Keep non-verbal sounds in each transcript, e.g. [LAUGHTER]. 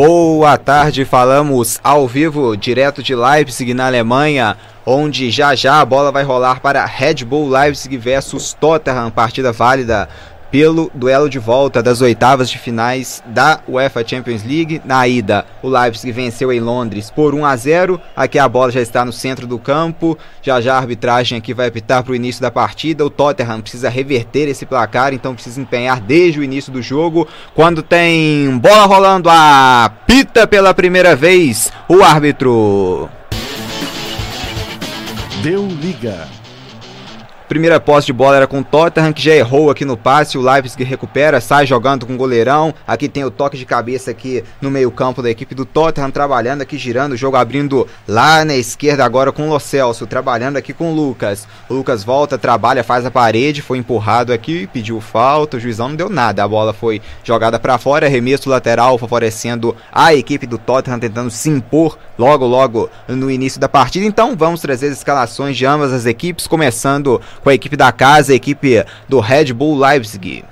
Boa tarde, falamos ao vivo, direto de Leipzig, na Alemanha, onde já já a bola vai rolar para Red Bull Leipzig versus Tottenham, partida válida pelo duelo de volta das oitavas de finais da UEFA Champions League. Na ida, o Leipzig venceu em Londres por 1 a 0. Aqui a bola já está no centro do campo. Já já a arbitragem aqui vai apitar para o início da partida. O Tottenham precisa reverter esse placar, então precisa empenhar desde o início do jogo. Quando tem bola rolando, apita pela primeira vez o árbitro. Deu liga. Primeira posse de bola era com o Tottenham, que já errou aqui no passe. O Leipzig recupera, sai jogando com o goleirão. Aqui tem o toque de cabeça aqui no meio-campo da equipe do Tottenham, trabalhando aqui, girando o jogo, abrindo lá na esquerda agora com o Lo Celso, trabalhando aqui com o Lucas. O Lucas volta, trabalha, faz a parede, foi empurrado aqui, pediu falta. O juizão não deu nada. A bola foi jogada para fora, arremesso lateral, favorecendo a equipe do Tottenham, tentando se impor logo, logo no início da partida. Então vamos trazer as escalações de ambas as equipes, começando com a equipe da casa, a equipe do Red Bull Leipzig.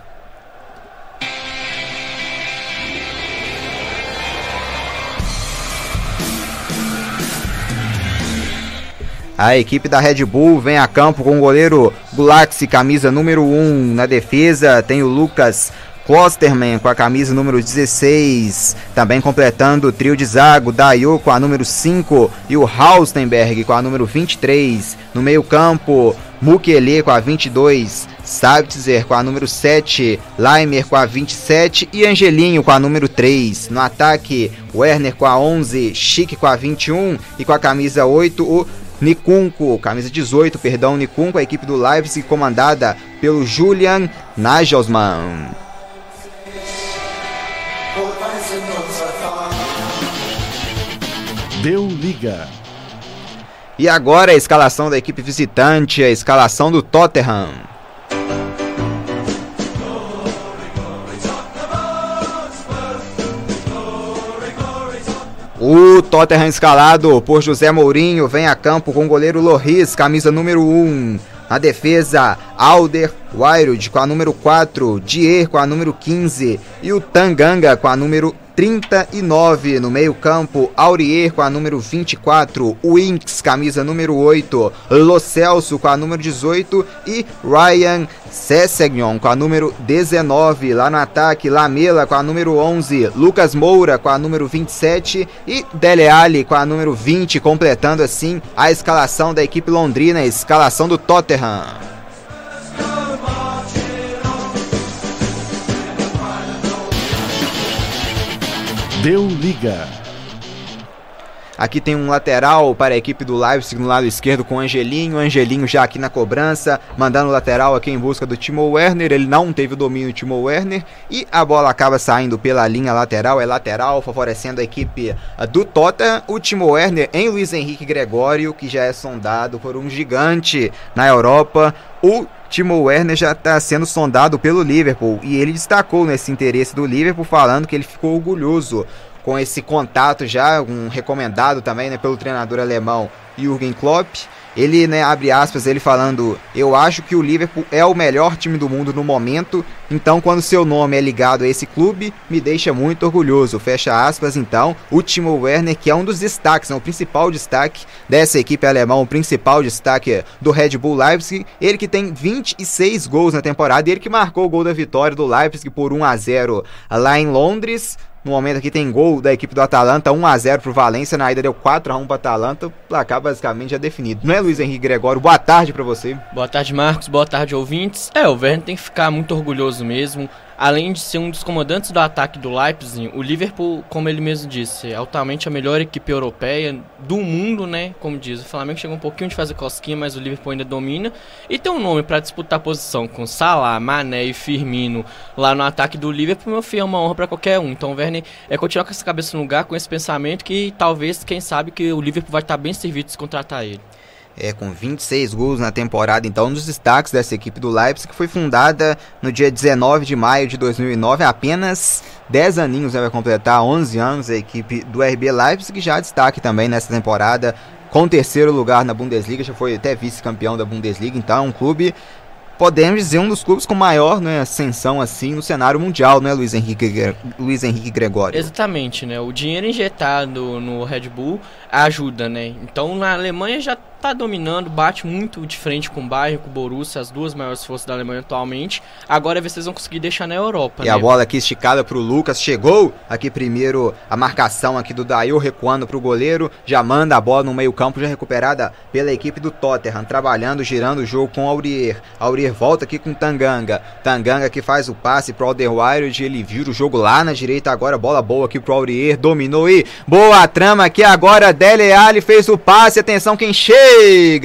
A equipe da Red Bull vem a campo com o goleiro Gulaxi, camisa número 1 na defesa. Tem o Lucas Klosterman com a camisa número 16, também completando o trio de zago, Dayo com a número 5 e o Haustenberg com a número 23. No meio-campo, Mukele com a 22, Sabitzer com a número 7, Laimer com a 27 e Angelinho com a número 3. No ataque, Werner com a 11, Chic com a 21 e com a camisa 8, o Nikunko, camisa 18, perdão, Nikunko, a equipe do Leipzig comandada pelo Julian Nagelsmann. Deu liga. E agora a escalação da equipe visitante, a escalação do Tottenham. O Tottenham escalado por José Mourinho vem a campo com o goleiro Loris, camisa número 1. Na defesa, Alder Wild com a número 4, Dier com a número 15 e o Tanganga com a número 39 no meio-campo, Aurier com a número 24, Winks, camisa número 8, Lo Celso com a número 18 e Ryan Sessegnon com a número 19. Lá no ataque, Lamela com a número 11, Lucas Moura com a número 27 e Dele Alli com a número 20, completando assim a escalação da equipe londrina, a escalação do Tottenham. Deu liga. Aqui tem um lateral para a equipe do Leipzig no lado esquerdo com Angelinho. Angelinho já aqui na cobrança, mandando o lateral aqui em busca do Timo Werner. Ele não teve o domínio do Timo Werner e a bola acaba saindo pela linha lateral. É lateral, favorecendo a equipe do Tottenham. O Timo Werner em Luiz Henrique Gregório, que já é sondado por um gigante na Europa. O Timo Werner já está sendo sondado pelo Liverpool e ele destacou nesse interesse do Liverpool, falando que ele ficou orgulhoso com esse contato já, um recomendado também né, pelo treinador alemão Jürgen Klopp. Ele, né, abre aspas, ele falando: Eu acho que o Liverpool é o melhor time do mundo no momento, então quando seu nome é ligado a esse clube, me deixa muito orgulhoso. Fecha aspas, então, o Timo Werner, que é um dos destaques, né, o principal destaque dessa equipe alemã, o principal destaque do Red Bull Leipzig, ele que tem 26 gols na temporada, ele que marcou o gol da vitória do Leipzig por 1 a 0 lá em Londres. No momento aqui tem gol da equipe do Atalanta, 1 a 0 pro Valência, na ida deu 4 a 1 pro Atalanta, o placar basicamente já definido. Não é Luiz Henrique Gregório? Boa tarde para você. Boa tarde, Marcos. Boa tarde, ouvintes. É, o Werner tem que ficar muito orgulhoso mesmo. Além de ser um dos comandantes do ataque do Leipzig, o Liverpool, como ele mesmo disse, é altamente a melhor equipe europeia do mundo, né? Como diz, o Flamengo chegou um pouquinho de fazer cosquinha, mas o Liverpool ainda domina. E tem um nome para disputar a posição com Salah, Mané e Firmino lá no ataque do Liverpool, meu filho, é uma honra para qualquer um. Então Werner é continuar com essa cabeça no lugar, com esse pensamento que talvez, quem sabe, que o Liverpool vai estar bem servido se contratar ele é, com 26 gols na temporada, então um dos destaques dessa equipe do Leipzig, que foi fundada no dia 19 de maio de 2009, apenas 10 aninhos né, vai completar 11 anos a equipe do RB Leipzig, já destaque também nessa temporada, com terceiro lugar na Bundesliga, já foi até vice-campeão da Bundesliga, então um clube podemos dizer um dos clubes com maior né, ascensão assim no cenário mundial, né, Luiz Henrique, Luiz Henrique Gregório? Exatamente, né? O dinheiro injetado no Red Bull ajuda, né? Então na Alemanha já tá dominando, bate muito de frente com o Bayern, com o Borussia, as duas maiores forças da Alemanha atualmente. Agora é ver se eles vão conseguir deixar na Europa, E né? a bola aqui esticada pro Lucas, chegou aqui primeiro a marcação aqui do Dail recuando pro goleiro, já manda a bola no meio-campo já recuperada pela equipe do Tottenham, trabalhando, girando o jogo com Aurier. Aurier volta aqui com Tanganga. Tanganga que faz o passe pro Alderweireld, ele vira o jogo lá na direita agora, bola boa aqui pro Aurier, dominou e boa trama aqui agora, Dele Alli fez o passe, atenção quem chega,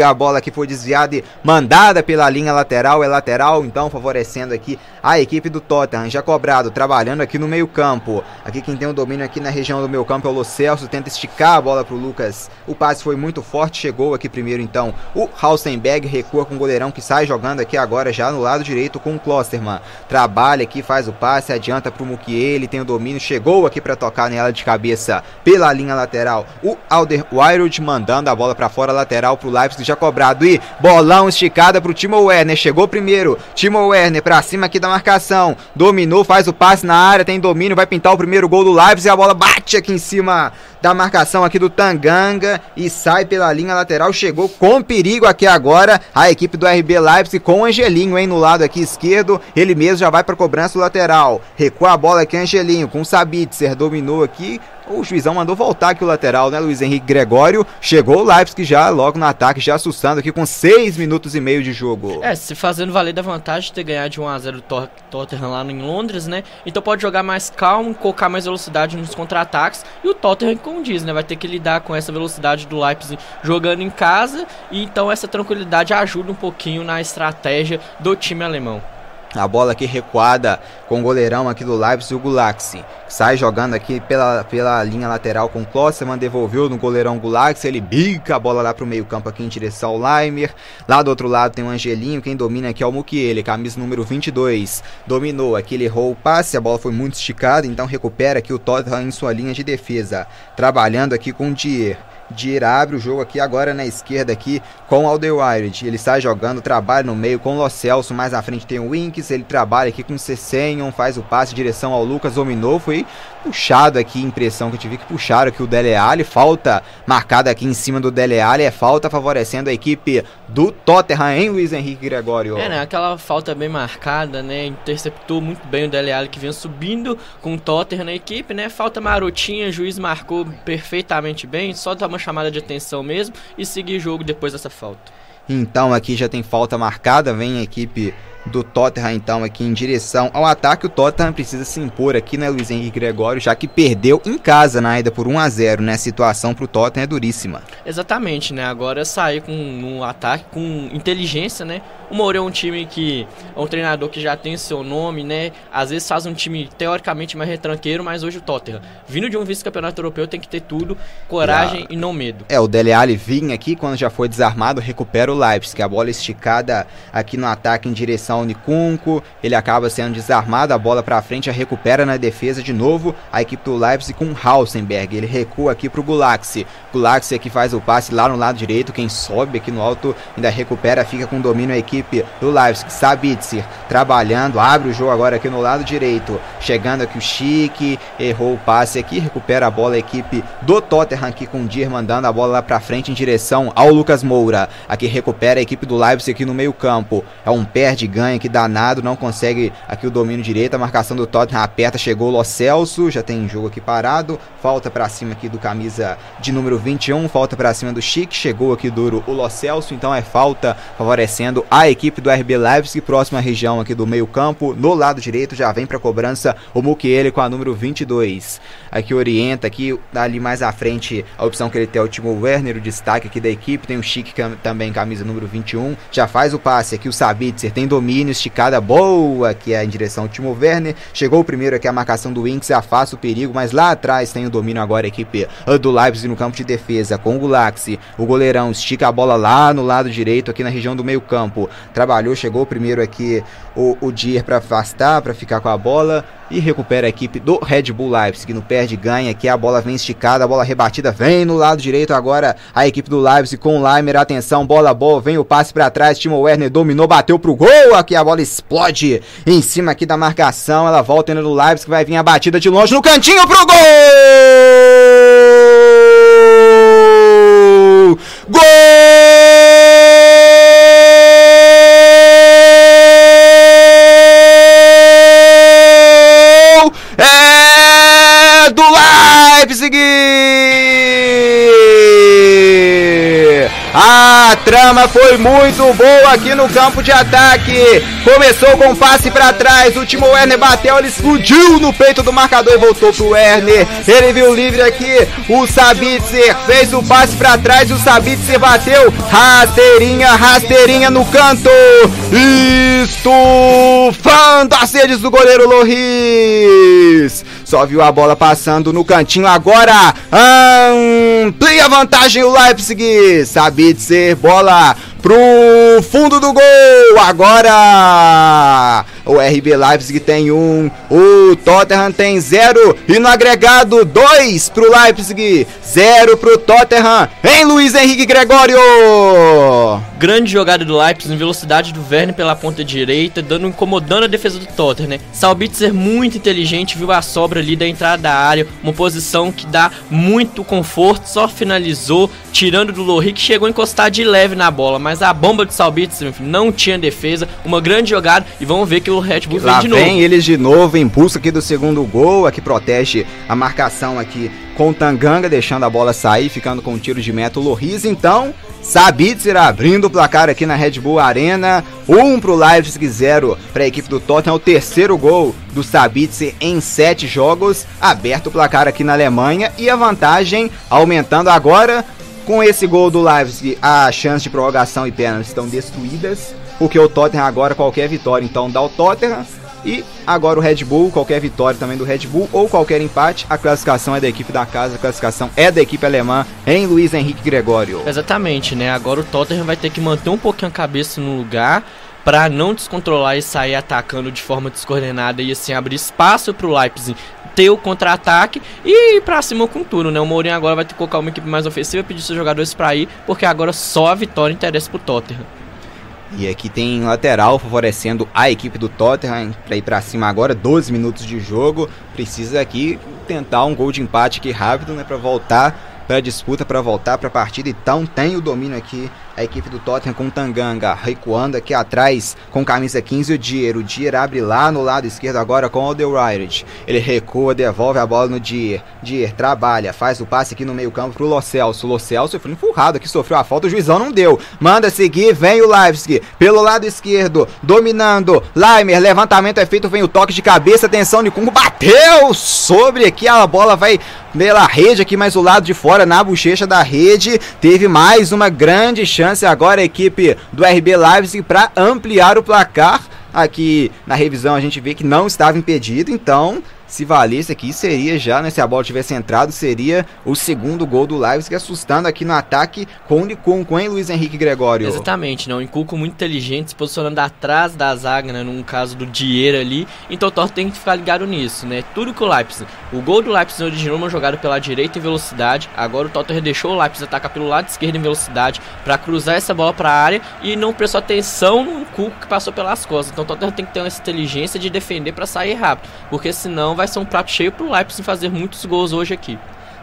a bola que foi desviada e mandada pela linha lateral, é lateral, então favorecendo aqui a equipe do Tottenham, já cobrado, trabalhando aqui no meio campo, aqui quem tem o domínio aqui na região do meio campo é o Lo Celso, tenta esticar a bola pro Lucas, o passe foi muito forte, chegou aqui primeiro então. O Hausenberg, recua com o goleirão que sai jogando aqui agora já no lado direito com o Klosterman, trabalha aqui, faz o passe, adianta pro Mukiele, ele tem o domínio, chegou aqui para tocar nela de cabeça pela linha lateral, o Alderweireld mandando a bola para fora, lateral pro Leipzig já cobrado. E bolão esticada pro Timo Werner, chegou primeiro, Timo Werner pra cima aqui da marcação, dominou, faz o passe na área, tem domínio, vai pintar o primeiro gol do Leipzig, a bola bate aqui em cima da marcação aqui do Tanganga e sai pela linha lateral, chegou com perigo aqui agora a equipe do RB Leipzig com o Angelinho, hein, no lado aqui esquerdo, ele mesmo já vai para cobrança lateral, recua a bola aqui Angelinho com o Sabitzer, dominou aqui, o juizão mandou voltar aqui o lateral, né, Luiz Henrique Gregório, chegou o Leipzig já logo no ataque, já assustando aqui com 6 minutos e meio de jogo. É, se fazendo valer da vantagem de ter ganhado de 1x0 do Tot- Tottenham lá em Londres, né? Então pode jogar mais calmo, colocar mais velocidade nos contra-ataques. E o Tottenham, como diz, né? Vai ter que lidar com essa velocidade do Leipzig jogando em casa. E então essa tranquilidade ajuda um pouquinho na estratégia do time alemão. A bola aqui recuada com o goleirão aqui do Leipzig, o Gulaxi. Sai jogando aqui pela, pela linha lateral com o Klosserman, devolveu no goleirão Gulaxi, ele bica a bola lá pro meio campo aqui em direção ao Leimer. Lá do outro lado tem o Angelinho, quem domina aqui é o Mukiele, camisa número 22. Dominou, aqui ele errou o passe, a bola foi muito esticada, então recupera aqui o Tottenham em sua linha de defesa. Trabalhando aqui com o Dier. Dier abre o jogo aqui agora na esquerda aqui com Alderweireld. Ele sai jogando, trabalha no meio com o Celso. Mais à frente tem o Winks. Ele trabalha aqui com o Cessenhon, faz o passe em direção ao Lucas Dominou. Foi puxado aqui, impressão que eu tive que puxaram aqui o Dele Alli. Falta marcada aqui em cima do Dele Alli. É falta favorecendo a equipe do Tottenham, hein, Luiz Henrique Gregório? É, né? Aquela falta bem marcada, né? Interceptou muito bem o Dele Alli que vinha subindo com o Tottenham na equipe, né? Falta marotinha, juiz marcou perfeitamente bem, só uma chamada de atenção mesmo e seguir jogo depois dessa falta. Então aqui já tem falta marcada, vem a equipe do Tottenham então aqui em direção ao ataque. O Tottenham precisa se impor aqui, né, Luiz Henrique Gregório, já que perdeu em casa na ida por 1 a 0, né? A situação pro Tottenham é duríssima. Exatamente, né? Agora sair com um ataque com inteligência, né? O Mourinho é um time que é um treinador que já tem seu nome, né? Às vezes faz um time teoricamente mais retranqueiro, mas hoje o Tottenham, vindo de um vice-campeonato europeu, tem que ter tudo, coragem e não medo. É, o Dele Alli vinha aqui quando já foi desarmado, recupera o Leipzig, a bola esticada aqui no ataque em direção ao Nikunko, ele acaba sendo desarmado, a bola pra frente, a recupera na defesa de novo, a equipe do Leipzig com Hausenberg, ele recua aqui pro Gulaxi, Gulaxi aqui faz o passe lá no lado direito, quem sobe aqui no alto ainda recupera, fica com domínio a equipe do Leipzig, Sabitzer trabalhando, abre o jogo agora aqui no lado direito, chegando aqui o Chique, errou o passe aqui, recupera a bola a equipe do Tottenham aqui com o Dier mandando a bola lá pra frente em direção ao Lucas Moura, aqui recupera a equipe do Leipzig aqui no meio campo, é um perde ganha aqui danado, não consegue aqui o domínio direito, a marcação do Tottenham aperta, chegou o Lo Celso, já tem jogo aqui parado, falta pra cima aqui do camisa de número 21, falta pra cima do Chique, chegou aqui duro o Lo Celso, então é falta favorecendo a equipe do RB Leipzig, próxima região aqui do meio campo, no lado direito já vem pra cobrança o Mukiele com a número 22, aqui orienta aqui, ali mais à frente a opção que ele tem é o Timo Werner, o destaque aqui da equipe, tem o Chique cam- também camisa número 21, já faz o passe aqui o Sabitzer, tem domínio, esticada boa, que é em direção ao Timo Werner, chegou o primeiro aqui a marcação do Winks, afasta o perigo, mas lá atrás tem o domínio agora a equipe ah, do Leipzig no campo de defesa, com o Gulaxi, o goleirão estica a bola lá no lado direito, aqui na região do meio campo, trabalhou, chegou o primeiro aqui o, o Dier para afastar, para ficar com a bola, e recupera a equipe do Red Bull Leipzig. No perde ganha aqui, a bola vem esticada, a bola rebatida vem no lado direito agora a equipe do Leipzig com o Leimer. Atenção, bola boa, vem o passe para trás. Timo Werner dominou, bateu pro gol. Aqui a bola explode em cima aqui da marcação. Ela volta indo do Leipzig, vai vir a batida de longe no cantinho pro gol! Gol! Trama foi muito boa aqui no campo de ataque. Começou com passe para trás. O Timo Werner bateu, ele explodiu no peito do marcador e voltou pro Werner. Ele viu livre aqui. O Sabitzer fez o passe para trás. O Sabitzer bateu. Rasteirinha, rasteirinha no canto. Estufando as redes do goleiro Loris. Só viu a bola passando no cantinho agora. Amplia vantagem o Leipzig. Sabitzer, bola pro fundo do gol. Agora o RB Leipzig tem um, o Tottenham tem zero e no agregado dois pro Leipzig, zero pro Tottenham em Luiz Henrique Gregório. Grande jogada do Leipzig em velocidade do Verne pela ponta direita, dando incomodando a defesa do Tottenham, né? Salbitzer muito inteligente, viu a sobra ali da entrada da área, uma posição que dá muito conforto, só finalizou, tirando do Lohri que chegou a encostar de leve na bola, mas a bomba de Salbitzer não tinha defesa, uma grande jogada e vamos ver que o Red Bull vem de novo. vem eles de novo em busca aqui do segundo gol, aqui protege a marcação aqui com o Tanganga, deixando a bola sair, ficando com um tiro de meta o Loris. Então, Sabitzer abrindo o placar aqui na Red Bull Arena. 1 um pro Leipzig, 0 para a equipe do Tottenham. O terceiro gol do Sabitzer em sete jogos. Aberto o placar aqui na Alemanha e a vantagem aumentando agora. Com esse gol do Leipzig, a chance de prorrogação e pênalti estão destruídas. Porque o Tottenham agora, qualquer vitória, então dá o Tottenham. E agora o Red Bull, qualquer vitória também do Red Bull ou qualquer empate, a classificação é da equipe da casa, a classificação é da equipe alemã em Luiz Henrique Gregório. Exatamente, né? Agora o Tottenham vai ter que manter um pouquinho a cabeça no lugar para não descontrolar e sair atacando de forma descoordenada e assim abrir espaço para o Leipzig ter o contra-ataque e ir pra cima com tudo, né? O Mourinho agora vai ter que colocar uma equipe mais ofensiva, pedir seus jogadores para ir, porque agora só a vitória interessa pro Tottenham. E aqui tem lateral favorecendo a equipe do Tottenham para ir para cima agora, 12 minutos de jogo. Precisa aqui tentar um gol de empate aqui rápido, né, para voltar para a disputa, para voltar para a partida. Então tem o domínio aqui a equipe do Tottenham com o Tanganga recuando aqui atrás com camisa 15 o Dier. O Dier abre lá no lado esquerdo agora com o Alderweireld. Ele recua, devolve a bola no Dier. Dier trabalha, faz o passe aqui no meio campo pro Lo Celso. Lo foi empurrado aqui, sofreu a falta, o juizão não deu. Manda seguir, vem o Leipzig pelo lado esquerdo, dominando. Leimer, levantamento é feito, vem o toque de cabeça, atenção, Nicungo bateu sobre aqui, a bola vai pela rede aqui, mas o lado de fora, na bochecha da rede, teve mais uma grande chance agora a equipe do RB Leipzig para ampliar o placar. Aqui na revisão a gente vê que não estava impedido, então se valesse aqui seria já, né, se a bola tivesse entrado, seria o segundo gol do Leipzig, assustando aqui no ataque com o Nicunco, hein, Luiz Henrique Gregório? Exatamente, não, o Nicunco muito inteligente, se posicionando atrás da zaga, né, num caso do Dier ali, então o Torto tem que ficar ligado nisso, né, tudo que o Leipzig, o gol do Leipzig originou uma jogada pela direita em velocidade, agora o Tottenham deixou o Leipzig atacar pelo lado esquerdo em velocidade, para cruzar essa bola para a área e não prestou atenção no Cuco que passou pelas costas, então o Tottenham tem que ter essa inteligência de defender para sair rápido, porque senão vai ser um prato cheio pro Leipzig fazer muitos gols hoje aqui.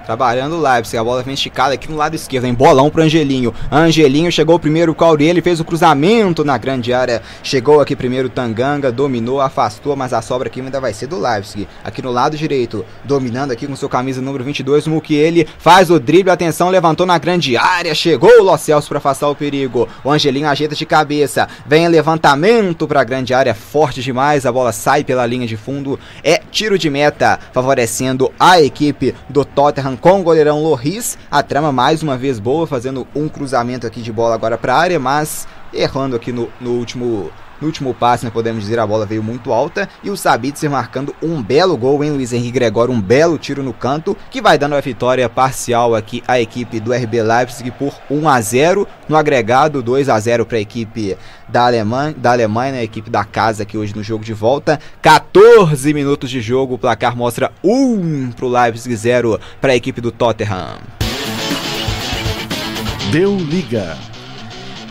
Trabalhando o Leipzig, a bola vem esticada aqui no lado esquerdo, em bolão pro Angelinho. Angelinho chegou primeiro com o Aurieli, fez o cruzamento na grande área. Chegou aqui primeiro Tanganga, dominou, afastou, mas a sobra aqui ainda vai ser do Leipzig. Aqui no lado direito, dominando aqui com seu camisa número 22, o Mukiele faz o drible, atenção, levantou na grande área. Chegou o Lo Celso para afastar o perigo. O Angelinho ajeita de cabeça, vem em levantamento pra grande área, forte demais. A bola sai pela linha de fundo. É tiro de meta, favorecendo a equipe do Tottenham com o goleirão Loris. A trama mais uma vez boa, fazendo um cruzamento aqui de bola agora para a área, mas errando aqui no, no último No último passe, né, podemos dizer, a bola veio muito alta. E o Sabitzer marcando um belo gol, hein, Luiz Henrique Gregório? Um belo tiro no canto, que vai dando a vitória parcial aqui à equipe do RB Leipzig por 1 a 0 No agregado, 2 a 0 para a equipe da Alemanha, da Alemanha, né, a equipe da casa aqui hoje no jogo de volta. 14 minutos de jogo, o placar mostra 1 para o Leipzig, 0 para a equipe do Tottenham. Deu liga.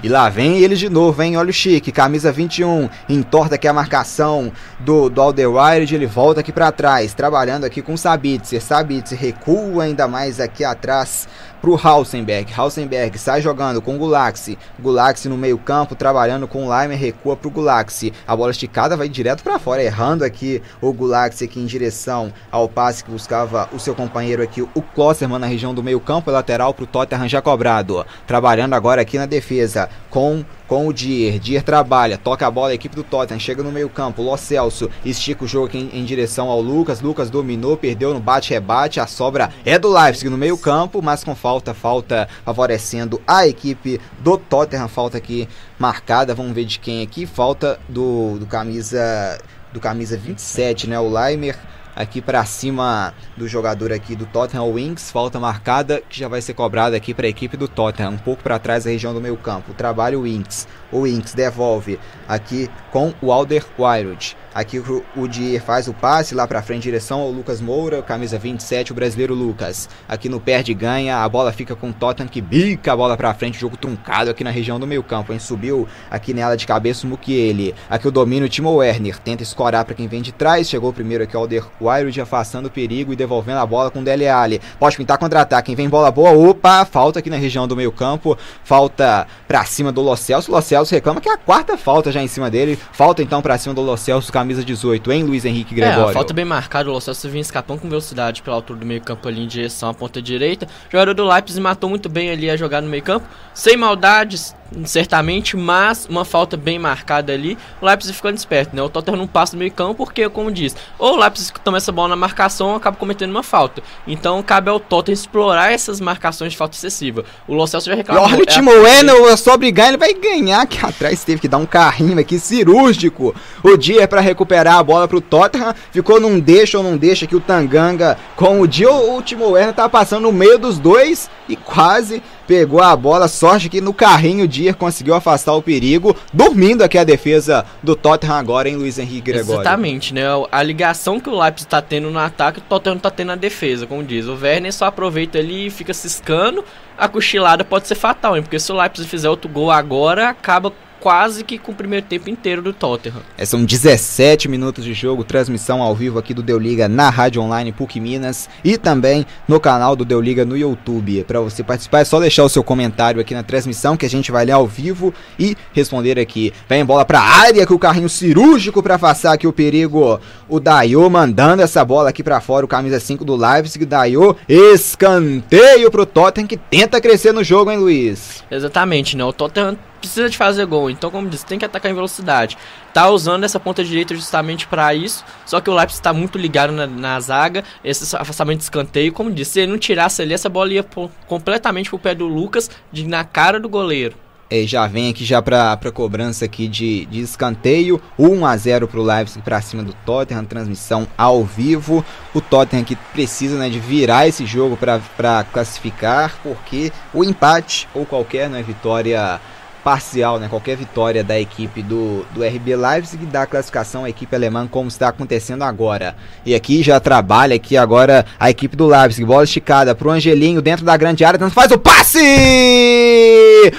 E lá vem eles de novo, hein? Olha o Chique, camisa 21, entorta aqui a marcação do, do Alderweireld, ele volta aqui para trás, trabalhando aqui com o Sabitzer. Sabitzer recua ainda mais aqui atrás pro Hausenberg. Hausenberg sai jogando com o Gulaxi. Gulaxi no meio-campo, trabalhando com o Leimer, recua pro Gulaxi. A bola esticada vai direto para fora, errando aqui o Gulaxi aqui em direção ao passe que buscava o seu companheiro aqui, o Klosserman na região do meio-campo, lateral pro Tottenham já cobrado. Trabalhando agora aqui na defesa com com o Dier. Dier trabalha, toca a bola, a equipe do Tottenham chega no meio-campo. Lo Celso estica o jogo em, em, direção ao Lucas. Lucas dominou, perdeu no bate-rebate. A sobra é do Leipzig no meio-campo, mas com falta, falta favorecendo a equipe do Tottenham. Falta aqui marcada, vamos ver de quem aqui. Falta do, do camisa do camisa 27, né? O Leimer aqui para cima do jogador aqui do Tottenham Wings, falta marcada que já vai ser cobrada aqui para a equipe do Tottenham, um pouco para trás da região do meio campo. Trabalho Wings, o Wings devolve aqui com o Alder Wild. Aqui o, o Dier faz o passe lá para frente em direção ao Lucas Moura, camisa 27, o brasileiro Lucas. Aqui no perde ganha, a bola fica com o Tottenham que bica a bola para frente, jogo truncado aqui na região do meio-campo. Hein? Subiu aqui nela de cabeça o Mukiele. Aqui o domínio Timo Werner, tenta escorar para quem vem de trás, chegou primeiro aqui o Alder Wild afastando o perigo e devolvendo a bola com o Dele Alli. Pode pintar contra-ataque, vem bola boa, opa, falta aqui na região do meio-campo, falta para cima do Lo Celso. Reclama que é a quarta falta já em cima dele. Falta então para cima do Lo Celso, camisa 18, hein, Luiz Henrique Gregório? É, falta bem marcada, o Lo Celso vinha escapando com velocidade pela altura do meio campo ali em direção à ponta direita. O jogador do Leipzig matou muito bem ali a jogar no meio campo, sem maldades, certamente, mas uma falta bem marcada ali. O Leipzig ficando esperto, né? O Tottenham não passa no meio campo porque, como diz, ou o Leipzig toma essa bola na marcação acaba cometendo uma falta. Então cabe ao Tottenham explorar essas marcações de falta excessiva. O Lo Celso já reclamou. Olha o Timo Werner, é só brigar, ele vai ganhar. Aqui atrás teve que dar um carrinho aqui cirúrgico. O dia é para recuperar a bola pro Tottenham. Ficou num deixa ou não deixa aqui o Tanganga com o dia. O Timo Werner tá passando no meio dos dois e quase pegou a bola, sorte que no carrinho o Dier conseguiu afastar o perigo, dormindo aqui a defesa do Tottenham agora, em Luiz Henrique Gregório. Exatamente, né? A ligação que o Leipzig está tendo no ataque, o Tottenham está tendo na defesa, como diz. O Werner só aproveita ali e fica ciscando, a cochilada pode ser fatal, hein? Porque se o Leipzig fizer outro gol agora, acaba quase que com o primeiro tempo inteiro do Tottenham. É, são 17 minutos de jogo, transmissão ao vivo aqui do Deu Liga na Rádio Online PUC Minas e também no canal do Deu Liga no YouTube. Para você participar é só deixar o seu comentário aqui na transmissão que a gente vai ler ao vivo e responder aqui. Vem bola para área que o carrinho cirúrgico para afastar aqui o perigo. O Dayo mandando essa bola aqui para fora, o camisa 5 do Leipzig, Dayo escanteio pro Tottenham que tenta crescer no jogo, hein, Luiz? Exatamente, né? O Tottenham precisa de fazer gol. Então, como disse, tem que atacar em velocidade. Tá usando essa ponta direita justamente para isso. Só que o Leipzig está muito ligado na, na, zaga. Esse afastamento de escanteio, como disse, se ele não tirasse ali, essa bola ia completamente pro pé do Lucas, de, na cara do goleiro. É, já vem aqui já para cobrança aqui de, de escanteio, 1 a 0 pro Leipzig para cima do Tottenham, transmissão ao vivo. O Tottenham que precisa né, de virar esse jogo para classificar, porque o empate ou qualquer né, vitória parcial, né? Qualquer vitória da equipe do, do RB Leipzig dá a classificação à equipe alemã, como está acontecendo agora. E aqui já trabalha aqui agora a equipe do Leipzig, bola esticada pro Angelinho dentro da grande área, então faz o passe!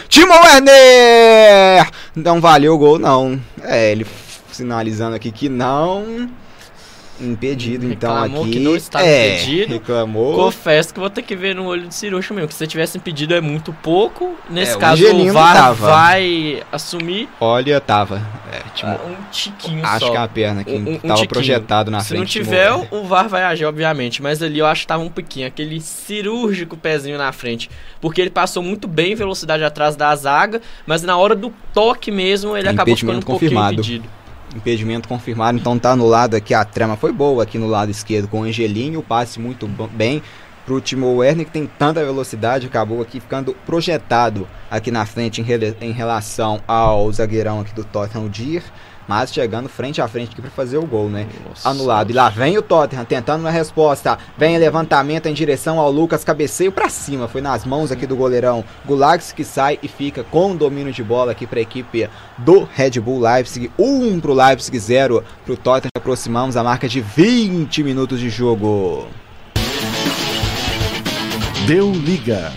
Timo Werner! Não valeu o gol, não. É, ele sinalizando aqui que não impedido, então reclamou aqui. que não está é, impedido. Reclamou. Confesso que vou ter que ver no olho de cirúrgico mesmo, que se tivesse impedido é muito pouco. Nesse É, caso o VAR tava. vai assumir Olha, tava. É, Timo- ah, um tiquinho acho só. que é a perna que Um- um tava tiquinho. projetado na Se frente. não Timo tiver, Werner. o VAR vai agir, obviamente. Mas ali eu acho que tava um pouquinho, aquele cirúrgico pezinho na frente. Porque ele passou muito bem velocidade atrás da zaga, mas na hora do toque mesmo, ele acabou ficando um pouquinho confirmado. impedido. Impedimento confirmado, então tá anulado aqui. A trama foi boa aqui no lado esquerdo com o Angelinho. Passe muito bem pro Timo Werner, que tem tanta velocidade, acabou aqui ficando projetado aqui na frente em, em relação ao zagueirão aqui do Tottenham, o Dier, mas chegando frente a frente aqui para fazer o gol, né? Nossa. Anulado. E lá vem o Tottenham tentando uma resposta. Vem levantamento em direção ao Lucas, cabeceio para cima. Foi nas mãos aqui do goleirão Gulags que sai e fica com domínio de bola aqui para a equipe do Red Bull Leipzig. 1 um pro Leipzig, 0 pro Tottenham. Aproximamos a marca de 20 minutos de jogo. Deu liga.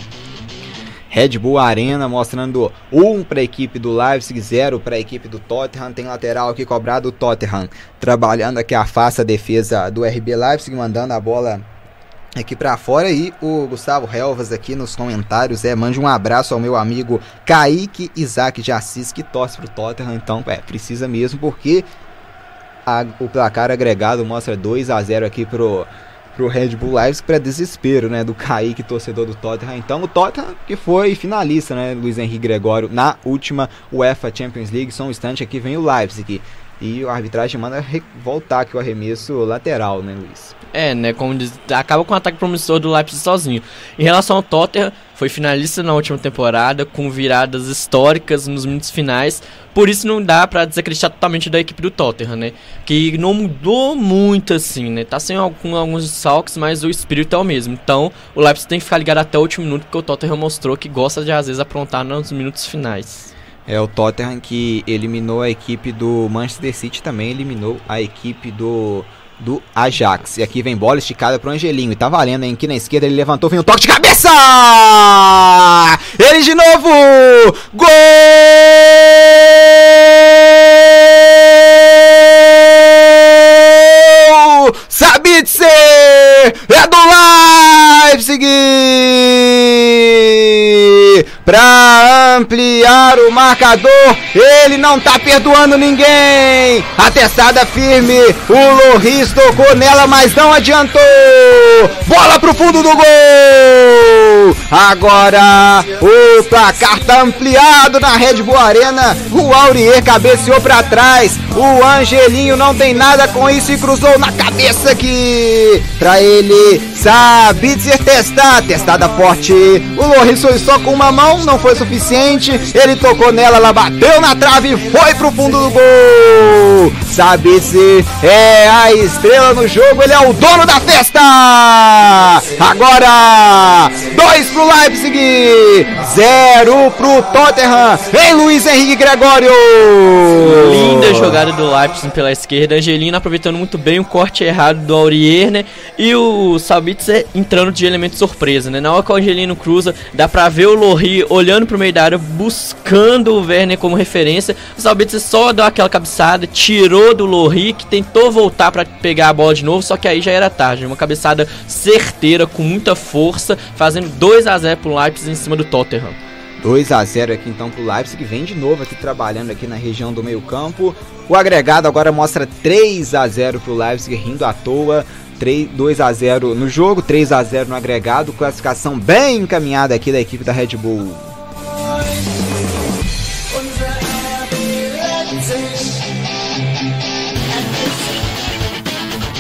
Red Bull Arena mostrando 1 um para a equipe do Leipzig, 0 para a equipe do Tottenham. Tem lateral aqui cobrado o Tottenham, trabalhando aqui a face a defesa do RB Leipzig, mandando a bola aqui para fora. E o Gustavo Helvas aqui nos comentários é mande um abraço ao meu amigo Kaique Isaac de Assis, que torce pro Tottenham. Então, é, precisa mesmo, porque a- o placar agregado mostra 2 a 0 aqui pro pro Red Bull Leipzig para desespero, né, do Kaique, torcedor do Tottenham. Então, o Tottenham que foi finalista, né, Luiz Henrique Gregório, na última UEFA Champions League. Só um instante aqui vem o Leipzig. E a arbitragem manda voltar aqui o arremesso lateral, né, Luiz? É, né, como diz, acaba com o ataque promissor do Leipzig sozinho. Em relação ao Tottenham, foi finalista na última temporada, com viradas históricas nos minutos finais, por isso não dá pra desacreditar totalmente da equipe do Tottenham, né, que não mudou muito assim, né, tá sem algum, alguns saltos, mas o espírito é o mesmo. Então, o Leipzig tem que ficar ligado até o último minuto, porque o Tottenham mostrou que gosta de às vezes aprontar nos minutos finais. É o Tottenham que eliminou a equipe do Manchester City, também eliminou a equipe do do Ajax. E aqui vem bola esticada pro Angelinho. E tá valendo, hein? Aqui na esquerda ele levantou, vem um toque de cabeça! Ele de novo! Gol! Sabitzer! É do Leipzig! Pra ampliar o marcador, ele não tá perdoando ninguém. A testada firme, o Loris tocou nela, mas não adiantou. Bola pro fundo do gol. Agora o placar tá ampliado na Red Bull Arena. O Aurier cabeceou pra trás. O Angelinho não tem nada com isso e cruzou na cabeça aqui. Pra ele, Sabitzer testar. Testada forte. O Loris foi só com uma mão, não foi suficiente. Ele tocou nela, ela bateu na trave e foi pro fundo do gol. Sabitzer é a estrela no jogo, ele é o dono da festa. Agora, dois pro Leipzig, zero pro Tottenham. Em Luiz Henrique Gregório. Linda jogada do Leipzig pela esquerda. Angelina aproveitando muito bem o corte errado do Aurier, né? E o Sabitzer entrando de elemento surpresa, né? Na hora que o Angelino cruza, dá pra ver o Lohri olhando pro meio da área, buscando o Werner como referência. O Sabitzer só deu aquela cabeçada, tirou do Lohri, que tentou voltar pra pegar a bola de novo, só que aí já era tarde. Uma cabeçada certeira, com muita força, fazendo 2 a 0 pro Leipzig em cima do Tottenham. 2 a 0 aqui então pro Leipzig, vem de novo aqui trabalhando aqui na região do meio-campo. O agregado agora mostra 3 a 0 pro Leipzig, rindo à toa. 3, 2 a 0 no jogo, 3 a 0 no agregado, classificação bem encaminhada aqui da equipe da Red Bull.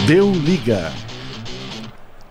Deu liga.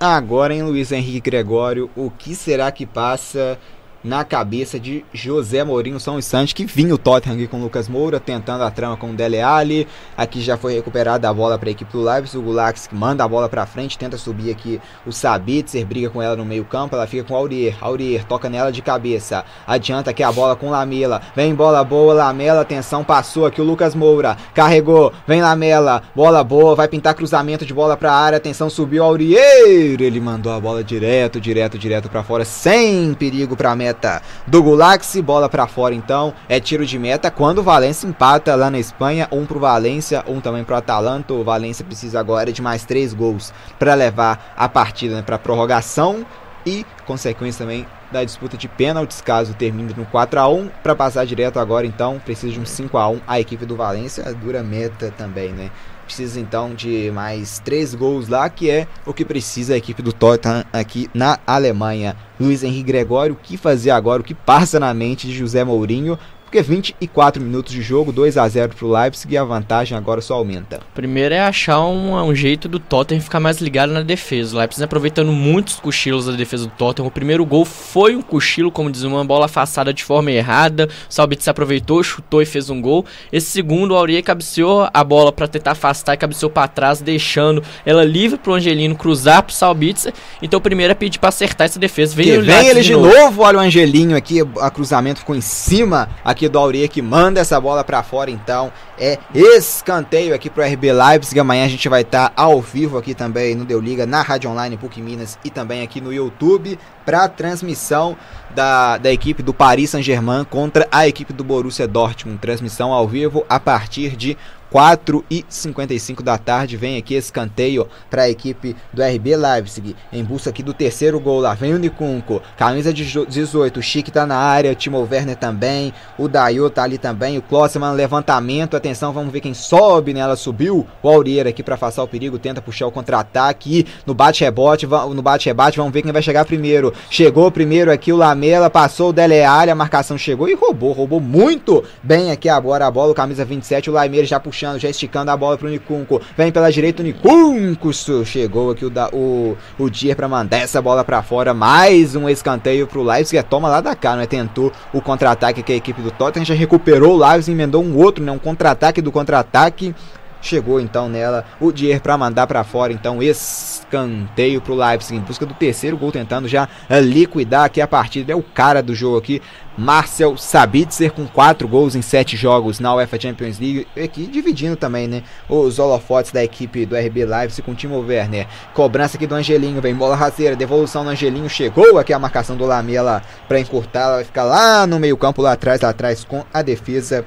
Agora em Luiz Henrique Gregório, o que será que passa na cabeça de José Mourinho São Instante, que vinha o Tottenham aqui com o Lucas Moura, tentando a trama com o Dele Alli. Aqui já foi recuperada a bola para a equipe do Leipzig. O Gulax manda a bola para frente, tenta subir aqui o Sabitzer, briga com ela no meio-campo. Ela fica com o Aurier. Aurier toca nela de cabeça. Adianta aqui a bola com Lamela. Vem bola boa, Lamela. Atenção, passou aqui o Lucas Moura. Carregou, vem Lamela. Bola boa, vai pintar cruzamento de bola para a área. Atenção, subiu Aurier. Ele mandou a bola direto, direto, direto para fora, sem perigo para a do Gulaxi, bola para fora então, é tiro de meta. Quando o Valência empata lá na Espanha, um pro Valência, um também pro Atalanta, o Valência precisa agora de mais três gols para levar a partida né, para prorrogação e consequência também da disputa de pênaltis, caso termine no 4 a 1 para passar direto agora então, precisa de um 5 a 1 a equipe do Valência, dura meta também, né? Precisa então de mais três gols lá, que é o que precisa a equipe do Tottenham aqui na Alemanha. Luiz Henrique Gregório, o que fazer agora? O que passa na mente de José Mourinho? Porque 24 minutos de jogo, 2 a 0 pro Leipzig e a vantagem agora só aumenta. Primeiro é achar um, um jeito do Tottenham ficar mais ligado na defesa. O Leipzig aproveitando muitos cochilos da defesa do Tottenham. O primeiro gol foi um cochilo, como diz uma bola afastada de forma errada. O Salbit se aproveitou, chutou e fez um gol. Esse segundo, o Aurier cabeceou a bola para tentar afastar e cabeceou para trás, deixando ela livre pro Angelino cruzar pro Salbitzer. Então o primeiro é pedir para acertar essa defesa. Vem, vem ele de novo. novo. olha o Angelinho aqui, a cruzamento ficou em cima aqui do Aurier que manda essa bola para fora, então é escanteio aqui pro RB Leipzig. Amanhã a gente vai estar tá ao vivo aqui também no Deu Liga, na Rádio Online PUC Minas e também aqui no YouTube para transmissão da, da equipe do Paris Saint-Germain contra a equipe do Borussia Dortmund. Transmissão ao vivo a partir de 4 e 55 da tarde. Vem aqui escanteio para a equipe do RB Leipzig em busca aqui do terceiro gol. Lá vem o Nikunko camisa de 18 o Chique tá na área Timo Werner também o Dayo tá ali também o Klossman levantamento atenção vamos ver quem sobe nela. Subiu o Aurier aqui para afastar o perigo tenta puxar o contra-ataque no bate rebote no bate rebate vamos ver quem vai chegar primeiro. Chegou primeiro aqui o Lamela passou o Dele Alli a marcação chegou e roubou roubou muito bem aqui agora a bola o camisa 27 o Laimeira já puxou puxando, já esticando a bola pro Nicunco. Vem pela direita o Nicunco. Chegou aqui o, da, o, o Dier pra mandar essa bola pra fora. Mais um escanteio pro Leipzig. É toma lá da cá, né? Tentou o contra-ataque que a equipe do Tottenham já recuperou o Leipzig, emendou um outro, né? Um contra-ataque do contra-ataque. Chegou então nela o Dier para mandar para fora, então escanteio pro Leipzig em busca do terceiro gol, tentando já liquidar aqui a partida. É o cara do jogo aqui, Marcel Sabitzer, com quatro gols em sete jogos na UEFA Champions League. Aqui dividindo também, né? Os holofotes da equipe do RB Leipzig com o Timo Werner. Cobrança aqui do Angelinho, vem bola rasteira, devolução do Angelinho. Chegou aqui a marcação do Lamela para encurtar. Ela vai ficar lá no meio-campo, lá atrás, lá atrás com a defesa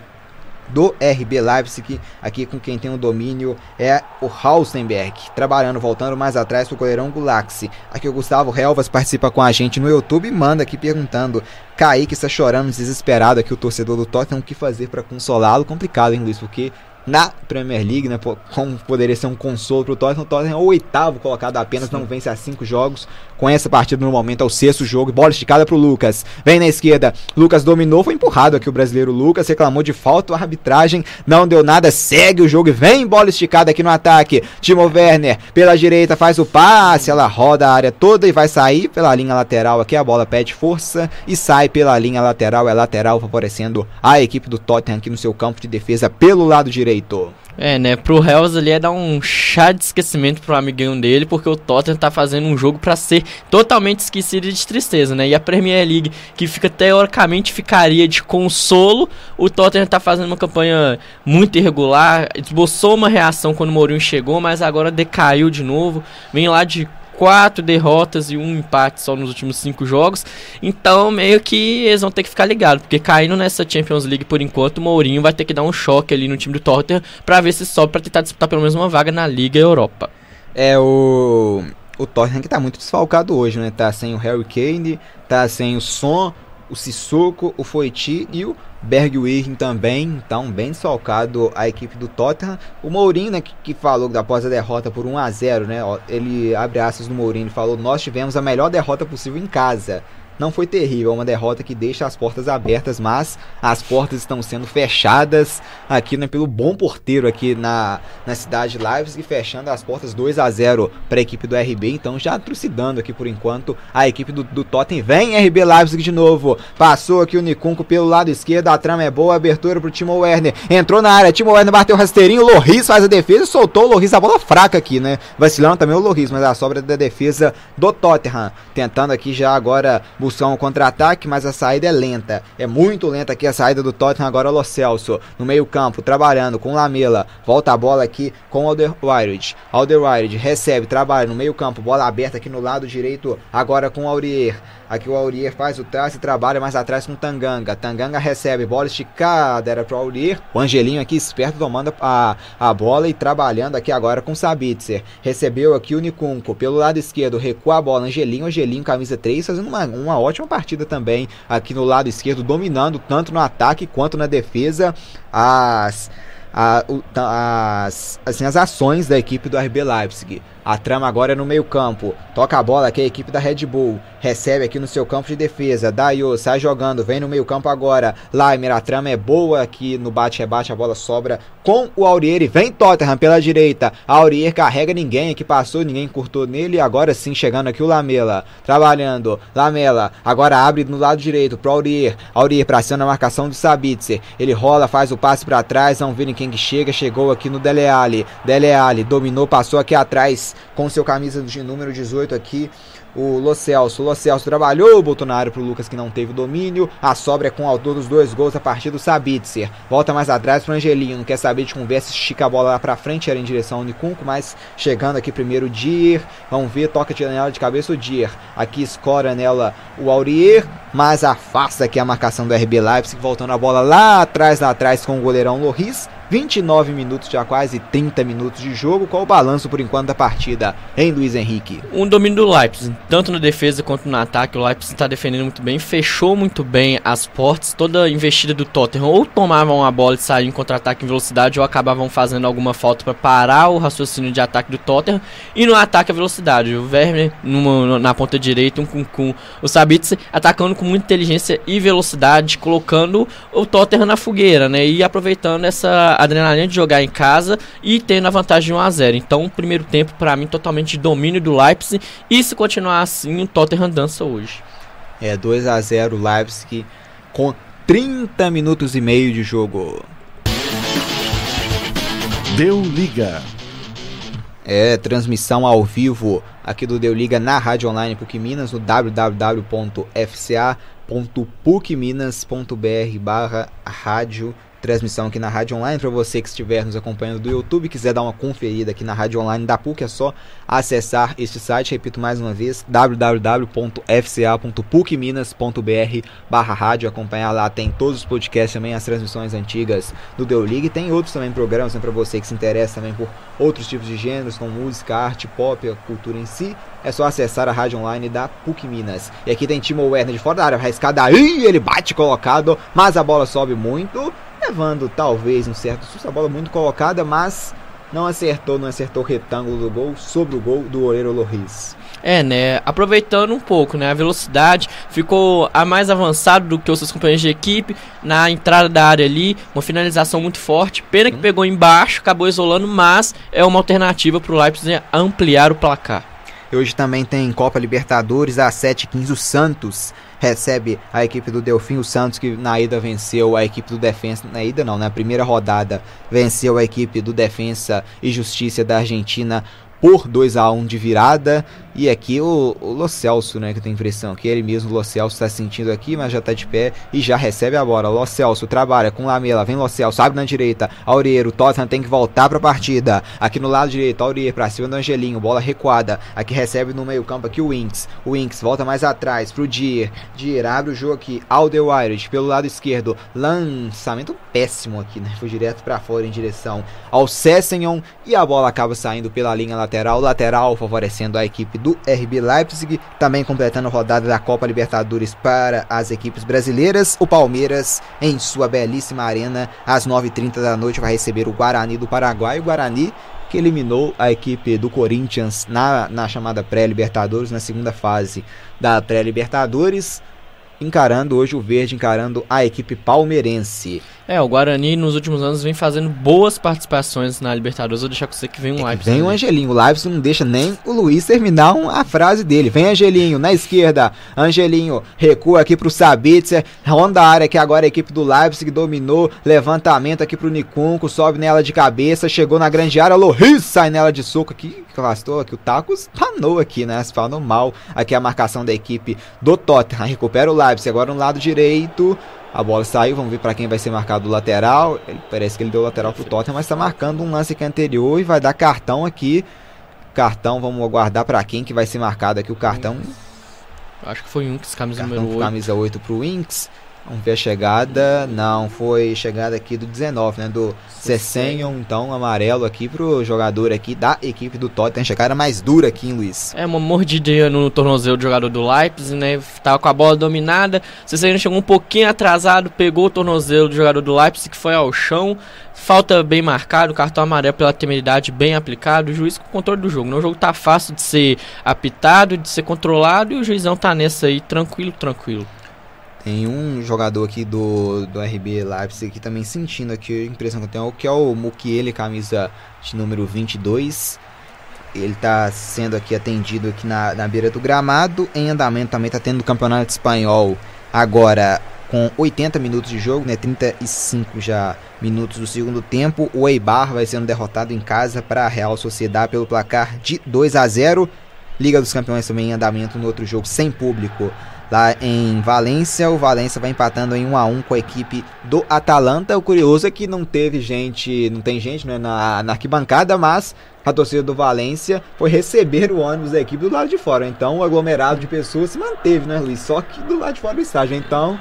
do RB Leipzig, aqui com quem tem o domínio é o Hausenberg, trabalhando, voltando mais atrás pro goleirão Gulaxi. Aqui o Gustavo Relvas participa com a gente no YouTube e manda aqui perguntando, Kaique está chorando desesperado aqui o torcedor do Tottenham, o que fazer para consolá-lo? Complicado, hein, Luiz, porque na Premier League, né? Como poderia ser um consolo para o Tottenham. O Tottenham é o oitavo colocado apenas, Sim. não vence há cinco jogos. Com essa partida no momento é o sexto jogo. Bola esticada para o Lucas. Vem na esquerda. Lucas dominou, foi empurrado aqui o brasileiro Lucas. Reclamou de falta, a arbitragem não deu nada. Segue o jogo e vem bola esticada aqui no ataque. Timo Werner pela direita faz o passe. Ela roda a área toda e vai sair pela linha lateral aqui. A bola pede força e sai pela linha lateral. É lateral favorecendo a equipe do Tottenham aqui no seu campo de defesa pelo lado direito. É, né? Pro Hells ali é dar um chá de esquecimento pro amiguinho dele, porque o Tottenham tá fazendo um jogo para ser totalmente esquecido de tristeza, né? E a Premier League, que fica teoricamente ficaria de consolo, o Tottenham tá fazendo uma campanha muito irregular, esboçou uma reação quando o Mourinho chegou, mas agora decaiu de novo, vem lá de quatro derrotas e um empate só nos últimos cinco jogos. Então, meio que eles vão ter que ficar ligados, porque caindo nessa Champions League por enquanto, o Mourinho vai ter que dar um choque ali no time do Tottenham para ver se sobe para tentar disputar pelo menos uma vaga na Liga Europa. É o o Tottenham que tá muito desfalcado hoje, né? Tá sem o Harry Kane, tá sem o Son, o Sissoko, o Foiti e o Bergwijn também, então bem desfalcado a equipe do Tottenham. O Mourinho, né, que, que falou após a derrota por 1 a 0 né, ele abre aspas no Mourinho e falou: Nós tivemos a melhor derrota possível em casa. Não foi terrível, é uma derrota que deixa as portas abertas, mas as portas estão sendo fechadas aqui né, pelo bom porteiro aqui na, na cidade de Leipzig, fechando as portas 2 a 0 para a equipe do RB, então já trucidando aqui por enquanto a equipe do, do Tottenham. Vem RB Leipzig de novo, passou aqui o Nikunko pelo lado esquerdo, a trama é boa, abertura para o Timo Werner, entrou na área, Timo Werner bateu o rasteirinho, o Loris faz a defesa e soltou o Loris, a bola fraca aqui, né? Vacilando também o Loris, mas a sobra da defesa do Tottenham, tentando aqui já agora buscar um contra-ataque, mas a saída é lenta. É muito lenta aqui a saída do Tottenham agora o Celso. No meio campo, trabalhando com Lamela. Volta a bola aqui com Alderweireld. Alderweireld recebe, trabalha no meio campo. Bola aberta aqui no lado direito agora com Aurier. Aqui o Aurier faz o traço e trabalha mais atrás com Tanganga. Tanganga recebe, bola esticada, era pro Aurier. O Angelinho aqui esperto tomando a, a bola e trabalhando aqui agora com Sabitzer. Recebeu aqui o Nikunko pelo lado esquerdo, recua a bola. Angelinho, Angelinho, camisa 3, fazendo uma, uma ótima partida também aqui no lado esquerdo, dominando tanto no ataque quanto na defesa. As a, as, assim, as ações da equipe do RB Leipzig. A trama agora é no meio campo. Toca a bola aqui a equipe da Red Bull. Recebe aqui no seu campo de defesa. Daio sai jogando. Vem no meio campo agora. Laimer, a trama é boa aqui no bate-rebate. A bola sobra com o Aurier. E vem Tottenham pela direita. Aurier carrega ninguém aqui passou. Ninguém curtou nele. Agora sim chegando aqui o Lamela. Trabalhando. Lamela agora abre no lado direito pro Aurier. Aurier pra cima na marcação do Sabitzer. Ele rola, faz o passe para trás. Vamos ver quem que chega. Chegou aqui no Dele Alli. Dele Alli dominou, passou aqui atrás com seu camisa de número 18 aqui, o Lo Celso. Lo Celso trabalhou, botou na área pro Lucas que não teve domínio. A sobra é com o autor dos dois gols a partir do Sabitzer. Volta mais atrás pro Angelinho. Não quer saber de conversa, estica a bola lá pra frente, era em direção ao Nicunco, mas chegando aqui primeiro o Dier. Vamos ver, toca de nela de cabeça o Dier. Aqui escora nela o Aurier, mas afasta aqui a marcação do RB Leipzig, voltando a bola lá atrás, lá atrás com o goleirão Loris. 29 minutos, já quase 30 minutos de jogo. Qual o balanço por enquanto da partida, hein, Luiz Henrique? Um domínio do Leipzig, tanto na defesa quanto no ataque. O Leipzig está defendendo muito bem, fechou muito bem as portas. Toda a investida do Tottenham ou tomavam a bola e saíam em contra-ataque em velocidade ou acabavam fazendo alguma falta para parar o raciocínio de ataque do Tottenham. E no ataque a velocidade, o Werner numa, na ponta direita, um com, com o Sabitzer atacando com muita inteligência e velocidade, colocando o Tottenham na fogueira, né? E aproveitando essa adrenalina de jogar em casa e tendo a vantagem de 1 a 0. Então, o primeiro tempo para mim totalmente de domínio do Leipzig e se continuar assim, o Tottenham dança hoje. É 2 a 0 Leipzig com 30 minutos e meio de jogo. Deu liga. É transmissão ao vivo aqui do Deu Liga na Rádio Online PUC Minas no www.fca.pucminas.br barra rádio transmissão aqui na Rádio Online. Para você que estiver nos acompanhando do YouTube, quiser dar uma conferida aqui na Rádio Online da PUC, é só acessar este site. Repito mais uma vez: www.fca.pucminas.br barra rádio. Acompanhar lá, tem todos os podcasts também, as transmissões antigas do Deu Liga. E tem outros também programas né, para você que se interessa também por outros tipos de gêneros, como música, arte, pop, a cultura em si. É só acessar a rádio online da PUC Minas. E aqui tem Timo Werner de fora da área, arriscado aí, ele bate colocado, mas a bola sobe muito levando talvez um certo susto, a bola muito colocada, mas não acertou, não acertou o retângulo do gol sobre o gol do Oreiro Loris. É, né? Aproveitando um pouco, né? A velocidade ficou a mais avançado do que os seus companheiros de equipe na entrada da área ali, uma finalização muito forte. Pena que pegou embaixo, acabou isolando, mas é uma alternativa para o Leipzig ampliar o placar. Hoje também tem Copa Libertadores às 7h15 o Santos recebe a equipe do Delfim, o Santos que na ida venceu a equipe do Defensa, na ida não, na primeira rodada venceu a equipe do Defensa e Justiça da Argentina por 2 a 1 de virada. E aqui o, o Lo Celso, né, que a impressão que ele mesmo, o Lo Celso, está sentindo aqui, mas já está de pé e já recebe a bola. Lo Celso trabalha com Lamela, vem Lo Celso, abre na direita, Aurieiro, Tottenham tem que voltar para a partida. Aqui no lado direito, Aurieiro para cima do Angelinho, bola recuada. Aqui recebe no meio campo aqui o Winks. O Winks volta mais atrás pro Dier. Dier abre o jogo aqui, Alderweireld pelo lado esquerdo. Lançamento péssimo aqui, né? Foi direto para fora em direção ao Sessenhon e a bola acaba saindo pela linha lateral, lateral favorecendo a equipe do RB Leipzig, também completando a rodada da Copa Libertadores para as equipes brasileiras. O Palmeiras, em sua belíssima arena, às 9h30 da noite, vai receber o Guarani do Paraguai. O Guarani que eliminou a equipe do Corinthians na, na chamada pré-Libertadores, na segunda fase da pré-Libertadores encarando hoje o Verde, encarando a equipe palmeirense. É, o Guarani nos últimos anos vem fazendo boas participações na Libertadores. Vou deixar com você que vem um é Vem o Angelinho. O Leipzig não deixa nem o Luiz terminar a frase dele. Vem Angelinho na esquerda. Angelinho recua aqui pro Sabitzer. Ronda a área que agora a equipe do Leipzig dominou. Levantamento aqui pro Nicunco. Sobe nela de cabeça. Chegou na grande área. Loris sai nela de soco aqui. Afastou aqui. O Tacos panou aqui, né? Se falou mal. Aqui a marcação da equipe do Tottenham. Recupera o Leipzig. Agora no lado direito. A bola saiu, vamos ver para quem vai ser marcado o lateral. Ele, parece que ele deu o lateral pro Tottenham, mas está marcando um lance aqui anterior e vai dar cartão aqui. Cartão, vamos aguardar para quem que vai ser marcado aqui o cartão. Acho que foi o Inks, camisa cartão número 8. Camisa 8 pro Inks. Vamos ver a chegada. Não, foi chegada aqui do 19, né? Do Cessenhon, então amarelo aqui pro jogador aqui da equipe do Tottenham. Chegada mais dura aqui, hein, Luiz? É uma mordidinha no tornozelo do jogador do Leipzig, né? Tava com a bola dominada. Cessenhon chegou um pouquinho atrasado, pegou o tornozelo do jogador do Leipzig que foi ao chão. Falta bem marcado, cartão amarelo pela temeridade bem aplicado. O juiz com o controle do jogo. Né? O jogo tá fácil de ser apitado, de ser controlado e o juizão tá nessa aí, tranquilo, tranquilo. Tem um jogador aqui do, do RB Leipzig que também sentindo aqui a impressão que eu tenho, que é o Mukiele, camisa de número 22. Ele está sendo aqui atendido aqui na, na beira do gramado. Em andamento também está tendo o campeonato espanhol agora com 80 minutos de jogo, né? 35 já minutos do segundo tempo. O Eibar vai sendo derrotado em casa para a Real Sociedade pelo placar de 2 a 0. Liga dos Campeões também em andamento no outro jogo sem público lá em Valência. O Valência vai empatando em 1 a 1 com a equipe do Atalanta. O curioso é que não teve gente, não tem gente né, na, na arquibancada, mas a torcida do Valência foi receber o ônibus da equipe do lado de fora. Então o aglomerado de pessoas se manteve, né, Luiz? Só que do lado de fora do estádio. Então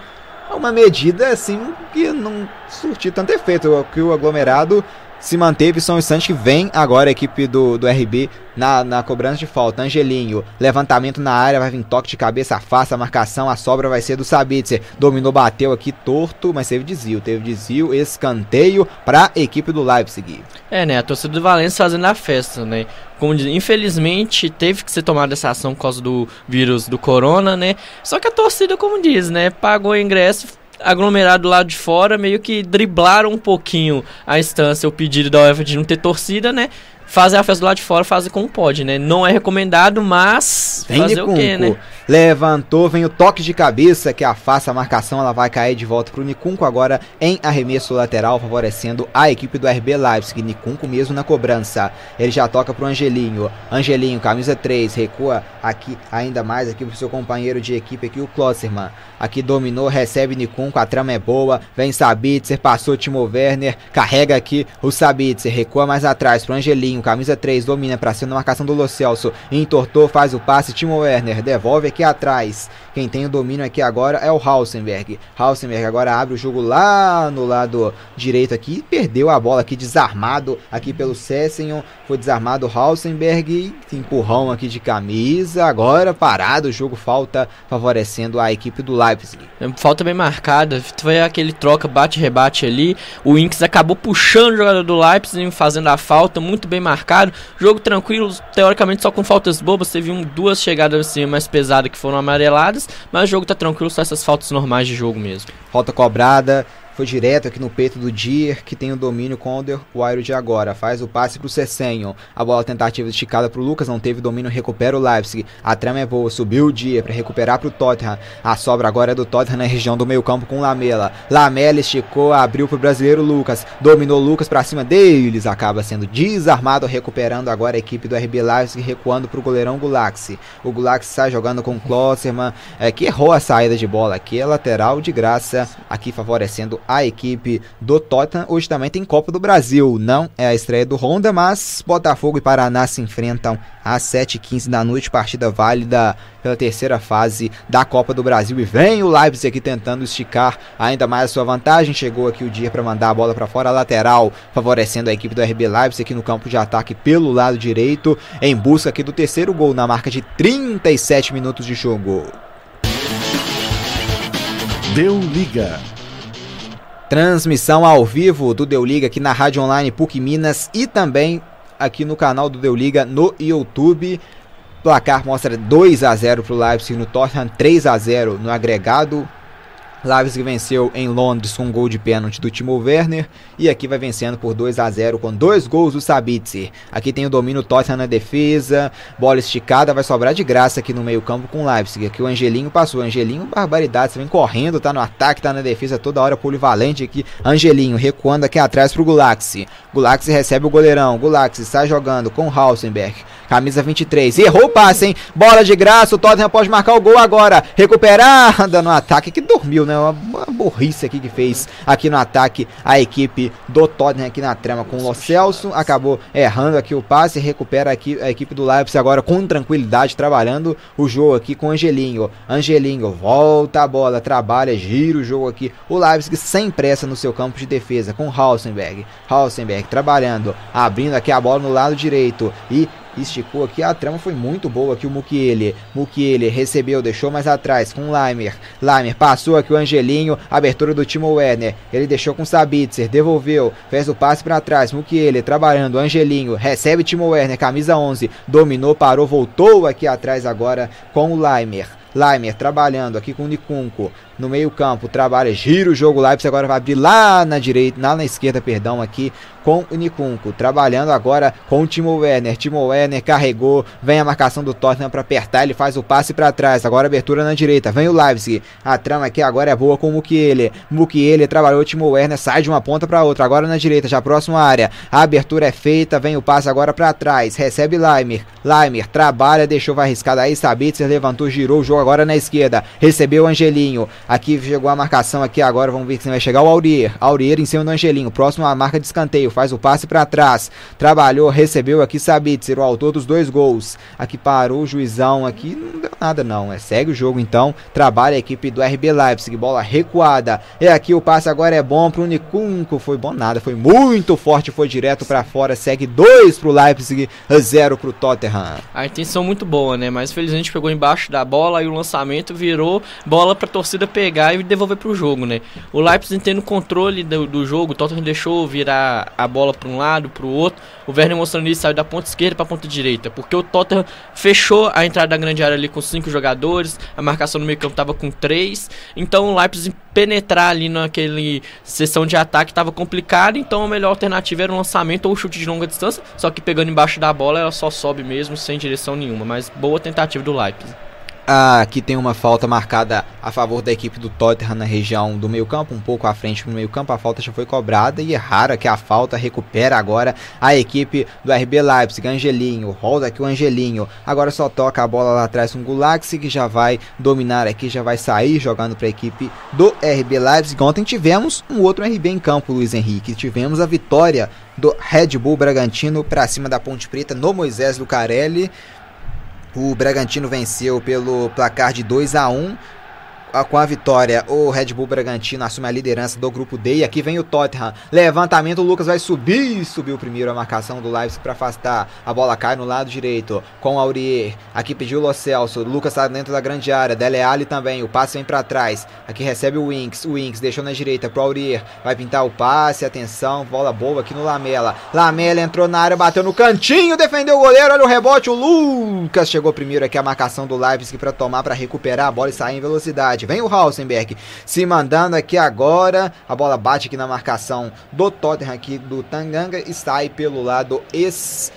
é uma medida assim que não surtiu tanto efeito, que o aglomerado se manteve são instantes que vem agora a equipe do, do RB na, na cobrança de falta. Angelinho, levantamento na área, vai vir toque de cabeça, afasta a marcação, a sobra vai ser do Sabitzer. Dominou, bateu aqui torto, mas teve desvio. Teve desvio, escanteio para a equipe do Leipzig. É, né? A torcida do Valência fazendo a festa, né? Como diz, infelizmente teve que ser tomada essa ação por causa do vírus do corona, né? Só que a torcida, como diz, né? Pagou o ingresso, aglomerado lá de fora, meio que driblaram um pouquinho a instância, o pedido da UEFA de não ter torcida, né? Fazem a festa do lado de fora, fazem como pode, né? Não é recomendado, mas vem fazer o quê, né? Levantou, vem o toque de cabeça que afasta a marcação, ela vai cair de volta pro Nicunco agora em arremesso lateral, favorecendo a equipe do RB Leipzig. Nicunco mesmo na cobrança. Ele já toca pro Angelinho. Angelinho, camisa 3, recua aqui ainda mais aqui pro seu companheiro de equipe aqui, o Klosserman. Aqui dominou, recebe Nicunco, a trama é boa. Vem Sabitzer, passou Timo Werner, carrega aqui o Sabitzer, recua mais atrás pro Angelinho, camisa 3, domina pra cima na marcação do Lo Celso. Entortou, faz o passe, Timo Werner, devolve aqui atrás. Quem tem o domínio aqui agora é o Hausenberg. Hausenberg agora abre o jogo lá no lado direito aqui. Perdeu a bola aqui, desarmado aqui pelo Sessenhon. Foi desarmado o Hausenberg. Empurrão aqui de camisa. Agora parado o jogo. Falta favorecendo a equipe do Leipzig. Falta bem marcada. Foi aquele troca, bate-rebate ali. O Inks acabou puxando o jogador do Leipzig, fazendo a falta. Muito bem marcado. Jogo tranquilo, teoricamente só com faltas bobas. Teve um, duas chegadas assim mais pesadas que foram amareladas, mas o jogo tá tranquilo, só essas faltas normais de jogo mesmo. Falta cobrada, foi direto aqui no peito do Dier, que tem o domínio contra o Airo de agora. Faz o passe pro Cessenho. A bola tentativa esticada pro Lucas, não teve domínio, recupera o Leipzig. A trama é boa, subiu o Dier para recuperar pro Tottenham. A sobra agora é do Tottenham na região do meio-campo com Lamela. Lamela esticou, abriu pro brasileiro Lucas. Dominou Lucas para cima deles, acaba sendo desarmado, recuperando agora a equipe do RB Leipzig, recuando pro goleirão Gulaxi. O Gulaxi sai jogando com o Klosserman, é, que errou a saída de bola aqui, é lateral de graça, aqui favorecendo a equipe do Tottenham. Hoje também tem Copa do Brasil. Não é a estreia do Honda, mas Botafogo e Paraná se enfrentam às 7h15 da noite. Partida válida pela terceira fase da Copa do Brasil. E vem o Leipzig aqui tentando esticar ainda mais a sua vantagem. Chegou aqui o dia para mandar a bola para fora, lateral, favorecendo a equipe do RB Leipzig aqui no campo de ataque pelo lado direito, em busca aqui do terceiro gol na marca de 37 minutos de jogo. Deu liga. Transmissão ao vivo do Deu Liga aqui na Rádio Online PUC Minas e também aqui no canal do Deu Liga no YouTube. Placar mostra 2 a 0 para o Leipzig no Tottenham, 3 a 0 no agregado. Leipzig venceu em Londres com um gol de pênalti do Timo Werner e aqui vai vencendo por 2 a 0 com dois gols do Sabitzer. Aqui tem o domínio Tottenham na defesa, bola esticada, vai sobrar de graça aqui no meio-campo com o Leipzig. Aqui o Angelinho passou, Angelinho, barbaridade, você vem correndo, tá no ataque, tá na defesa toda hora polivalente aqui. Angelinho recuando aqui atrás pro Gulaxi. Gulaxi recebe o goleirão, Gulaxi está jogando com Hausenberg. Camisa 23. Errou o passe, hein? Bola de graça. O Tottenham pode marcar o gol agora. Recuperada [LAUGHS] no ataque que dormiu, né? Né? Uma, burrice aqui que fez aqui no ataque a equipe do Tottenham aqui na trama com o Lo Celso. Acabou errando aqui o passe, recupera aqui a equipe do Leipzig agora com tranquilidade, trabalhando o jogo aqui com Angelinho. Angelinho volta a bola, trabalha, gira o jogo aqui. O Leipzig sem pressa no seu campo de defesa com Hausenberg. Hausenberg trabalhando, abrindo aqui a bola no lado direito e esticou aqui. A trama foi muito boa aqui o Mukiele. Mukiele recebeu, deixou mais atrás com o Leimer. Leimer passou aqui o Angelinho, abertura do Timo Werner. Ele deixou com o Sabitzer, devolveu, fez o passe para trás. Mukiele trabalhando, Angelinho recebe Timo Werner, camisa 11, dominou, parou, voltou aqui atrás agora com o Leimer. Leimer trabalhando aqui com o Nikunko no meio campo, trabalha, gira o jogo, Leipzig agora vai abrir lá na direita, lá na esquerda, perdão, aqui com o Nikunko, trabalhando agora com o Timo Werner, Timo Werner carregou, vem a marcação do Tottenham para apertar, ele faz o passe para trás, agora abertura na direita, vem o Leipzig, a trama aqui agora é boa com o Mukiele, Mukiele trabalhou o Timo Werner, sai de uma ponta para outra, agora na direita, já próxima área, a abertura é feita, vem o passe agora para trás, recebe Leimer, Leimer trabalha, deixou vai arriscado aí, Sabitzer levantou, girou o jogo agora na esquerda, recebeu o Angelinho, Aqui chegou a marcação aqui agora, vamos ver se vai chegar o Aurier. Aurier em cima do Angelinho, próximo à marca de escanteio, faz o passe para trás. Trabalhou, recebeu aqui Sabitzer, o autor dos dois gols. Aqui parou o juizão aqui, não deu nada não, é segue o jogo então. Trabalha a equipe do RB Leipzig, bola recuada. E aqui o passe agora é bom pro Nikunko, foi bom nada, foi muito forte, foi direto para fora, segue 2 pro Leipzig, 0 pro Tottenham. A intenção muito boa, né? Mas felizmente pegou embaixo da bola e o lançamento virou bola pra torcida pegar e devolver pro jogo, né? O Leipzig tendo controle do, do jogo, o Tottenham deixou virar a bola para um lado, para o outro. O Werner mostrando isso saiu da ponta esquerda para a ponta direita, porque o Tottenham fechou a entrada da grande área ali com cinco jogadores, a marcação no meio campo estava com três. Então o Leipzig penetrar ali naquele sessão de ataque estava complicado, então a melhor alternativa era o lançamento ou o chute de longa distância, só que pegando embaixo da bola ela só sobe mesmo sem direção nenhuma, mas boa tentativa do Leipzig. Ah, aqui tem uma falta marcada a favor da equipe do Tottenham na região do meio-campo, um pouco à frente do meio-campo. A falta já foi cobrada e é rara que a falta recupera agora a equipe do RB Leipzig. Angelinho, roda aqui o Angelinho. Agora só toca a bola lá atrás com o Gulaxi que já vai dominar aqui, já vai sair jogando para a equipe do RB Leipzig. Ontem tivemos um outro RB em campo, Luiz Henrique. Tivemos a vitória do Red Bull Bragantino para cima da Ponte Preta no Moisés Lucarelli. O Bragantino venceu pelo placar de 2 a 1 com a vitória, o Red Bull Bragantino assume a liderança do grupo D. E aqui vem o Tottenham. Levantamento, o Lucas vai subir. Subiu primeiro a marcação do Leipzig para afastar. A bola cai no lado direito com o Aurier. Aqui pediu o Lo Celso. Lucas está dentro da grande área. Dele também. O passe vem para trás. Aqui recebe o Winks. O Winks deixou na direita pro Aurier. Vai pintar o passe. Atenção. Bola boa aqui no Lamela. Lamela entrou na área, bateu no cantinho. Defendeu o goleiro. Olha o rebote. O Lucas chegou primeiro aqui a marcação do Leipzig para tomar, para recuperar a bola e sair em velocidade. Vem o Hausenberg se mandando aqui agora. A bola bate aqui na marcação do Tottenham aqui do Tanganga e sai pelo lado esquerdo,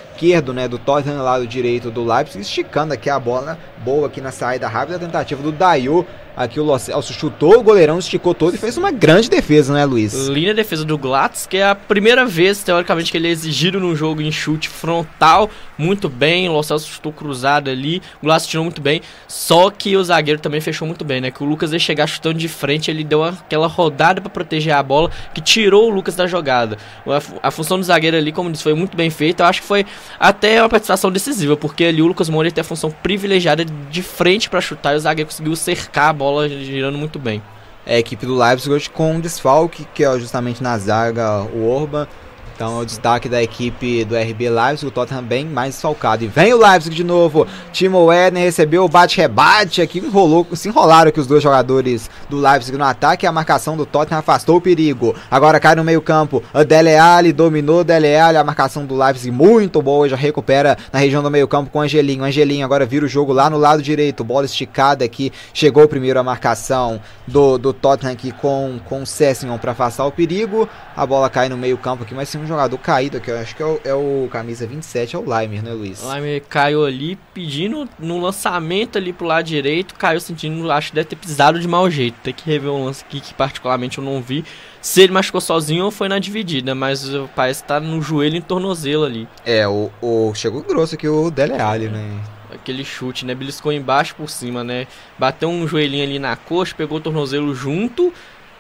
né, do Tottenham, lado direito do Leipzig, esticando aqui a bola boa aqui na saída rápida, tentativa do Dayo Aqui o Lo Celso chutou, o goleirão esticou todo e fez uma grande defesa, né, Luiz? Linda defesa do Glatz, que é a primeira vez, teoricamente, que ele é exigido no jogo em chute frontal. Muito bem, o Lo Celso chutou cruzado ali, o Glatz tirou muito bem. Só que o zagueiro também fechou muito bem, né? Que o Lucas ia chegar chutando de frente, ele deu aquela rodada para proteger a bola, que tirou o Lucas da jogada. A, a, função do zagueiro ali, como disse, foi muito bem feita. Eu acho que foi até uma participação decisiva, porque ali o Lucas Moura tem a função privilegiada de frente para chutar e o zagueiro conseguiu cercar a bola girando muito bem. É, a equipe do Leipzig hoje com um desfalque, que é justamente na zaga o Orban, então, o destaque da equipe do RB Leipzig, o Tottenham bem mais salcado. E vem o Leipzig de novo. Timo Werner recebeu o bate-rebate aqui, enrolou, se enrolaram aqui os dois jogadores do Leipzig no ataque. A marcação do Tottenham afastou o perigo. Agora cai no meio-campo. Dele Alli dominou Dele Alli. A marcação do Leipzig muito boa, já recupera na região do meio-campo com Angelinho. Angelinho agora vira o jogo lá no lado direito. Bola esticada aqui. Chegou primeiro a marcação do, do Tottenham aqui com, com o Sessignon para afastar o perigo. A bola cai no meio-campo aqui, mas sim um jogador caído aqui, eu acho que é o, é o camisa 27, é o Limer, né, Luiz? O Limer caiu ali pedindo no lançamento ali pro lado direito, caiu sentindo, acho que deve ter pisado de mau jeito. Tem que rever um lance aqui que particularmente eu não vi. Se ele machucou sozinho ou foi na dividida, mas parece que tá no joelho e tornozelo ali. É, o, o chegou grosso aqui o Dele Alli, né? aquele chute, né? Beliscou embaixo por cima, né? Bateu um joelhinho ali na coxa, pegou o tornozelo junto,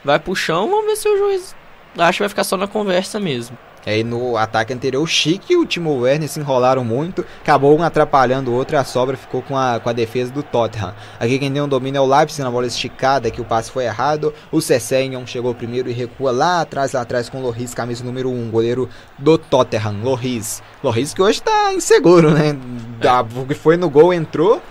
vai pro chão, vamos ver se o juiz acha que vai ficar só na conversa mesmo. Aí no ataque anterior, o Chique e o Timo Werner se enrolaram muito, acabou um atrapalhando o outro e a sobra ficou com a, com a defesa do Tottenham. Aqui quem deu um domínio é o Leipzig na bola esticada, que o passe foi errado. O Cessenhon chegou primeiro e recua lá atrás, lá atrás com o Loris, camisa número 1, um, goleiro do Tottenham, Loris. Loris que hoje tá inseguro, né? Da, foi no gol, entrou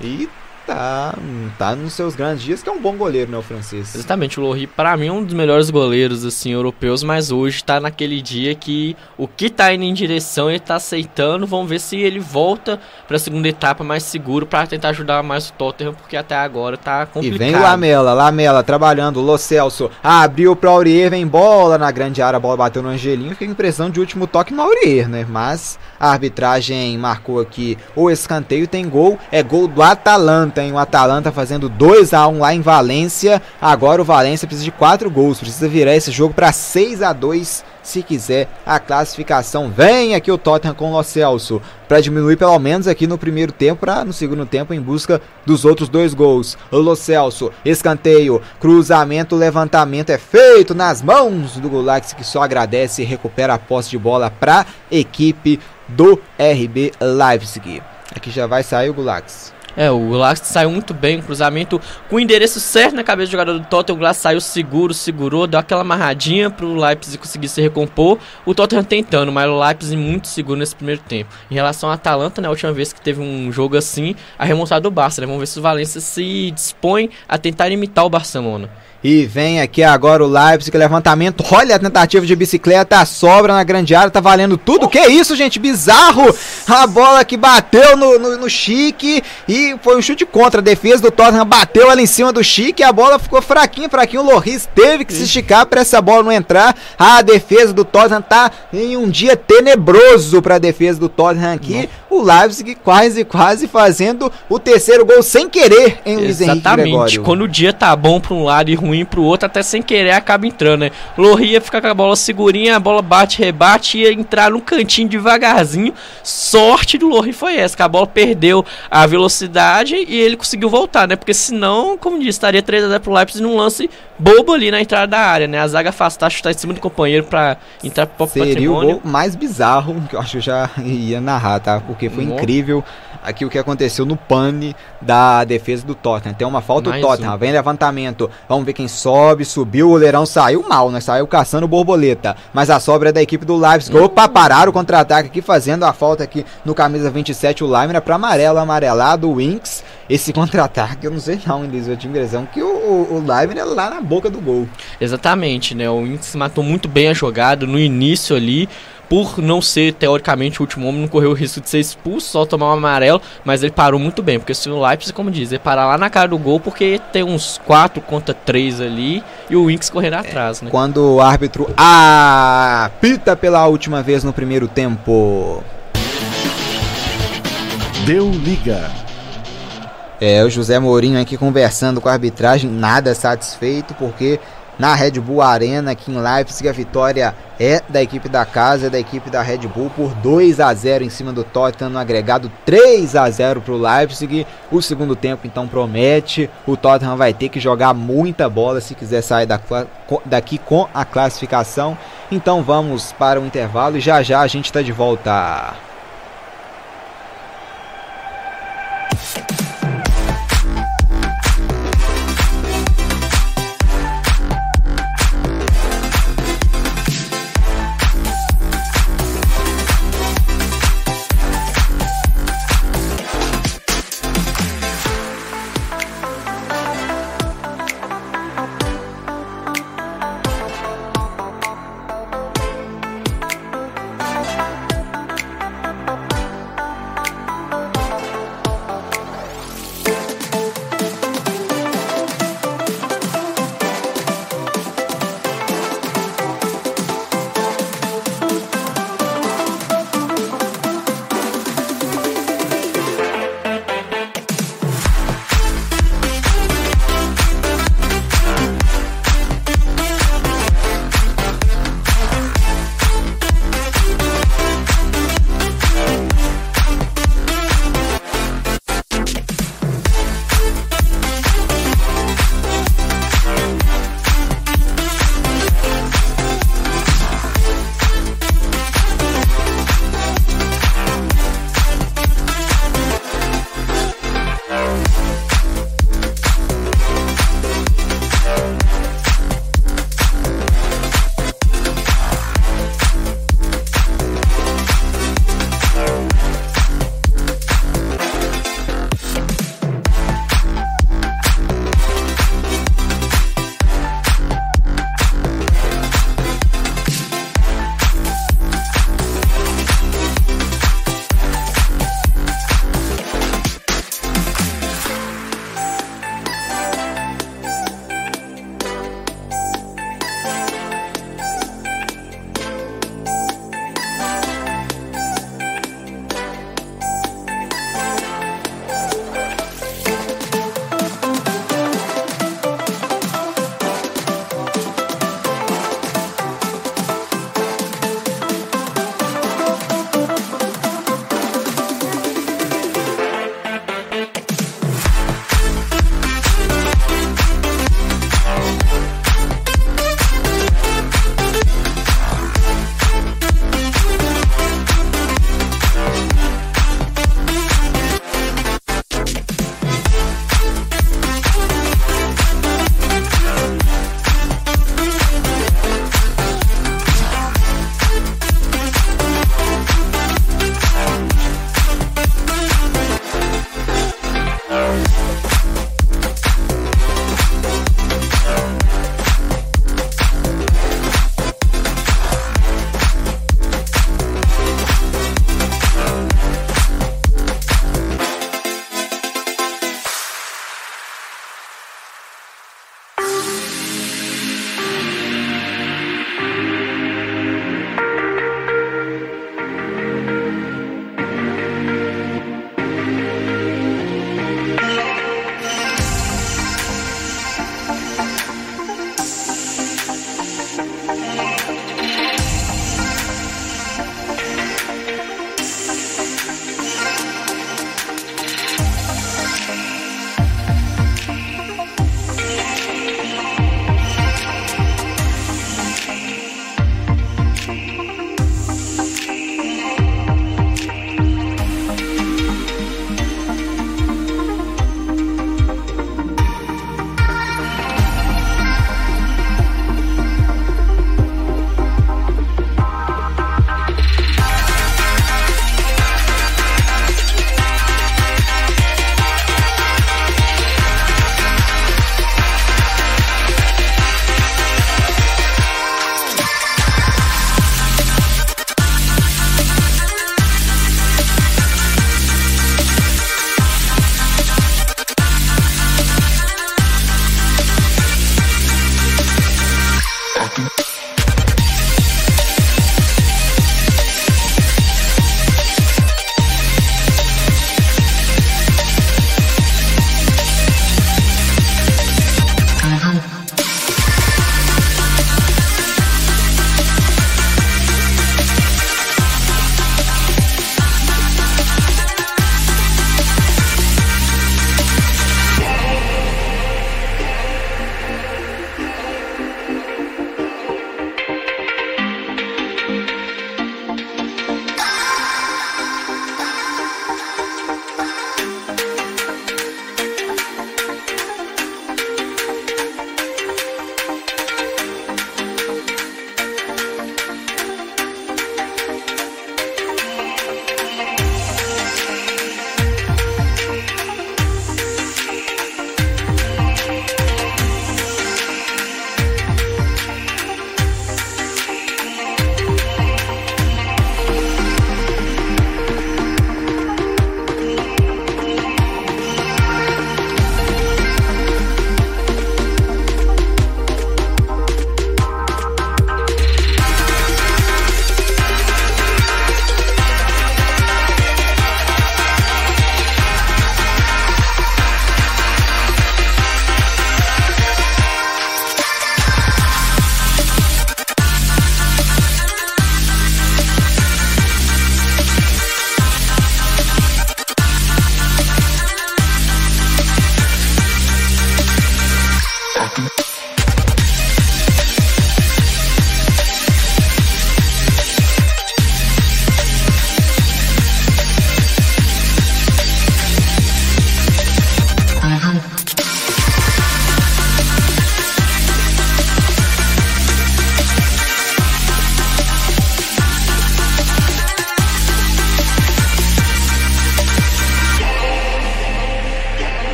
e tá, tá nos seus grandes dias, que é um bom goleiro, né, o francês. Exatamente, o Lohri para mim é um dos melhores goleiros assim europeus, mas hoje tá naquele dia que o que tá indo em direção ele tá aceitando, vamos ver se ele volta para a segunda etapa mais seguro para tentar ajudar mais o Tottenham, porque até agora tá complicado. E vem o Lamela, Lamela trabalhando, Lo Celso abriu para Aurier, vem bola na grande área, a bola bateu no Angelinho, fica a impressão de último toque no Aurier, né? Mas a arbitragem marcou aqui o escanteio, tem gol, é gol do Atalanta tem o Atalanta fazendo 2 a 1 lá em Valência. Agora o Valência precisa de 4 gols, precisa virar esse jogo para 6 a 2 se quiser a classificação. Vem aqui o Tottenham com o Lo Celso para diminuir pelo menos aqui no primeiro tempo, para no segundo tempo em busca dos outros dois gols. O Lo Celso, escanteio, cruzamento, levantamento é feito nas mãos do Gulax que só agradece e recupera a posse de bola para equipe do RB Leipzig. Aqui já vai sair o Gulax. É, o Glass saiu muito bem, cruzamento com o endereço certo na cabeça do jogador do Tottenham. O Glass saiu seguro, segurou, deu aquela amarradinha pro Leipzig conseguir se recompor. O Tottenham tentando, mas o Leipzig muito seguro nesse primeiro tempo. Em relação ao Atalanta, né, a última vez que teve um jogo assim, a remontada do Barça, né? Vamos ver se o Valência se dispõe a tentar imitar o Barcelona. E vem aqui agora o Leipzig, levantamento. Olha a tentativa de bicicleta, sobra na grande área, tá valendo tudo. Que isso, gente? Bizarro! A bola que bateu no, no, no Chique e foi um chute contra. A defesa do Tottenham bateu ali em cima do Chique. A bola ficou fraquinha, fraquinho. O Loris teve que se esticar para essa bola não entrar. A defesa do Tottenham tá em um dia tenebroso para a defesa do Tottenham aqui. Não. O Leipzig quase, quase fazendo o terceiro gol sem querer em Luiz Henrique Exatamente. Quando o dia tá bom para um lado e ruim ruim pro outro, até sem querer acaba entrando, né? Lohri ia ficar com a bola segurinha, a bola bate, rebate, ia entrar num cantinho devagarzinho. Sorte do Lohri foi essa, que a bola perdeu a velocidade e ele conseguiu voltar, né? Porque senão, como disse, estaria 3 a 0 pro Leipzig num lance bobo ali na entrada da área, né? A zaga afastar, chutar em cima do companheiro para entrar pro Seria patrimônio. o gol mais bizarro que eu acho que eu já ia narrar, tá? Porque foi incrível aqui o que aconteceu no pane da defesa do Tottenham. Tem uma falta Mais do Tottenham, um. vem levantamento. Vamos ver quem sobe, subiu, o goleirão saiu mal, né? Saiu caçando borboleta. Mas a sobra é da equipe do Leipzig. Hum. Opa, pararam o contra-ataque aqui, fazendo a falta aqui no camisa 27, o Leimner para amarelo, amarelado, o Winks. Esse [LAUGHS] contra-ataque, eu não sei não, eu tinha impressão que o, o, é lá na boca do gol. Exatamente, né? O Winks matou muito bem a jogada no início ali por não ser teoricamente o último homem, não correu o risco de ser expulso, só tomar um amarelo, mas ele parou muito bem, porque se o Leipzig, como diz, ele parar lá na cara do gol, porque tem uns 4 contra 3 ali e o Winks correndo é, atrás, né? Quando o árbitro apita pela última vez no primeiro tempo. Deu liga. É, o José Mourinho aqui conversando com a arbitragem, nada satisfeito, porque na Red Bull Arena aqui em Leipzig. A vitória é da equipe da casa, é da equipe da Red Bull por 2 a 0 em cima do Tottenham, no agregado 3 a 0 para o Leipzig. O segundo tempo então promete. O Tottenham vai ter que jogar muita bola se quiser sair da, daqui com a classificação. Então vamos para o intervalo e já já a gente está de volta.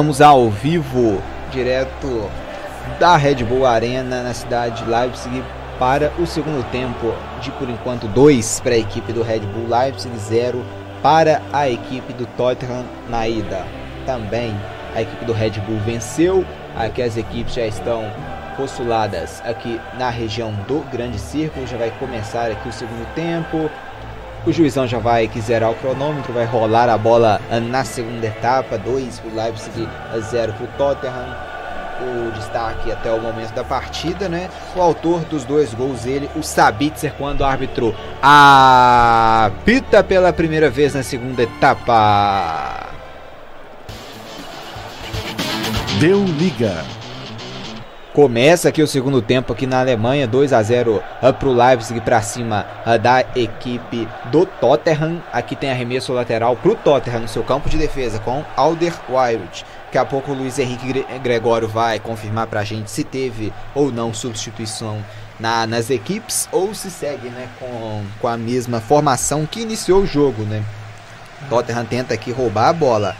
Voltamos ao vivo, direto da Red Bull Arena na cidade de Leipzig para o segundo tempo de por enquanto 2 para a equipe do Red Bull Leipzig, 0 para a equipe do Tottenham na ida. Também a equipe do Red Bull venceu, aqui as equipes já estão postuladas aqui na região do Grande Círculo, já vai começar aqui o segundo tempo. O juizão já vai que zerar o cronômetro, vai rolar a bola na segunda etapa, 2 para o Leipzig, 0 para o Tottenham o destaque até o momento da partida, né? O autor dos dois gols, ele, o Sabitzer, quando o árbitro apita pela primeira vez na segunda etapa. Deu liga. Começa aqui o segundo tempo aqui na Alemanha, 2 a 0 para o Leipzig para cima uh, da equipe do Tottenham. Aqui tem arremesso lateral para o Tottenham no seu campo de defesa com Alderweireld. Daqui a pouco o Luiz Henrique Gregório vai confirmar para a gente se teve ou não substituição na, nas equipes ou se segue né, com, com a mesma formação que iniciou o jogo. Né? Tottenham tenta aqui roubar a bola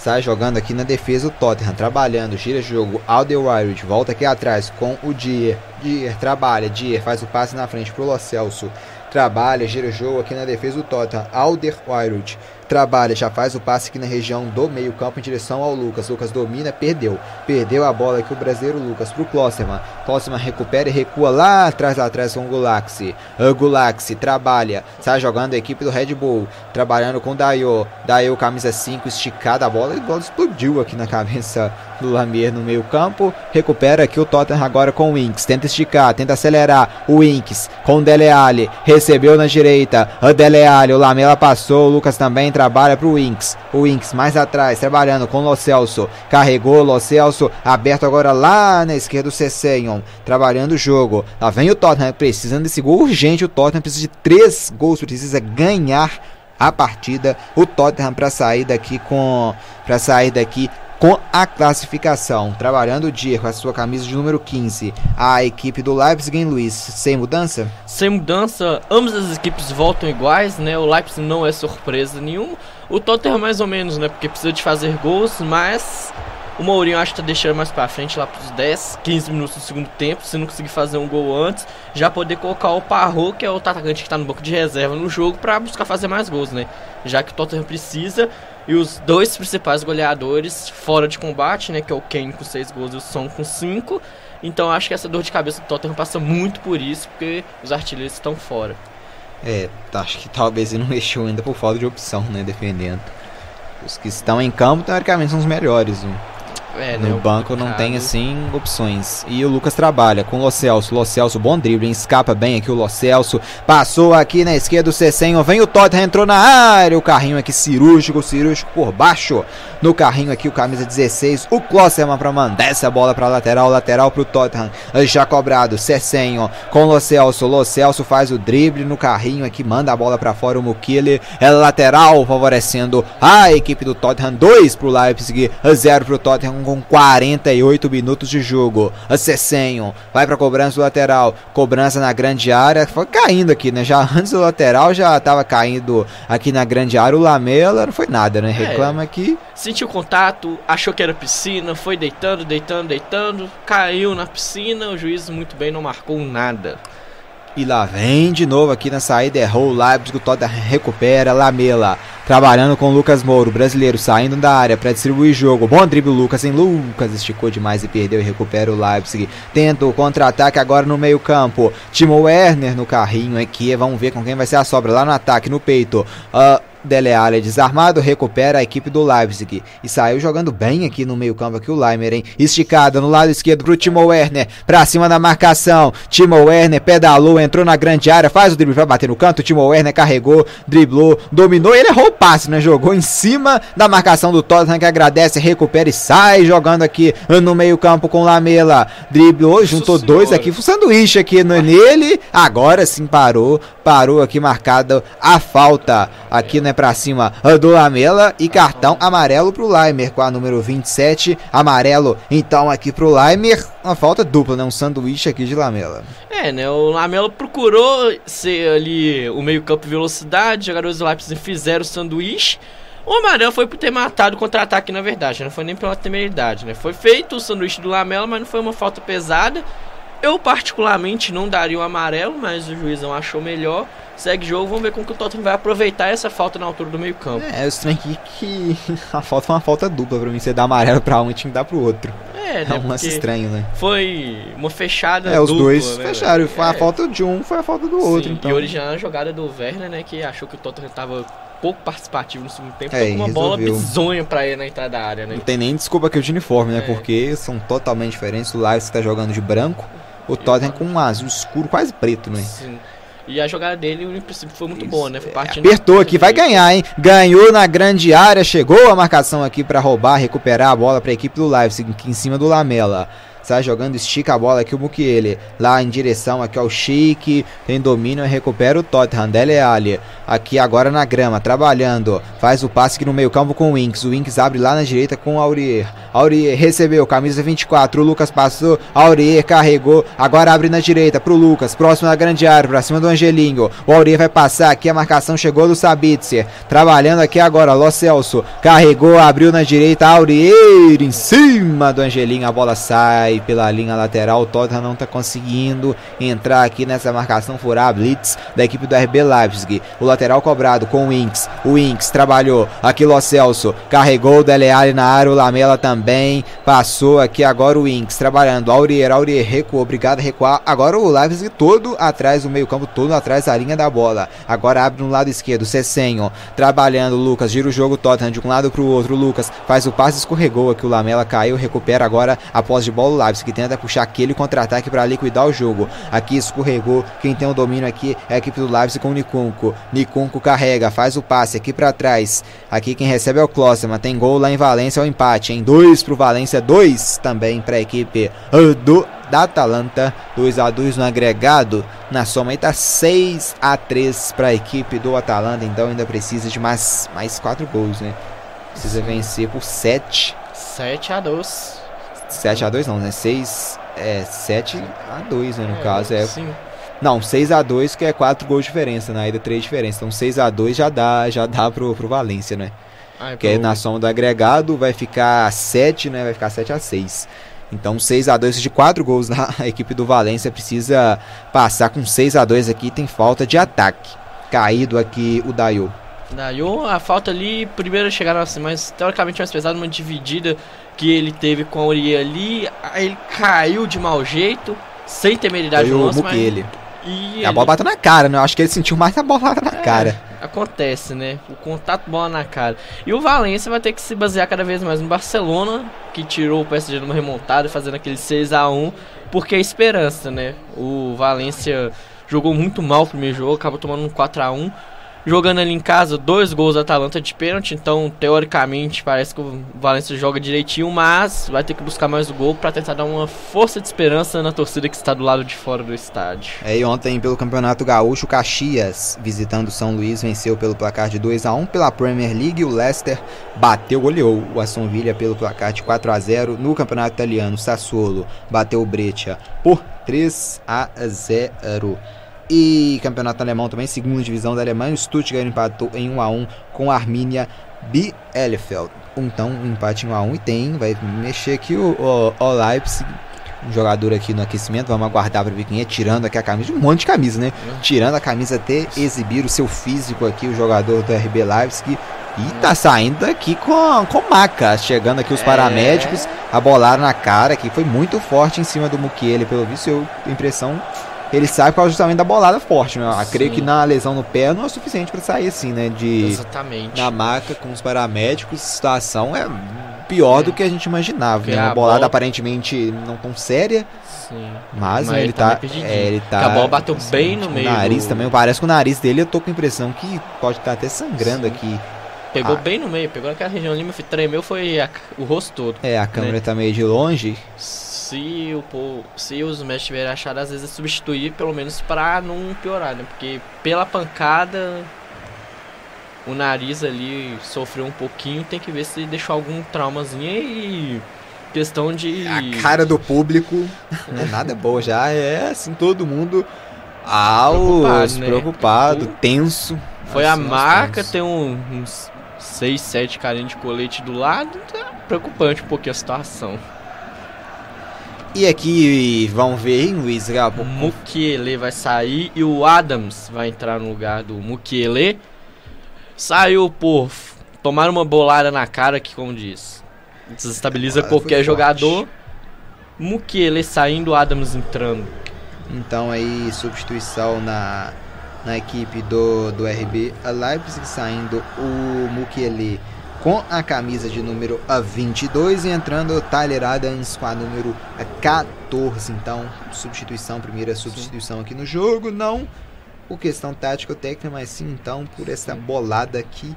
Sai jogando aqui na defesa o Tottenham, trabalhando, gira jogo, Alderweireld, volta aqui atrás com o Dier. Dier trabalha, Dier faz o passe na frente pro Lo Celso. Trabalha, gira jogo aqui na defesa do Tottenham, Alderweireld trabalha, já faz o passe aqui na região do meio campo em direção ao Lucas. Lucas domina, perdeu. Perdeu a bola aqui o brasileiro Lucas pro Klosserman. Klosserman recupera e recua lá atrás, lá atrás com o Gulaxi. O Gulaxi trabalha, sai jogando a equipe do Red Bull, trabalhando com o Dayo. Dayo camisa 5 esticada a bola e a bola explodiu aqui na cabeça do Lamier no meio campo. Recupera aqui o Tottenham agora com o Winks. Tenta esticar, tenta acelerar. O Winks com o Dele Alli. Recebeu na direita. O Dele Alli, o Lamela passou. O Lucas também trabalha para o Winks. O Winks mais atrás, trabalhando com o Lo Celso. Carregou o Lo Celso. Aberto agora lá na esquerda o Cessenhon. Trabalhando o jogo. Lá vem o Tottenham. Precisando desse gol urgente. O Tottenham precisa de três gols. Precisa ganhar a partida. O Tottenham para sair daqui com para sair daqui com a classificação. Trabalhando o dia com a sua camisa de número 15. A equipe do Leipzig em Luiz, sem mudança? Sem mudança, ambas as equipes voltam iguais, né? O Leipzig não é surpresa nenhuma. O Tottenham mais ou menos, né? Porque precisa de fazer gols, mas o Mourinho acho que tá deixando mais pra frente, lá pros 10, 15 minutos do segundo tempo. Se não conseguir fazer um gol antes, já poder colocar o Parro, que é o atacante que tá no banco de reserva no jogo, para buscar fazer mais gols, né? Já que o Tottenham precisa. E os dois principais goleadores fora de combate, né? Que é o Kane com 6 gols e o Son com 5. Então acho que essa dor de cabeça do Tottenham passa muito por isso, porque os artilheiros estão fora. É, acho que talvez ele não [LAUGHS] mexeu ainda por falta de opção, né? Defendendo. Os que estão em campo, teoricamente, são os melhores. Né? É, no né, banco não tem assim opções. E o Lucas trabalha com o Lo Celso. Lo Celso, bom drible, escapa bem aqui o Lo Celso. Passou aqui na esquerda o Cecenho. Vem o Tottenham, entrou na área. O carrinho aqui cirúrgico, cirúrgico por baixo. No carrinho aqui o camisa 16. O Klosserman para mandar essa bola para lateral. Lateral para o Tottenham. Já cobrado. Cecenho com o Lo Celso. Lo Celso faz o drible no carrinho aqui. Manda a bola para fora. O Mukile é lateral, favorecendo a equipe do Tottenham. 2 para o Leipzig, 0 para o Tottenham com 48 minutos de jogo. A Cessenho vai para cobrança do lateral, cobrança na grande área, foi caindo aqui, né? Já [LAUGHS] antes do lateral já estava caindo aqui na grande área. O Lamela não foi nada, né? Reclama é, que sentiu contato, achou que era piscina, foi deitando, deitando, deitando, caiu na piscina. O juiz muito bem não marcou nada. E lá vem de novo aqui na saída, errou o Leipzig, o Tottenham recupera, Lamela trabalhando com o Lucas Mouro, brasileiro, saindo da área para distribuir jogo, bom drible Lucas, em Lucas esticou demais e perdeu e recupera o Leipzig, tenta o contra-ataque agora no meio campo, Timo Werner no carrinho aqui, vamos ver com quem vai ser a sobra, lá no ataque, no peito, uh, Dele Alli desarmado, recupera a equipe do Leipzig e saiu jogando bem aqui no meio campo aqui o Leimer, hein? Esticada no lado esquerdo pro Timo Werner, pra cima da marcação, Timo Werner pedalou, entrou na grande área, faz o drible pra bater no canto, Timo Werner carregou, driblou, dominou ele errou o passe, né? Jogou em cima da marcação do Tottenham que agradece, recupera e sai jogando aqui no meio campo com Lamela, driblou, juntou Nossa dois senhora. aqui, um sanduíche aqui no, nele, agora sim parou, parou aqui marcada a falta aqui, né? Né, para cima do Lamela e cartão amarelo pro Laimer com a número 27, amarelo então aqui pro Laimer, uma falta dupla, né, um sanduíche aqui de Lamela. É, né, o Lamela procurou ser ali o meio-campo velocidade, jogadores do Leipzig fizeram o sanduíche, O amarelo foi por ter matado o contra-ataque, na verdade. Não foi nem pela temeridade, né? Foi feito o sanduíche do Lamela, mas não foi uma falta pesada. Eu, particularmente, não daria o amarelo, mas o juizão achou melhor. Segue jogo, vamos ver como que o Tottenham vai aproveitar essa falta na altura do meio campo. É, eu estranho aqui que [LAUGHS] a falta foi uma falta dupla pra mim. Você dá amarelo pra um e tinha que dar pro outro. É, É né? um lance estranho, né? Foi uma fechada É, os dupla, dois né, fecharam. Foi a É, falta de um, foi a falta do outro. sim, então. E original a jogada do Werner, né? Que achou que o Tottenham tava pouco participativo no segundo tempo. É, É, com uma e bola resolveu. bizonha pra ele na entrada da área, né? Não tem nem desculpa aqui o de uniforme, né? É. Porque são totalmente diferentes. O Leipzig tá jogando de branco, o Tottenham com um azul escuro, quase preto, né? Sim. E a jogada dele, no princípio, foi muito Isso, boa, né? Foi é, partindo Apertou aqui, vai ganhar, hein? Ganhou na grande área, chegou a marcação aqui pra roubar, recuperar a bola pra equipe do Leipzig, em cima do Lamela. Sai jogando, estica a bola aqui o Mukiele. Lá em direção aqui ao Chique. Tem domínio e recupera o Tottenham. Dele Alli. Aqui agora na grama, trabalhando. Faz o passe aqui no meio campo com o Winks. O Winks abre lá na direita com o Aurier. Aurier recebeu, camisa 24. O Lucas passou. Aurier carregou. Agora abre na direita pro Lucas. Próximo da grande área, pra cima do Angelinho. O Aurier vai passar aqui. A marcação chegou do Sabitzer. Trabalhando aqui agora. Lo Celso. Carregou, abriu na direita. Aurier em cima do Angelinho. A bola sai pela linha lateral. O Tottenham não tá conseguindo entrar aqui nessa marcação furar blitz da equipe do RB Leipzig. O lateral cobrado com o Winks. O Winks trabalhou aqui Lo Celso. Carregou o Dele Alli na área. O Lamela também passou aqui agora o Winks trabalhando. Aurier, Aurier recuou. Obrigado a recuar. Agora o Leipzig todo atrás do meio campo, todo atrás da linha da bola. Agora abre no lado esquerdo. Cecenho trabalhando. Lucas gira o jogo. Tottenham de um lado pro outro. Lucas faz o passe, escorregou aqui. O Lamela caiu. Recupera agora a posse de bola. Leipzig que tenta puxar aquele contra-ataque para liquidar o jogo. Aqui escorregou. Quem tem o domínio aqui é a equipe do Leipzig com o Nikunko. Nikunko carrega, faz o passe aqui para trás. Aqui quem recebe é o Klosterman. Tem gol lá em Valência, é o empate. Em 2 pro Valência, 2 também para a equipe uh, do da Atalanta, 2 a 2 no agregado. Na soma aí tá 6 a 3 para a equipe do Atalanta, então ainda precisa de mais mais 4 gols, né? Precisa vencer por 7 7 a 2 7 a 2 não, né? 6 é 7 a 2, né, no caso, é. Sim. Não, 6 a 2 que é 4 gols de diferença, na ida 3 de diferença. Então 6 a 2 já dá, já dá pro, pro Valência, né? Ai, Que aí pro- na soma do agregado vai ficar 7, né? Vai ficar 7 a 6. Então 6 a 2 de 4 gols na [LAUGHS] equipe do Valência precisa passar com 6 a 2 aqui, tem falta de ataque. Caído aqui o Dayo. Daí a falta ali, primeiro chegaram assim, mas teoricamente mais pesado, uma dividida que ele teve com a Uriel ali. Aí ele caiu de mau jeito, sem temeridade Foi no lance, mas. Mukiele. E E a ele- bola bateu na cara, né? Eu acho que ele sentiu mais a bola na É, cara. Acontece, né? O contato bola na cara. E o Valência vai ter que se basear cada vez mais no Barcelona, que tirou o PSG numa remontada, fazendo aquele 6 a 1 porque é esperança, né? O Valência jogou muito mal o primeiro jogo, acabou tomando um 4 a 1 Jogando ali em casa, dois gols da Atalanta de pênalti, então teoricamente parece que o Valência joga direitinho, mas vai ter que buscar mais o gol para tentar dar uma força de esperança na torcida que está do lado de fora do estádio. É, e ontem, pelo Campeonato Gaúcho, o Caxias, visitando o São Luís, venceu pelo placar de 2 a 1 pela Premier League. O Leicester bateu, goleou o Aston Villa pelo placar de 4 a 0 No Campeonato Italiano, Sassuolo bateu o Breccia por 3 a 0 E Campeonato Alemão também, segunda divisão da Alemanha, o Stuttgart empatou em 1 a 1 com a Arminia Bielefeld. Então, um empate em 1 a 1 e tem, vai mexer aqui o, o, o Leipzig. Um jogador aqui no aquecimento, vamos aguardar para ver quem é, tirando aqui a camisa, um monte de camisa, né? Tirando a camisa até exibir o seu físico aqui, o jogador do RB Leipzig. E tá saindo aqui com, com maca, chegando aqui os É. paramédicos, abolaram na cara aqui, foi muito forte em cima do Mukiele, pelo visto, eu tenho a impressão ele sai por causa justamente da bolada forte, né? Eu creio Sim. que na lesão no pé não é o suficiente para sair assim, né? De Exatamente. na maca com os paramédicos, a situação é pior do que a gente imaginava. Porque Né? Uma bolada bola- aparentemente não tão séria, Sim. mas, Mas né, ele, ele tá tá, é, ele tá. A bola bateu bem no o meio nariz do- também, parece que o nariz dele eu tô com a impressão que pode estar até sangrando Sim. aqui. Pegou Ah. bem no meio, pegou naquela região ali, tremeu, foi a- o rosto todo. É, a câmera Né? tá meio de longe. Se, o, po- se os médicos tiverem achado, às vezes, é substituir, pelo menos pra não piorar, né? Porque pela pancada, o nariz ali sofreu um pouquinho, tem que ver se deixou algum traumazinho e questão de... A cara do público [LAUGHS] é nada boa já, é assim, todo mundo aos Preocupado, né? preocupado, tenso. Foi Assim, a marca, tem um- uns 6, 7 carinhos de colete do lado, tá preocupante um pouquinho a situação. E aqui vão ver? O Mukiele vai sair e o Adams vai entrar no lugar do Mukiele. Saiu por tomar uma bolada na cara que, como diz, desestabiliza qualquer jogador. Mukiele saindo, Adams entrando. Então aí substituição na, na equipe do, do RB a Leipzig saindo o Mukiele com a camisa de número 22 e entrando Tyler Adams com a número 14. Então, substituição, primeira substituição sim. aqui no jogo, não por questão tática ou técnica, mas sim então por essa bolada aqui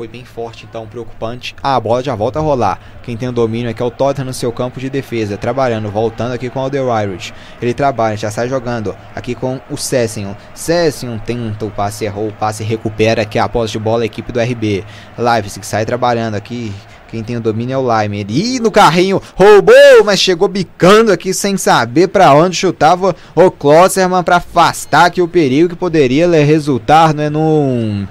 foi bem forte, então preocupante. Ah, a bola já volta a rolar. Quem tem o domínio aqui é o Tottenham no seu campo de defesa, trabalhando, voltando aqui com o Alderweireld. Ele trabalha, já sai jogando aqui com o Session. Session tenta o passe, errou o passe, recupera aqui a posse de bola a equipe do RB. Leipzig sai trabalhando aqui. Quem tem o domínio é o Lime. Ele no carrinho roubou, mas chegou bicando aqui sem saber para onde chutava o Klosserman para afastar aqui o perigo que poderia resultar né, num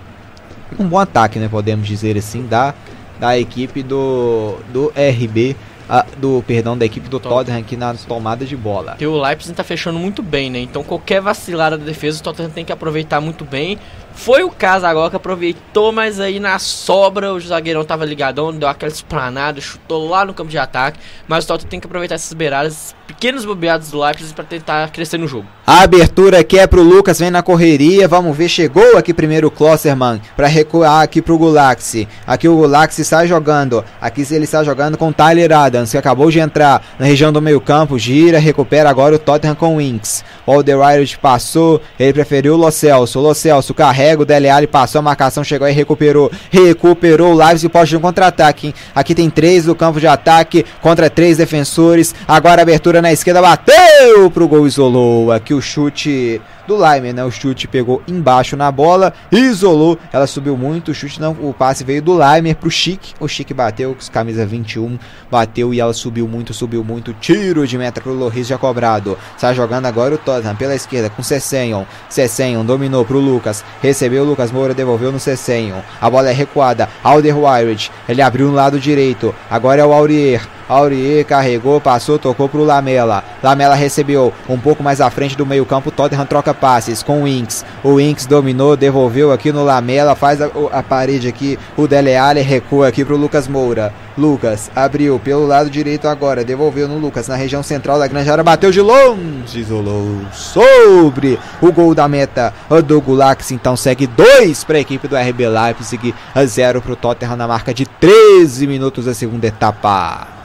um bom ataque, né, podemos dizer assim, da, da equipe do, do RB, a, do perdão, da equipe do Tottenham aqui na tomada de bola. E o Leipzig está fechando muito bem, né? Então qualquer vacilada da defesa o Tottenham tem que aproveitar muito bem. Foi o caso agora que aproveitou, mas aí na sobra o zagueirão tava ligadão, deu aquela esplanada, chutou lá no campo de ataque. Mas o Tottenham tem que aproveitar essas beiradas, pequenos bobeados do Leipzig para tentar crescer no jogo. A abertura aqui é pro Lucas, vem na correria, vamos ver, chegou aqui primeiro o Klosserman para recuar aqui pro Gulaxi. Aqui o Gulaxi está jogando, aqui ele está jogando com Tyler Adams, que acabou de entrar na região do meio campo, gira, recupera agora o Tottenham com o Winks. O Alderweireld passou, ele preferiu o Lo Celso, o Lo Celso carrega carrega, o Dele Alli passou a marcação, chegou e recuperou. Recuperou o Lives e pode um contra-ataque. Aqui tem três do campo de ataque contra três defensores. Agora abertura na esquerda, bateu pro gol, isolou. Aqui o chute do Lime, né? O chute pegou embaixo na bola, isolou, ela subiu muito, o chute não, o passe veio do Limer pro Chique, o Chique bateu, camisa 21, bateu e ela subiu muito, subiu muito, tiro de meta pro Loris já cobrado, está jogando agora o Tottenham pela esquerda com Cessenhon, Cessenhon dominou pro Lucas, recebeu o Lucas Moura, devolveu no Cessenhon, a bola é recuada, Alderweireld, ele abriu no lado direito, agora é o Aurier, Aurier carregou, passou, tocou pro Lamela. Lamela recebeu um pouco mais à frente do meio-campo. Tottenham troca passes com o Inks. O Inks dominou, devolveu aqui no Lamela, faz a, a parede aqui. O Dele Alli recua aqui pro Lucas Moura. Lucas abriu pelo lado direito agora, devolveu no Lucas na região central da grande área, bateu de longe, isolou sobre o gol da meta do Gulax. Então segue 2 para a equipe do RB Leipzig, 0 para o Tottenham na marca de 13 minutos da segunda etapa.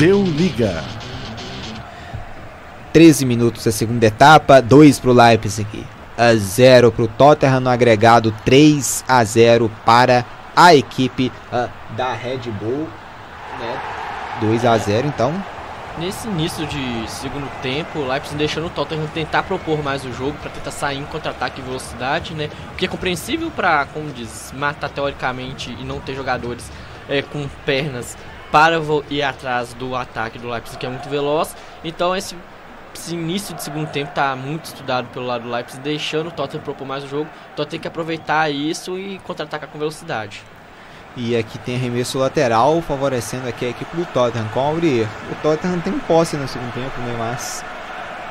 Deu liga. 13 minutos da segunda etapa, 2 para o Leipzig, 0 para o Tottenham no agregado, 3 a 0 para a equipe uh, da Red Bull. Né? 2 a 0 então. Nesse início de segundo tempo, o Leipzig deixando o Tottenham tentar propor mais o jogo, para tentar sair em contra-ataque e velocidade, né? O que é compreensível para, como diz, matar teoricamente e não ter jogadores é, com pernas para ir atrás do ataque do Leipzig, que é muito veloz. Então esse, esse início de segundo tempo está muito estudado pelo lado do Leipzig, deixando o Tottenham propor mais o jogo. Então tem que aproveitar isso e contra-atacar com velocidade. E aqui tem arremesso lateral, favorecendo aqui a equipe do Tottenham com a Aurier. O Tottenham tem posse no segundo tempo, né, mas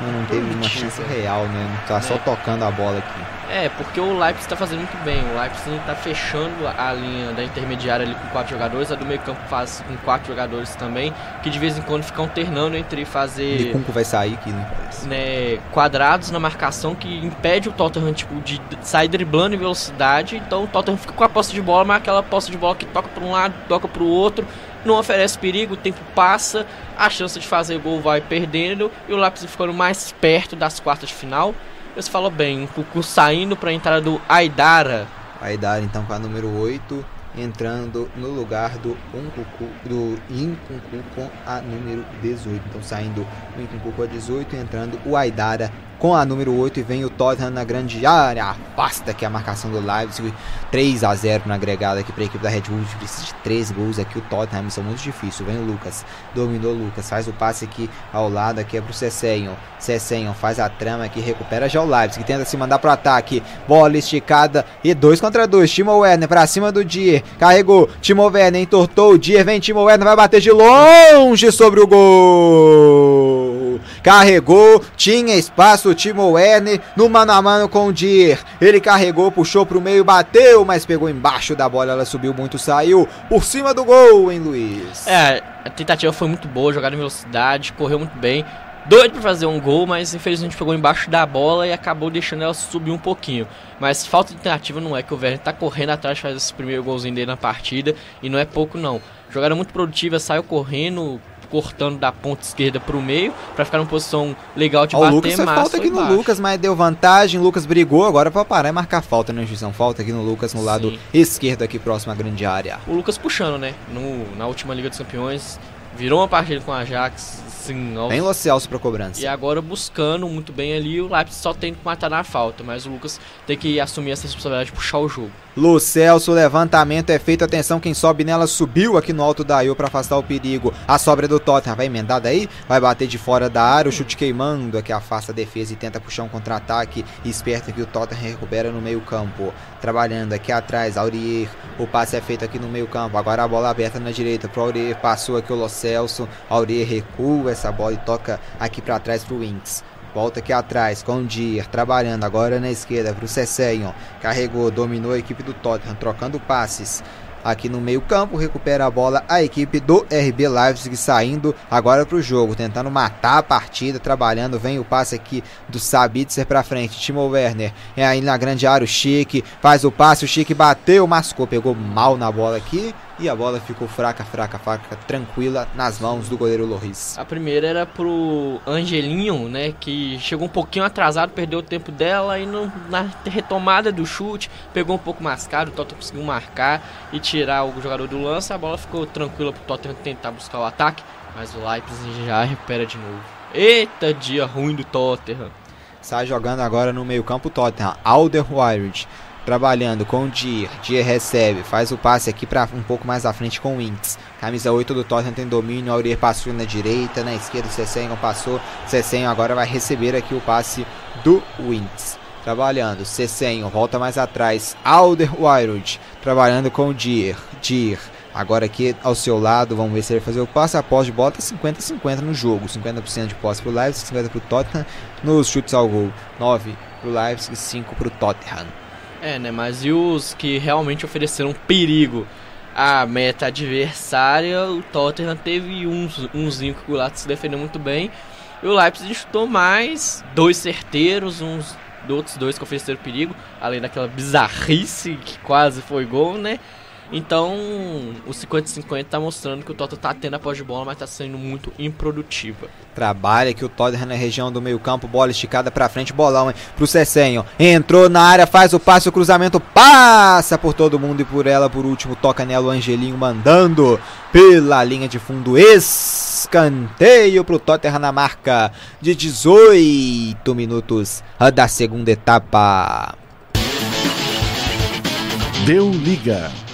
não, teve uma chance real, né? Tá é. só tocando a bola aqui. É, porque o Leipzig está fazendo muito bem. O Leipzig está fechando a linha da intermediária ali com quatro jogadores. A do meio campo faz com quatro jogadores também, que de vez em quando ficam alternando entre fazer... Licunco vai sair aqui, não parece. Né, quadrados na marcação que impede o Tottenham tipo, de sair driblando em velocidade. Então o Tottenham fica com a posse de bola, mas aquela posse de bola que toca para um lado, toca para o outro não oferece perigo, o tempo passa, a chance de fazer gol vai perdendo e o Leipzig ficando mais perto das quartas de final. Você falou bem, um Cucu saindo para a entrada do Aidara. Aidara então com a número 8, entrando no lugar do Uncucu, do Incuncu com a número 18. Então saindo o Incuncu com a 18 entrando o Aidara com a número 8 e vem o Tottenham na grande área. Afasta aqui a marcação do Leipzig. 3 a 0 no agregado aqui para a equipe da Red Bull. Precisa de 3 gols aqui. O Tottenham, missão muito difícil. Vem o Lucas, dominou o Lucas, faz o passe aqui ao lado. Aqui é pro Cessenho. Cessenho faz a trama aqui, recupera já o Leipzig. Tenta se mandar pro ataque. Bola esticada e 2 contra 2. Timo Werner para cima do Dier. Carregou. Timo Werner entortou o Dier. Vem Timo Werner, vai bater de longe sobre o gol. Carregou, tinha espaço o Timo Werner no mano a mano com o Dier. Ele carregou, puxou pro meio, bateu, mas pegou embaixo da bola. Ela subiu muito, saiu por cima do gol, hein, Luiz? É, a tentativa foi muito boa, jogada em velocidade, correu muito bem. Doido para fazer um gol, mas infelizmente pegou embaixo da bola e acabou deixando ela subir um pouquinho. Mas falta de tentativa não é que o Werner tá correndo atrás, faz esse primeiro golzinho dele na partida e não é pouco não. Jogada muito produtiva, saiu correndo, cortando da ponta esquerda pro meio, para ficar numa posição legal de Ó, bater, o Lucas mas falta aqui no. Lucas, mas deu vantagem. Lucas brigou agora pra parar e marcar falta, né, Juizão? Falta aqui no Lucas, no lado Sim. esquerdo, aqui próximo à grande área. O Lucas puxando, né? No, na última Liga dos Campeões, virou uma partida com o Ajax, Vem Lo Celso pra cobrança. E agora buscando muito bem ali, o Leipzig só tem que matar na falta, mas o Lucas tem que assumir essa responsabilidade de puxar o jogo. Lu Celso, o levantamento é feito. Atenção, quem sobe nela subiu aqui no alto da Io para afastar o perigo. A sobra do Tottenham vai emendada aí, vai bater de fora da área. O chute queimando aqui afasta a defesa e tenta puxar um contra-ataque. Esperto que o Tottenham recupera no meio-campo. Trabalhando aqui atrás, Aurier. O passe é feito aqui no meio-campo. Agora a bola aberta na direita pro Aurier. Passou aqui o Lo Celso. Aurier recua essa bola e toca aqui para trás pro Winks. Volta aqui atrás com o Dier, trabalhando agora na esquerda para o Cessenho. Carregou, dominou a equipe do Tottenham, trocando passes. Aqui no meio campo, recupera a bola a equipe do RB Leipzig saindo agora para o jogo, tentando matar a partida, trabalhando. Vem o passe aqui do Sabitzer para frente. Timo Werner é aí na grande área. O Chique faz o passe. O Chique bateu, mascou, pegou mal na bola aqui. E a bola ficou fraca, fraca, fraca, tranquila nas mãos do goleiro Loris. A primeira era pro Angelinho, né, que chegou um pouquinho atrasado, perdeu o tempo dela e no- na retomada do chute pegou um pouco mais caro, o Tottenham conseguiu marcar e tirar o jogador do lance, a bola ficou tranquila pro Tottenham tentar buscar o ataque, mas o Leipzig já recupera de novo. Eita dia ruim do Tottenham. Sai jogando agora no meio-campo Tottenham. Alderweireld trabalhando com o Dier. Dier recebe, faz o passe aqui para um pouco mais à frente com o Winks. Camisa 8 do Tottenham tem domínio. Aurier passou na direita, na esquerda o Cessenho passou. Cessenho agora vai receber aqui o passe do Winks. Trabalhando, Cessenho volta mais atrás. Alderweireld trabalhando com o Dier. Dier Agora aqui ao seu lado, vamos ver se ele vai fazer o passe após de bola, tá 50-50 no jogo. 50% de posse pro Leipzig, 50% pro Tottenham. Nos chutes ao gol, 9 pro Leipzig, 5 pro Tottenham. É, né? Mas e os que realmente ofereceram perigo à meta adversária? O Tottenham teve uns, umzinho que o Gulart se defendeu muito bem. E o Leipzig chutou mais, dois certeiros, uns outros dois que ofereceram perigo, além daquela bizarrice que quase foi gol, né? Então, o 50-50 tá mostrando que o Tottenham tá tendo a pós de bola, mas tá sendo muito improdutiva. Trabalha aqui o Tottenham na região do meio campo, bola esticada pra frente, bolão hein, pro Cessenho. Entrou na área, faz o passe, o cruzamento passa por todo mundo e por ela, por último, toca nela o Angelinho mandando pela linha de fundo. Escanteio pro Tottenham na marca de 18 minutos da segunda etapa. Deu liga.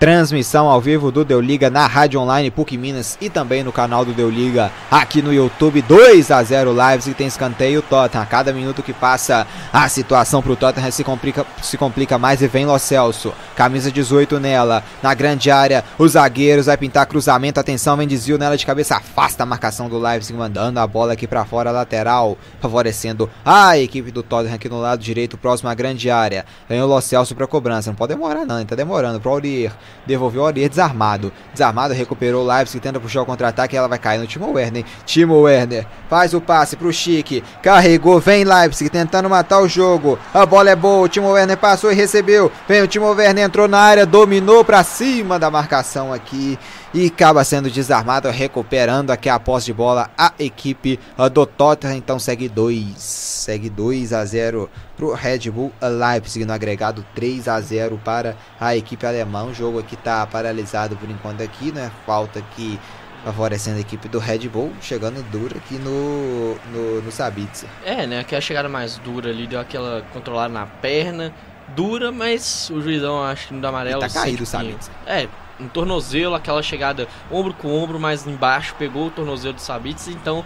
Transmissão ao vivo do Deu Liga na Rádio Online PUC Minas e também no canal do Deu Liga aqui no YouTube 2 a 0 lives e tem escanteio Tottenham. A cada minuto que passa a situação pro Tottenham se complica, se complica mais e vem Lo Celso. Camisa 18 nela, na grande área, os zagueiros vai pintar cruzamento, atenção, vem desvio nela de cabeça, afasta a marcação do Leipzig, mandando a bola aqui para fora lateral, favorecendo a equipe do Tottenham aqui no lado direito, próximo à grande área. Vem o Lo Celso pra cobrança, não pode demorar não, ele tá demorando pro Aurier devolveu o Aurier desarmado. Desarmado, recuperou o Leipzig, tenta puxar o contra-ataque ela vai cair no Timo Werner. Timo Werner faz o passe pro Chique, carregou, vem Leipzig tentando matar o jogo. A bola é boa, o Timo Werner passou e recebeu. Vem o Timo Werner, entrou na área, dominou pra cima da marcação aqui e acaba sendo desarmado, recuperando aqui a posse de bola a equipe do Tottenham. Então segue 2, segue 2 a 0 pro Red Bull Leipzig no agregado 3 a 0 para a equipe alemã. O jogo aqui tá paralisado por enquanto aqui, né? Falta aqui favorecendo a equipe do Red Bull, chegando dura aqui no, no, no Sabitzer. É, né? Aquela chegada mais dura ali, deu aquela controlada na perna. Dura, mas o juizão, acho que no amarelo... E tá caído o Sabitzer. É, um tornozelo, aquela chegada ombro com ombro, mas embaixo pegou o tornozelo do Sabitzer, então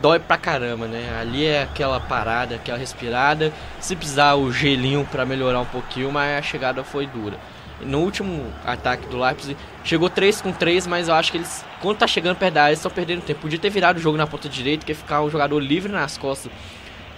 dói pra caramba, né? Ali é aquela parada, aquela respirada. Se precisar o gelinho pra melhorar um pouquinho, mas a chegada foi dura. No último ataque do Leipzig, chegou 3 com 3, mas eu acho que eles, quando tá chegando perto da área, estão perdendo tempo. Podia ter virado o jogo na ponta direita, que ficar o jogador livre nas costas.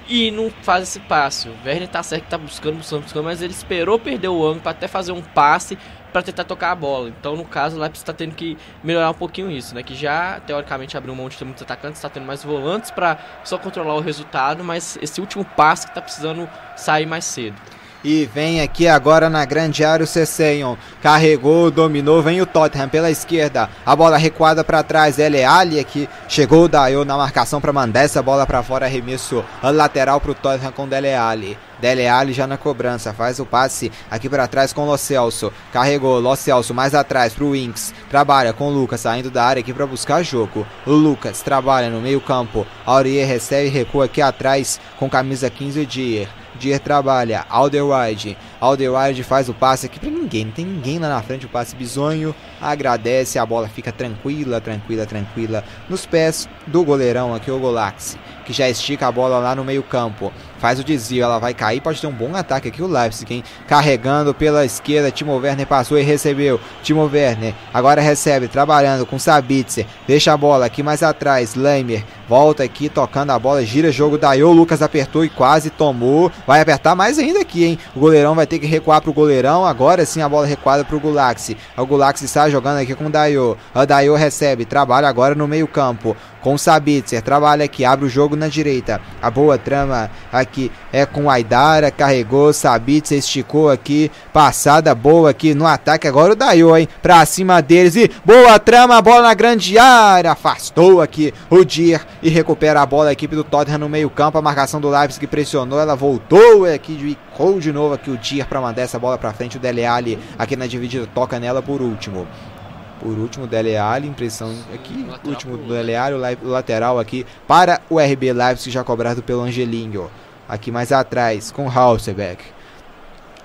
E não faz esse passe. O Werner tá certo que tá buscando, buscando, buscando, mas ele esperou perder o ângulo pra até fazer um passe para tentar tocar a bola. Então, no caso, o Leipzig está tendo que melhorar um pouquinho isso, né? Que já, teoricamente, abriu um monte de muitos atacantes, está tendo mais volantes para só controlar o resultado, mas esse último passe que está precisando sair mais cedo. E vem aqui agora na grande área o Cessenhon. Carregou, dominou, vem o Tottenham pela esquerda. A bola recuada para trás. Ele é Ali aqui. Chegou o Dayo na marcação para mandar essa bola para fora. Arremesso lateral para o Tottenham com Dele Alli. Dele Alli já na cobrança. Faz o passe aqui para trás com o Lo Celso. Carregou, Lo Celso mais atrás para o Winks. Trabalha com o Lucas saindo da área aqui para buscar jogo. O Lucas trabalha no meio campo. Aurier recebe e recua aqui atrás com camisa 15 Dier. Dier trabalha, Alderweireld, Alderweireld faz o passe aqui para ninguém, não tem ninguém lá na frente, o passe bizonho, agradece, a bola fica tranquila, tranquila, tranquila, nos pés do goleirão aqui, o Golaxi, que já estica a bola lá no meio campo, faz o desvio, ela vai cair, pode ter um bom ataque aqui o Leipzig, hein? carregando pela esquerda, Timo Werner passou e recebeu, Timo Werner, agora recebe, trabalhando com Sabitzer, deixa a bola aqui mais atrás, Leimer, volta aqui, tocando a bola, gira jogo, Dayo, Lucas apertou e quase tomou, vai apertar mais ainda aqui, hein, o goleirão vai ter que recuar pro goleirão, agora sim a bola recuada pro Gulaxi, o Gulaxi está jogando aqui com o Dayo, o Dayo recebe, trabalha agora no meio campo, com Sabitzer, trabalha aqui, abre o jogo na direita, a boa trama aqui é com Aidara, carregou, Sabitzer esticou aqui, passada boa aqui no ataque, agora o Dayo, hein, pra cima deles e boa trama, bola na grande área, afastou aqui o Dier e recupera a bola. A equipe do Tottenham no meio campo, a marcação do Leipzig pressionou, ela voltou aqui e ficou de novo aqui o Dier para mandar essa bola para frente, o Dele Alli aqui na dividida toca nela por último. Por último, Dele Alli, impressão aqui, último do Dele Alli, o o lateral aqui para o RB Leipzig já cobrado pelo Angelinho. Aqui mais atrás com Hausberg.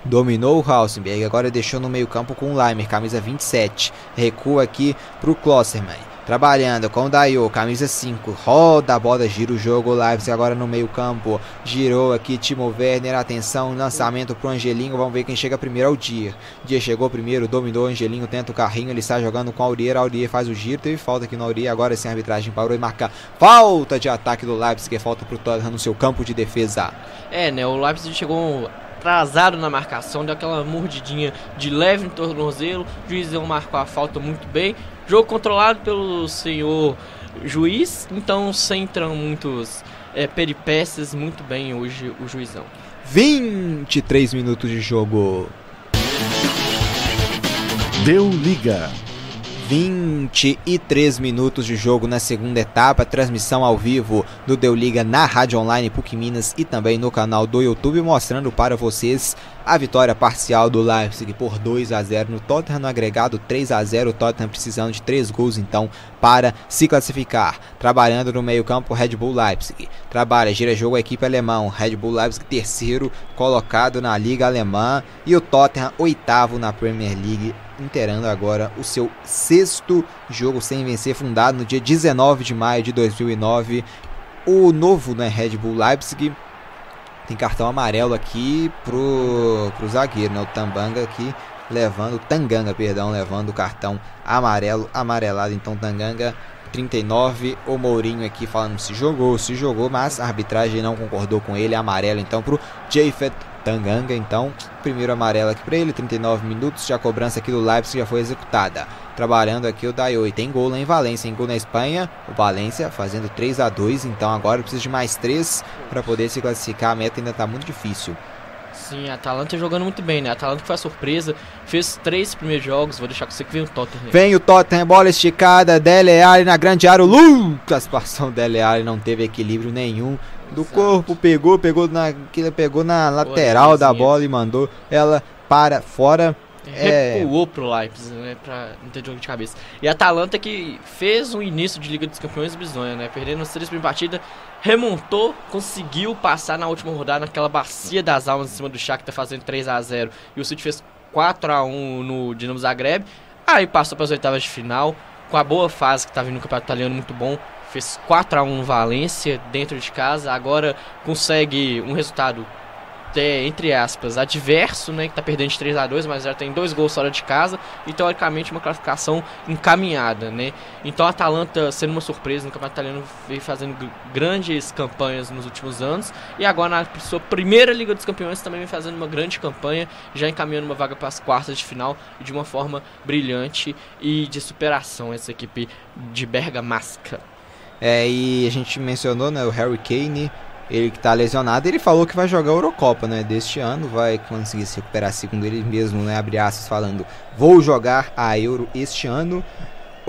Dominou o Hausenberg, agora deixou no meio campo com o Leimer, camisa 27. Recua aqui pro Klosserman. Trabalhando com o Dayo, camisa 5. Roda a bola, gira o jogo. Leipzig agora no meio campo. Girou aqui Timo Werner. Atenção, lançamento pro Angelinho. Vamos ver quem chega primeiro é o Dia. Dia chegou primeiro, dominou Angelinho, tenta o carrinho. Ele está jogando com a Aurier. A Aurier faz o giro. Teve falta aqui no Aurier. Agora sim a arbitragem parou e marca falta de ataque do Leipzig. É falta pro Tottenham no seu campo de defesa. É, né? O Leipzig chegou atrasado na marcação, deu aquela mordidinha de leve no tornozelo. O juizão marcou a falta muito bem. Jogo controlado pelo senhor juiz, então sem entram muitos é, peripécias, muito bem hoje o juizão. 23 minutos de jogo. Deu liga. 23 minutos de jogo na segunda etapa, transmissão ao vivo do Deu Liga na Rádio Online PUC Minas e também no canal do YouTube, mostrando para vocês a vitória parcial do Leipzig por 2 a 0 no Tottenham, no agregado 3 a 0 o Tottenham precisando de 3 gols então para se classificar. Trabalhando no meio-campo, Red Bull Leipzig. Trabalha, gira jogo a equipe alemã, Red Bull Leipzig terceiro colocado na Liga Alemã e o Tottenham oitavo na Premier League inteirando agora o seu sexto jogo sem vencer, fundado no dia 19 de maio de 2009. O novo né, Red Bull Leipzig tem cartão amarelo aqui pro, pro zagueiro, né, o Tambanga aqui levando, Tanganga, perdão, levando o cartão amarelo, amarelado, então Tanganga 39, o Mourinho aqui falando se jogou, se jogou, mas a arbitragem não concordou com ele, amarelo então pro Jafet Tanganga, então, primeiro amarelo aqui para ele, 39 minutos, já a cobrança aqui do Leipzig já foi executada. Trabalhando aqui o Dayo tem gol lá em Valência, em gol na Espanha, o Valência fazendo 3 a 2 então agora precisa de mais 3 para poder se classificar, a meta ainda está muito difícil. Sim, a Atalanta jogando muito bem, né? A Atalanta que foi a surpresa, fez três primeiros jogos, vou deixar com você que vem o Tottenham. Vem o Tottenham, bola esticada, Dele Alli na grande área, o Lucas passou, Dele Alli não teve equilíbrio nenhum do corpo, pegou, pegou na, pegou na lateral da bola e mandou ela para fora. É. recuou pro Leipzig, né? Pra não ter jogo de cabeça. E a Atalanta que fez um início de Liga dos Campeões bizonho, né? Perdendo as três primeiras partidas, remontou, conseguiu passar na última rodada naquela bacia das almas em cima do Shakhtar fazendo 3 a 0 E o City fez 4 a 1 no Dinamo Zagreb. Aí passou para as oitavas de final, com a boa fase que tá vindo no Campeonato Italiano muito bom. Fez 4 a 1 no Valência, dentro de casa. Agora consegue um resultado é, entre aspas, adverso, né? Que tá perdendo de 3 a 2 mas já tem dois gols fora de casa e teoricamente uma classificação encaminhada, né? Então a Atalanta, sendo uma surpresa no Campeonato Italiano, veio fazendo grandes campanhas nos últimos anos e agora na sua primeira Liga dos Campeões também vem fazendo uma grande campanha, já encaminhando uma vaga para as quartas de final de uma forma brilhante e de superação essa equipe de Bergamasca. É, e a gente mencionou, né, o Harry Kane, ele que tá lesionado, ele falou que vai jogar a Eurocopa, né, deste ano, vai conseguir se recuperar, segundo ele mesmo, né, abre aspas, falando, vou jogar a Euro este ano.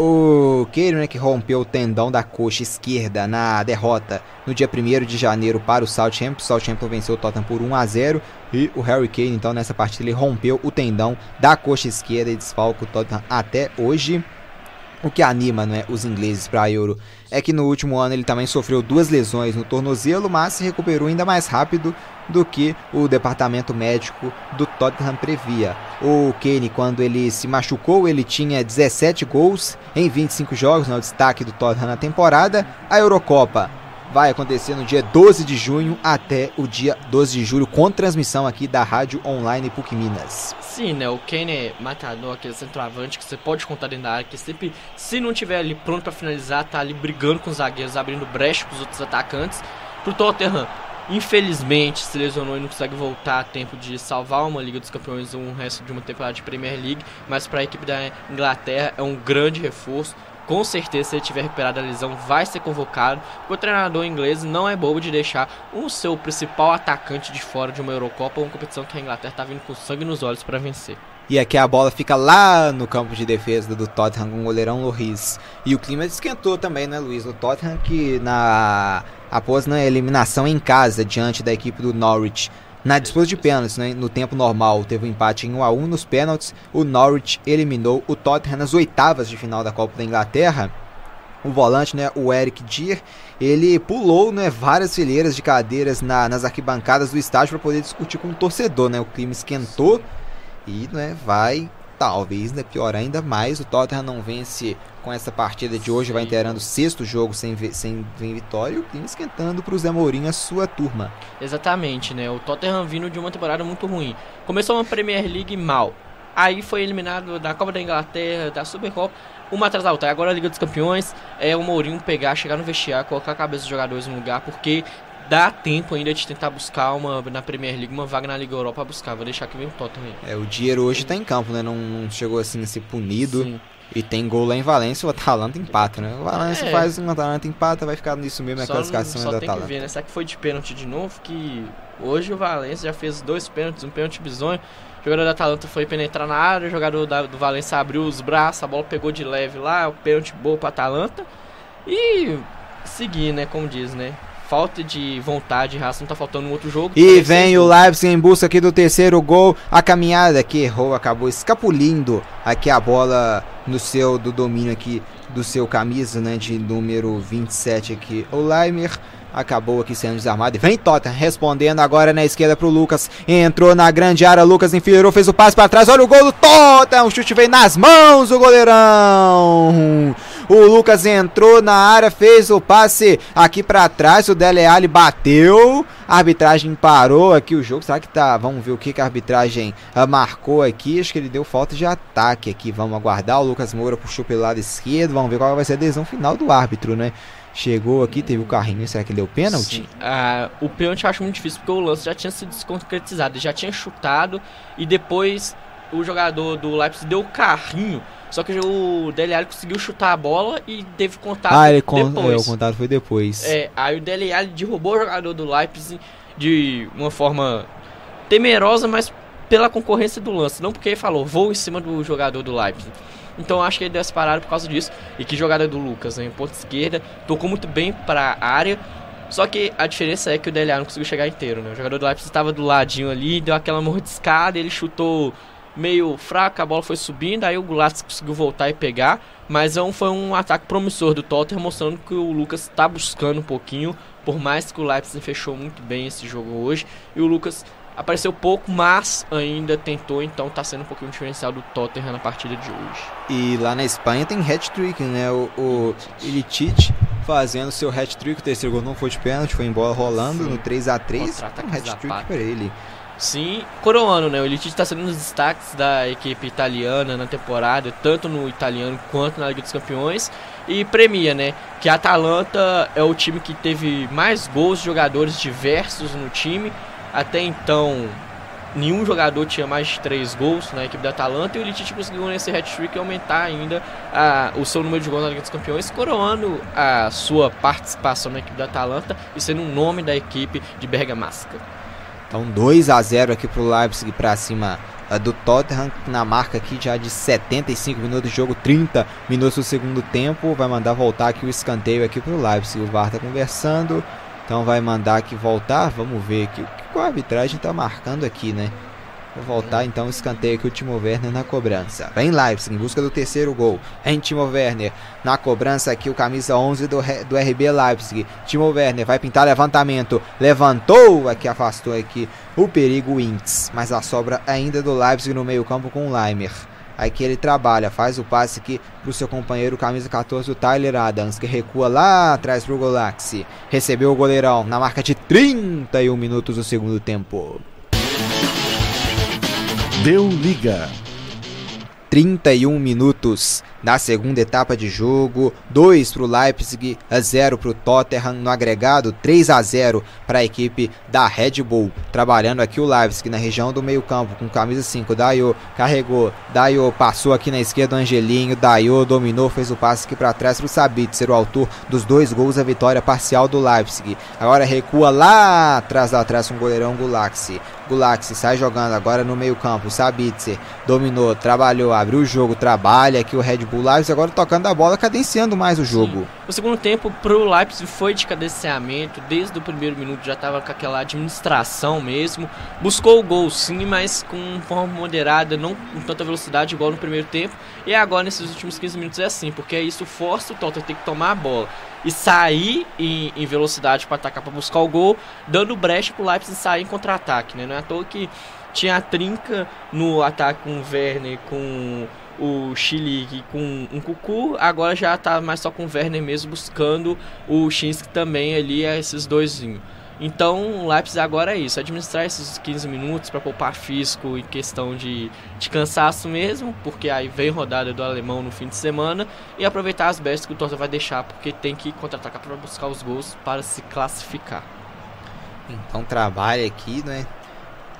O Keiro, né, que rompeu o tendão da coxa esquerda na derrota no dia 1 de janeiro para o Southampton. O Southampton venceu o Tottenham por 1 a 0 e o Harry Kane, então, nessa partida ele rompeu o tendão da coxa esquerda e desfalca o Tottenham até hoje. O que anima né, os ingleses para a Euro é que no último ano ele também sofreu duas lesões no tornozelo, mas se recuperou ainda mais rápido do que o departamento médico do Tottenham previa. O Kane, quando ele se machucou, ele tinha 17 gols em 25 jogos, no né, destaque do Tottenham na temporada. A Eurocopa vai acontecer no dia 12 de junho até o dia 12 de julho, com transmissão aqui da Rádio Online PUC Minas. Sim, né? O é matador, aquele centroavante que você pode contar dentro da área, que sempre, se não tiver ali pronto para finalizar, tá ali brigando com os zagueiros, abrindo brecha pros outros atacantes. Pro Tottenham, infelizmente, se lesionou e não consegue voltar a tempo de salvar uma Liga dos Campeões ou um resto de uma temporada de Premier League, mas para a equipe da Inglaterra é um grande reforço com certeza, se ele tiver recuperado a lesão, vai ser convocado. O treinador inglês não é bobo de deixar o seu principal atacante de fora de uma Eurocopa, uma competição que a Inglaterra está vindo com sangue nos olhos para vencer. E aqui a bola fica lá no campo de defesa do Tottenham com o goleirão Loris. E o clima esquentou também, né, Luiz? O Tottenham que na após na eliminação em casa diante da equipe do Norwich na disputa de pênaltis, né, no tempo normal, teve um empate em 1 a 1 nos pênaltis. O Norwich eliminou o Tottenham nas oitavas de final da Copa da Inglaterra. O volante, né, o Eric Dier, ele pulou, né, várias fileiras de cadeiras na, nas arquibancadas do estádio para poder discutir com o torcedor, né? O clima esquentou e, né, vai talvez né, piorar ainda mais. O Tottenham não vence com essa partida de hoje, Sim. vai inteirando o sexto jogo sem, sem, vitória. E o esquentando para o Zé Mourinho a sua turma. Exatamente, né? O Tottenham vindo de uma temporada muito ruim. Começou uma Premier League mal. Aí foi eliminado da Copa da Inglaterra, da Supercopa, uma atrás da outra. Agora a Liga dos Campeões é o Mourinho pegar, chegar no vestiário, colocar a cabeça dos jogadores no lugar, porque dá tempo ainda de tentar buscar uma na Premier League, uma vaga na Liga Europa buscar. Vou deixar que vem o Tottenham. É, o dinheiro hoje tá em campo, né? Não, não chegou assim a ser punido. Sim. E tem gol lá em Valência, o Atalanta empata, né? O Valência é. faz um Atalanta empata, vai ficar nisso mesmo, a classificação só da tem Atalanta. que ver, né? Será que foi de pênalti de novo? Que hoje o Valência já fez dois pênaltis, um pênalti bizonho. O jogador da Atalanta foi penetrar na área, o jogador da, do Valência abriu os braços, a bola pegou de leve lá, o pênalti bom pra Atalanta. E seguir, né? Como diz, né? Falta de vontade, raça, não tá faltando um outro jogo. E vem o Leipzig em busca aqui do terceiro gol. A caminhada que errou acabou escapulindo aqui a bola no seu do domínio aqui do seu camisa, né, de número 27 aqui, o Leimer acabou aqui sendo desarmado. E vem Tottenham respondendo agora na esquerda pro Lucas. Entrou na grande área, Lucas infiltrou, fez o passe para trás. Olha o gol do Tottenham. O chute veio nas mãos do goleirão. O Lucas entrou na área, fez o passe aqui para trás. O Dele bateu. A arbitragem parou aqui o jogo. Será que tá? Vamos ver o que, que a arbitragem uh, marcou aqui. Acho que ele deu falta de ataque aqui. Vamos aguardar. O Lucas Moura puxou pelo lado esquerdo. Vamos ver qual vai ser a decisão final do árbitro, né? Chegou aqui, teve o carrinho. Será que deu pênalti? Ah, o pênalti eu acho muito difícil porque o lance já tinha sido desconcretizado. Ele já tinha chutado e depois o jogador do Leipzig deu o carrinho só que o Dele Alli conseguiu chutar a bola e teve contato ah, ele con depois. É, o contato foi depois. É, aí o Dele Alli derrubou o jogador do Leipzig de uma forma temerosa, mas pela concorrência do lance. Não porque ele falou, vou em cima do jogador do Leipzig. Então acho que ele deu essa parada por causa disso. E que jogada do Lucas, né? Em ponta esquerda, tocou muito bem para a área. Só que a diferença é que o Dele Alli não conseguiu chegar inteiro, né? O jogador do Leipzig estava do ladinho ali, deu aquela mordiscada, ele chutou meio fraca, a bola foi subindo, aí o Gulats conseguiu voltar e pegar, mas é foi um ataque promissor do Tottenham, mostrando que o Lucas está buscando um pouquinho, por mais que o Leipzig fechou muito bem esse jogo hoje, e o Lucas apareceu pouco, mas ainda tentou, então está sendo um pouquinho diferencial do Tottenham na partida de hoje. E lá na Espanha tem hat-trick, né? O, o Ilicic fazendo seu hat-trick, o terceiro gol não foi de pênalti, foi em bola rolando Sim. no 3 a 3 um hat-trick para ele. Sim, coroando, né? O Elite está sendo um dos destaques da equipe italiana na temporada, tanto no italiano quanto na Liga dos Campeões. E premia, né? Que a Atalanta é o time que teve mais gols de jogadores diversos no time. Até então, nenhum jogador tinha mais de 3 gols na equipe da Atalanta e o Elite conseguiu nesse hat-trick aumentar ainda a, o seu número de gols na Liga dos Campeões, coroando a sua participação na equipe da Atalanta e sendo um nome da equipe de Bergamasca. Então 2 a 0 aqui pro Leipzig para cima uh, do Tottenham na marca aqui já de 75 minutos de jogo, 30 minutos do segundo tempo. Vai mandar voltar aqui o escanteio aqui pro Leipzig. O VAR tá conversando. Então vai mandar aqui voltar. Vamos ver aqui o que a arbitragem tá marcando aqui, né? Vou voltar então o escanteio aqui o Timo Werner na cobrança. Vem Leipzig em busca do terceiro gol. Em Timo Werner na cobrança aqui o camisa 11 do, do RB Leipzig. Timo Werner vai pintar levantamento. Levantou, aqui afastou aqui o perigo Inks. Mas a sobra ainda do Leipzig no meio campo com o Leimer. Aqui ele trabalha, faz o passe aqui pro seu companheiro, camisa 14, o Tyler Adams, que recua lá atrás pro Golaxi. Recebeu o goleirão na marca de 31 minutos do segundo tempo. Deu liga. 31 minutos na segunda etapa de jogo, 2 para o Leipzig, 0 para o Tottenham, no agregado 3 a 0 para a equipe da Red Bull. Trabalhando aqui o Leipzig na região do meio campo com camisa 5, Dayo carregou, Dayo passou aqui na esquerda o Angelinho, Dayo dominou, fez o passe aqui para trás para o Sabitzer, o autor dos dois gols da vitória parcial do Leipzig. Agora recua lá atrás da atrás com o goleirão Gulaxi. Gulaxi sai jogando agora no meio campo, Sabitzer dominou, trabalhou, abriu o jogo, trabalha aqui o Red Bull Leipzig agora tocando a bola, cadenciando mais o jogo. Sim. O segundo tempo pro Leipzig foi de cadenciamento, desde o primeiro minuto já estava com aquela administração mesmo. Buscou o gol sim, mas com forma moderada, não com tanta velocidade igual no primeiro tempo. E agora nesses últimos 15 minutos é assim, porque isso força o Tottenham a ter que tomar a bola e sair em, em velocidade para atacar, para buscar o gol, dando brecha pro Leipzig sair em contra-ataque, né? Não é à toa que tinha a trinca no ataque com o Werner, com o Chile com um Cucu, agora já tá mais só com o Werner mesmo buscando o Shinski também ali, é esses dois. Então o Leipzig agora é isso, administrar esses 15 minutos para poupar físico em questão de, de cansaço mesmo, porque aí vem rodada do alemão no fim de semana, e aproveitar as bestas que o Torta vai deixar, porque tem que contra-atacar para buscar os gols para se classificar. Então trabalha aqui, né?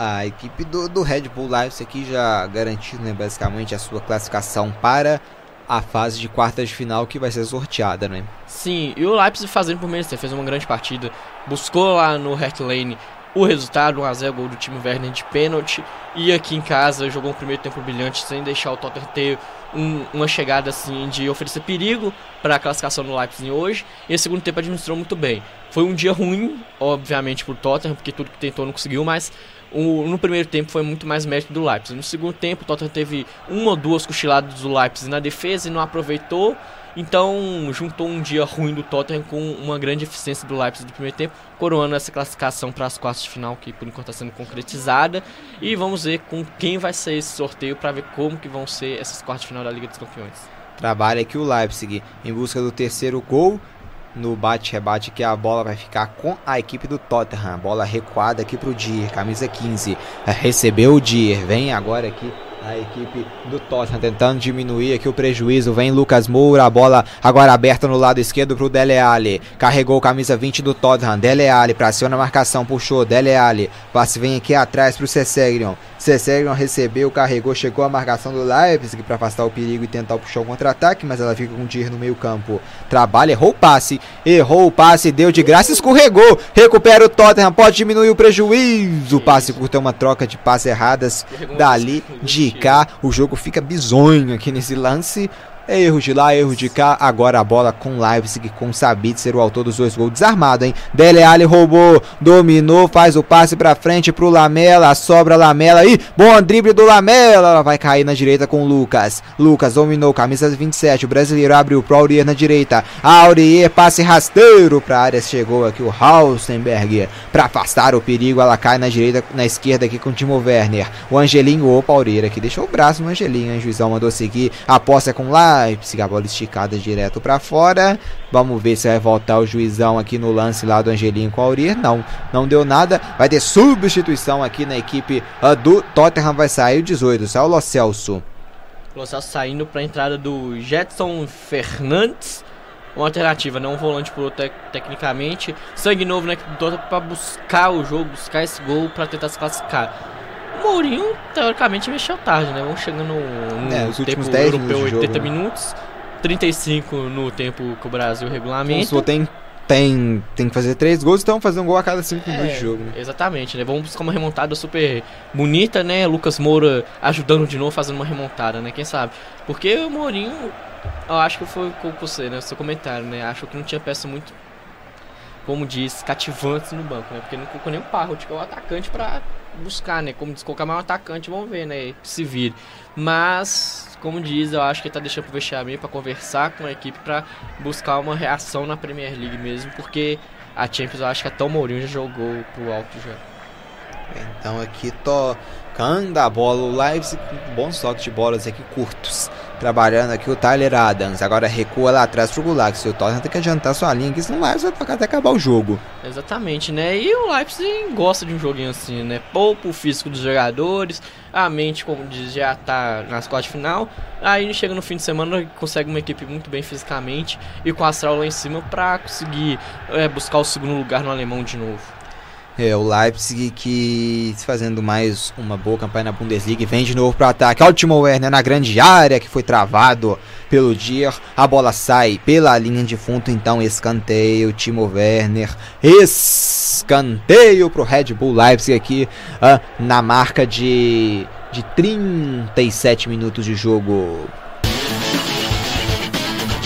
A equipe do, do Red Bull Leipzig aqui já garantiu né, basicamente a sua classificação para a fase de quartas de final que vai ser sorteada, né? Sim, e o Leipzig fazendo por merecer, fez uma grande partida, buscou lá no Red Lane o resultado, 1x0 gol do time Werner de pênalti, e aqui em casa jogou um primeiro tempo brilhante sem deixar o Tottenham ter um, uma chegada assim de oferecer perigo para a classificação do Leipzig hoje, e o segundo tempo administrou muito bem. Foi um dia ruim, obviamente, para o Tottenham, porque tudo que tentou não conseguiu, mas o, no primeiro tempo foi muito mais mérito do Leipzig. No segundo tempo, o Tottenham teve uma ou duas cochiladas do Leipzig na defesa e não aproveitou. Então, juntou um dia ruim do Tottenham com uma grande eficiência do Leipzig do primeiro tempo, coroando essa classificação para as quartas de final, que por enquanto está sendo concretizada. E vamos ver com quem vai ser esse sorteio para ver como que vão ser essas quartas de final da Liga dos Campeões. Trabalha aqui o Leipzig em busca do terceiro gol no bate-rebate que a bola vai ficar com a equipe do Tottenham. Bola recuada aqui para o Dier, camisa 15. Recebeu o Dier, vem agora aqui a equipe do Tottenham tentando diminuir aqui o prejuízo. Vem Lucas Moura, a bola agora aberta no lado esquerdo para o Dele Alli. Carregou camisa 20 do Tottenham. Dele Alli para cima na marcação, puxou. Dele Alli. Passe vem aqui atrás para o Cessegrion. Cessegrion recebeu, carregou, chegou a marcação do Leipzig para afastar o perigo e tentar puxar o contra-ataque, mas ela fica com o Dier no meio campo. Trabalha, errou o passe, errou o passe, deu de graça, escorregou, recupera o Tottenham, pode diminuir o prejuízo. O passe por ter uma troca de passes erradas dali de cá. O jogo fica bizonho aqui nesse lance. Erro de lá, erro de cá. Agora a bola com Leipzig, com Sabitzer, o autor dos dois gols. Desarmado, hein? Dele Alli roubou, dominou, faz o passe pra frente pro Lamela. Sobra Lamela aí. Bom drible do Lamela. Ela vai cair na direita com o Lucas. Lucas dominou, camisa 27. O brasileiro abriu pro Aurier na direita. Aurier, passe rasteiro pra área. Chegou aqui o Hausenberg pra afastar o perigo. Ela cai na direita, na esquerda aqui com o Timo Werner. O Angelinho, opa, Aurier aqui deixou o braço no Angelinho. O juizão mandou seguir. A posse é com Leipzig. A bola esticada direto pra fora. Vamos ver se vai voltar o juizão aqui no lance lá do Angelinho com o Aurier. Não, não deu nada. Vai ter substituição aqui na equipe uh, do Tottenham. Vai sair o 18. Sai o Lo Celso. Lo Celso saindo para a entrada do Jetson Fernandes. Uma alternativa, não um volante por outro tecnicamente. Sangue novo na equipe do Tottenham para buscar o jogo, buscar esse gol para tentar se classificar. O Mourinho, teoricamente, mexeu tarde, né? Vamos chegando no, É, os tempo últimos 10 europeu, minutos de 80 jogo, né? minutos. 35 no tempo que o Brasil regulamenta. Então, tem, tem, tem que fazer três gols, então fazer um gol a cada cinco minutos É, de jogo, né? Exatamente, né? Vamos buscar uma remontada super bonita, né? Lucas Moura ajudando de novo, fazendo uma remontada, né? Quem sabe? Porque o Mourinho, eu acho que foi com você, né? O seu comentário, né? Acho que não tinha peça muito, como diz, cativantes no banco, né? Porque não colocou nem o Parrot, que é o atacante, pra buscar, né? Como diz, colocar mais um atacante, vamos ver, né? Se vire. Mas, como diz, eu acho que ele tá deixando pro vestiário pra conversar com a equipe pra buscar uma reação na Premier League mesmo, porque a Champions eu acho que até o Mourinho já jogou pro alto já. Então aqui tocando a bola, o Leipzig com bons toques de bolas aqui curtos. Trabalhando aqui o Tyler Adams. Agora recua lá atrás pro Gulak. Se o Tottenham tem que adiantar sua linha aqui, senão o Leipzig vai tocar até acabar o jogo. Exatamente, né? E o Leipzig gosta de um joguinho assim, né? Poupa o físico dos jogadores, a mente, como diz, já tá nas quartas final. Aí chega no fim de semana consegue uma equipe muito bem fisicamente e com o astral lá em cima pra conseguir é, buscar o segundo lugar no alemão de novo. É, o Leipzig que fazendo mais uma boa campanha na Bundesliga vem de novo para ataque. O Timo Werner na grande área que foi travado pelo Dier. A bola sai pela linha de fundo, então escanteio. Timo Werner, escanteio pro Red Bull Leipzig aqui ah, na marca de, de 37 minutos de jogo.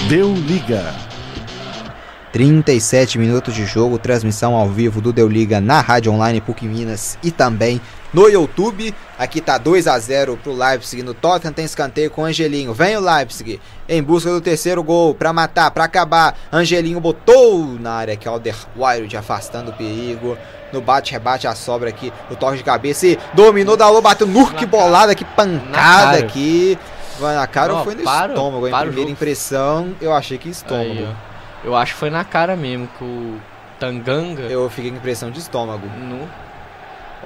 Deu liga. 37 minutos de jogo, transmissão ao vivo do Deu Liga na Rádio Online PUC Minas e também no YouTube. Aqui tá 2 a 0 pro Leipzig no Tottenham, tem escanteio com o Angelinho. Vem o Leipzig em busca do terceiro gol para matar, para acabar. Angelinho botou na área que é o Alderweireld afastando o perigo. No bate-rebate a sobra aqui, o toque de cabeça e dominou, Dalô, bateu, nur, que bolada, que pancada aqui. Vai na cara ou foi no para- estômago? Em para o primeira impressão, eu achei que estômago. Aí. Eu acho que foi na cara mesmo que o Tanganga Eu fiquei com impressão de estômago. no-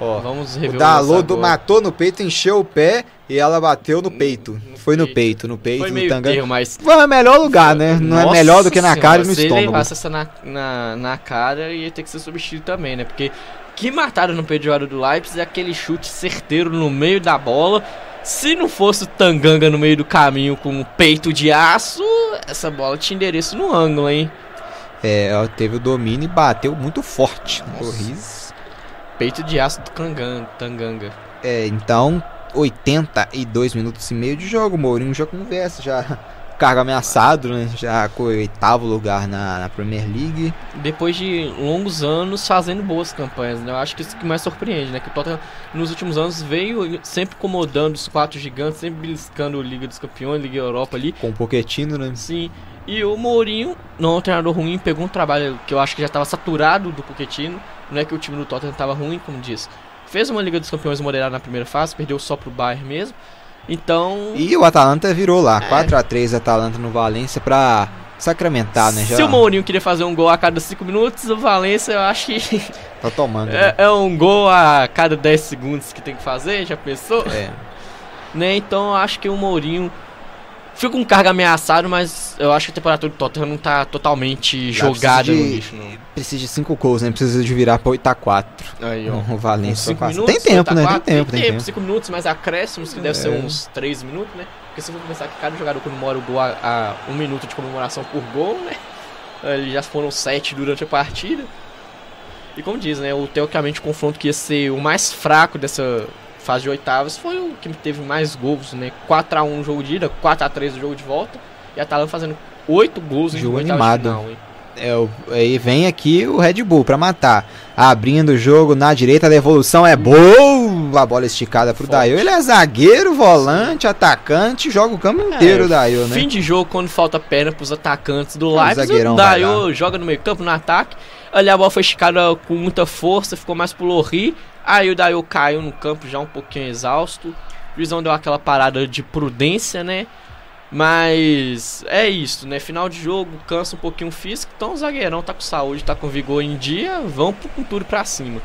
Ó, Vamos rever o Dalô lance do agora. matou no peito, encheu o pé e ela bateu no peito. no Foi no peito. peito, no peito, Foi no tanganga. termo, mas Foi o melhor lugar, né? Não é melhor do que na senhora, cara e no se ele estômago. levasse essa na, na, na cara, ia ter que ser substituído também, né? Porque que mataram no peito do Leipzig é aquele chute certeiro no meio da bola. Se não fosse o Tanganga no meio do caminho com um peito de aço, essa bola tinha endereço no ângulo, hein? É, ó, teve o domínio e bateu muito forte. no. Peito de aço do Kangan- Tanganga. É, então, 82 minutos e meio de jogo. O Mourinho já conversa, já cargo ameaçado, né? Já com o oitavo lugar na, na Premier League. Depois de longos anos fazendo boas campanhas, né? Eu acho que isso que mais surpreende, né? Que o Tottenham nos últimos anos veio sempre incomodando os quatro gigantes, sempre beliscando a Liga dos Campeões, Liga Europa ali. Com o Pochettino, né? Sim. E o Mourinho, não é um treinador ruim, pegou um trabalho que eu acho que já estava saturado do Pochettino. Não é que o time do Tottenham estava ruim, como diz. Fez uma Liga dos Campeões moderada na primeira fase, perdeu só pro Bayern mesmo. Então, E o Atalanta virou lá. É. 4x3 Atalanta no Valência pra sacramentar, né? Já se o Mourinho queria fazer um gol a cada 5 minutos, o Valência eu acho que [LAUGHS] tá tomando. né? é, é um gol a cada 10 segundos que tem que fazer, já pensou? É. [LAUGHS] Né? Então eu acho que o Mourinho fica com carga ameaçado, mas eu acho que a temperatura do Tottenham não tá totalmente jogada precisa no de- lixo, não. Precisa de 5 gols, né? Precisa de virar pra 8x4. Aí, ó. O Valência. minutos, Tem tempo, né? Tem tempo, tem tempo. 5 minutos, mais acréscimos, que deve ser É. uns 3 minutos, né? Porque se for pensar que cada jogador comemora o gol a, a um minuto de comemoração por gol, né? Eles já foram 7 durante a partida. E como diz, né? O teoricamente o confronto que ia ser o mais fraco dessa fase de oitavas foi o que teve mais gols, né? 4x1 no jogo de ida, 4x3 no jogo de volta. E a Atalanta fazendo oito gols em Jogo animado. final? É, o- aí vem aqui o Red Bull pra matar. Abrindo o jogo na direita, a devolução é boa. A bola esticada pro. Daio. Ele é zagueiro, volante, atacante, joga o campo inteiro, É, o Daio, né? Fim de jogo, quando falta perna pros atacantes do o Leipzig, o Dayo joga no meio campo, no ataque. Ali a bola foi esticada com muita força, ficou mais pro Lorri. Aí o Dayo caiu no campo já um pouquinho exausto. O Juizão deu aquela parada de prudência, né? Mas é isso, né? Final de jogo, cansa um pouquinho o físico. Então o zagueirão tá com saúde, tá com vigor em dia. Vão com tudo pra cima.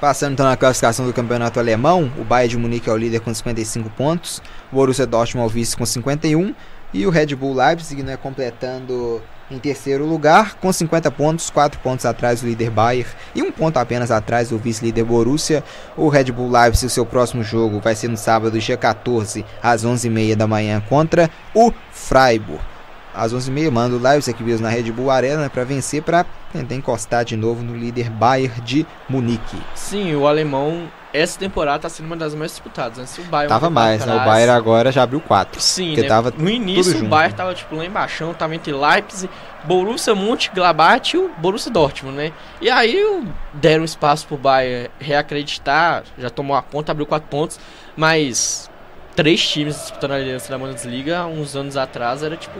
Passando então na classificação do campeonato alemão, o Bayern de Munique é o líder com 55 pontos, o Borussia Dortmund é o vice com 51 e o Red Bull Leipzig né, completando em terceiro lugar com 50 pontos, 4 pontos atrás do líder Bayern e um ponto apenas atrás do vice-líder Borussia. O Red Bull Leipzig, seu próximo jogo vai ser no sábado, dia 14, às 11h30 da manhã contra o Freiburg. Às 11h30 manda o Leipzig mesmo na Red Bull Arena para vencer para tentar encostar de novo no líder Bayern de Munique. Sim, o alemão, essa temporada tá sendo uma das mais disputadas. Né? Se o Bayern Tava mais, né? O atrás- Bayern agora já abriu 4. Sim, Porque né? tava no início o. Bayern tava tipo lá embaixo, tava entre Leipzig, Borussia Mönchengladbach e o Borussia Dortmund, né? E aí o- deram espaço pro Bayern reacreditar, já tomou a ponta, abriu quatro pontos, mas três times disputando a liderança da Bundesliga há uns anos atrás era tipo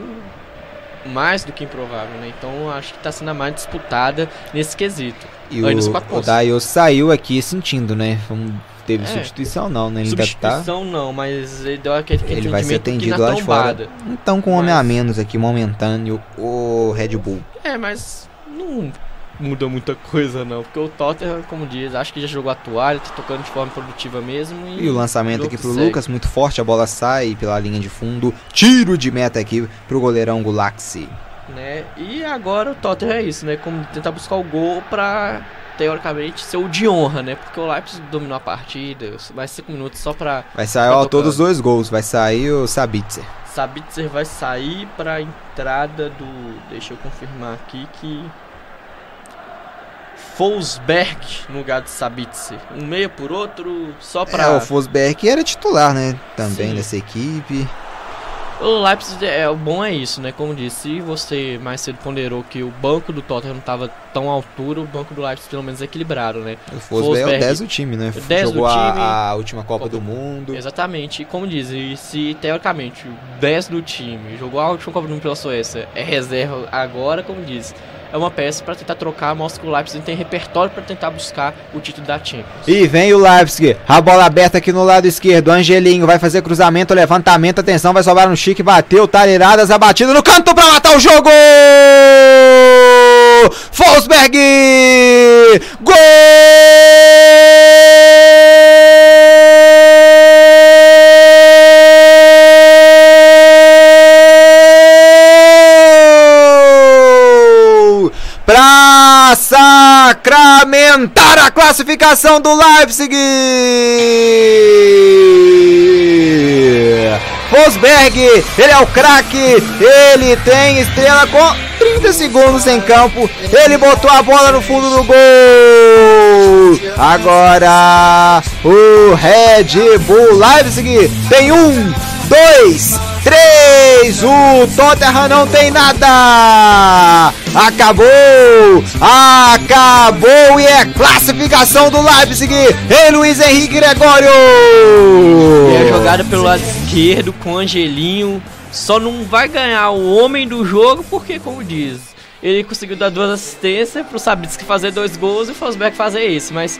mais do que improvável, né? Então acho que tá sendo a mais disputada nesse quesito. E Aí o, o. Daio saiu aqui sentindo, né? Não teve É. substituição não, né? Ele tá... Substituição não, mas ele deu aquele, Ele vai ser atendido lá de fora. Então com um homem Mas- a menos aqui, momentâneo, o Red Bull. É, mas não muda muita coisa não, porque o Tottenham, como diz, acho que já jogou a toalha, tá tocando de forma produtiva mesmo. E, E o lançamento aqui pro segue. Lucas, muito forte, a bola sai pela linha de fundo. Tiro de meta aqui pro goleirão Gulaxi. Né? E agora o Tottenham é isso, né? Como tentar buscar o gol pra, teoricamente, ser o de honra, né? Porque o Leipzig dominou a partida, mais 5 minutos só pra... Vai sair Tá ó, todos os dois gols, vai sair o Sabitzer. Sabitzer vai sair pra entrada do... Deixa eu confirmar aqui que... Fosberg no lugar de Sabitzer. Um meia por outro, só pra... É, o Fosberg era titular, né? Também Sim. dessa equipe. O Leipzig, é, o bom é isso, né? Como disse, se você mais cedo ponderou que o banco do Tottenham não estava tão à altura, o banco do Leipzig pelo menos é equilibrado, né? O Fosberg é o Forsberg. 10 do time, né? O 10 do Jogou a- time. A, última Copa, Copa do Mundo. Exatamente, e como diz, e se teoricamente o 10 do time jogou a última Copa do Mundo pela Suécia, é reserva agora, como diz, é uma peça para tentar trocar, mostra que o Leipzig tem repertório para tentar buscar o título da Champions. E vem o Leipzig, a bola aberta aqui no lado esquerdo, Angelinho vai fazer cruzamento, levantamento, atenção, vai sobrar no Chique, bateu, Talheiradas, a batida no canto pra matar o jogo! Fosberg! Gol! Pra a classificação do Leipzig! Fosberg, ele é o craque, ele tem estrela com 30 segundos em campo, ele botou a bola no fundo do gol. Agora o Red Bull Leipzig tem um, dois, três. O Tottenham não tem nada. Acabou, acabou e é classificação do Leipzig em Luiz Henrique Gregório. E a jogada pelo lado esquerdo com Angelinho. Só não vai ganhar o homem do jogo porque, como diz, ele conseguiu dar duas assistências pro Sabitski fazer dois gols e o Fosberg fazer esse. Mas,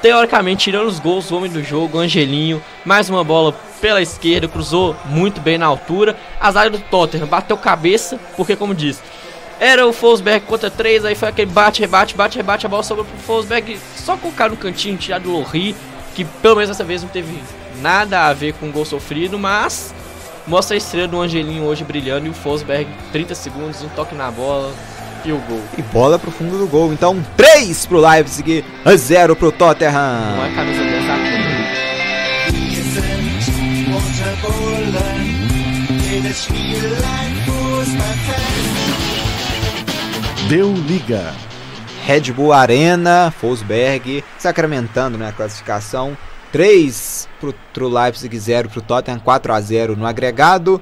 teoricamente, tirando os gols, o homem do jogo, Angelinho, mais uma bola pela esquerda, cruzou muito bem na altura. A zaga do Tottenham bateu cabeça, porque, como diz, era o Fosberg contra três, aí foi aquele bate, rebate, bate, rebate, a bola sobrou pro Fosberg só colocar no cantinho, tirar do Lorri, que pelo menos dessa vez não teve nada a ver com o gol sofrido, mas mostra a estrela do Angelinho hoje brilhando e o Fosberg 30 segundos, um toque na bola e o gol. E bola pro fundo do gol. Então 3 pro Leipzig, 0 pro Não Tottenham. é camisa 10 Deu liga. Red Bull Arena, Fosberg, sacramentando né, a classificação. 3 pro, pro Leipzig, 0 pro Tottenham, 4 a 0 no agregado.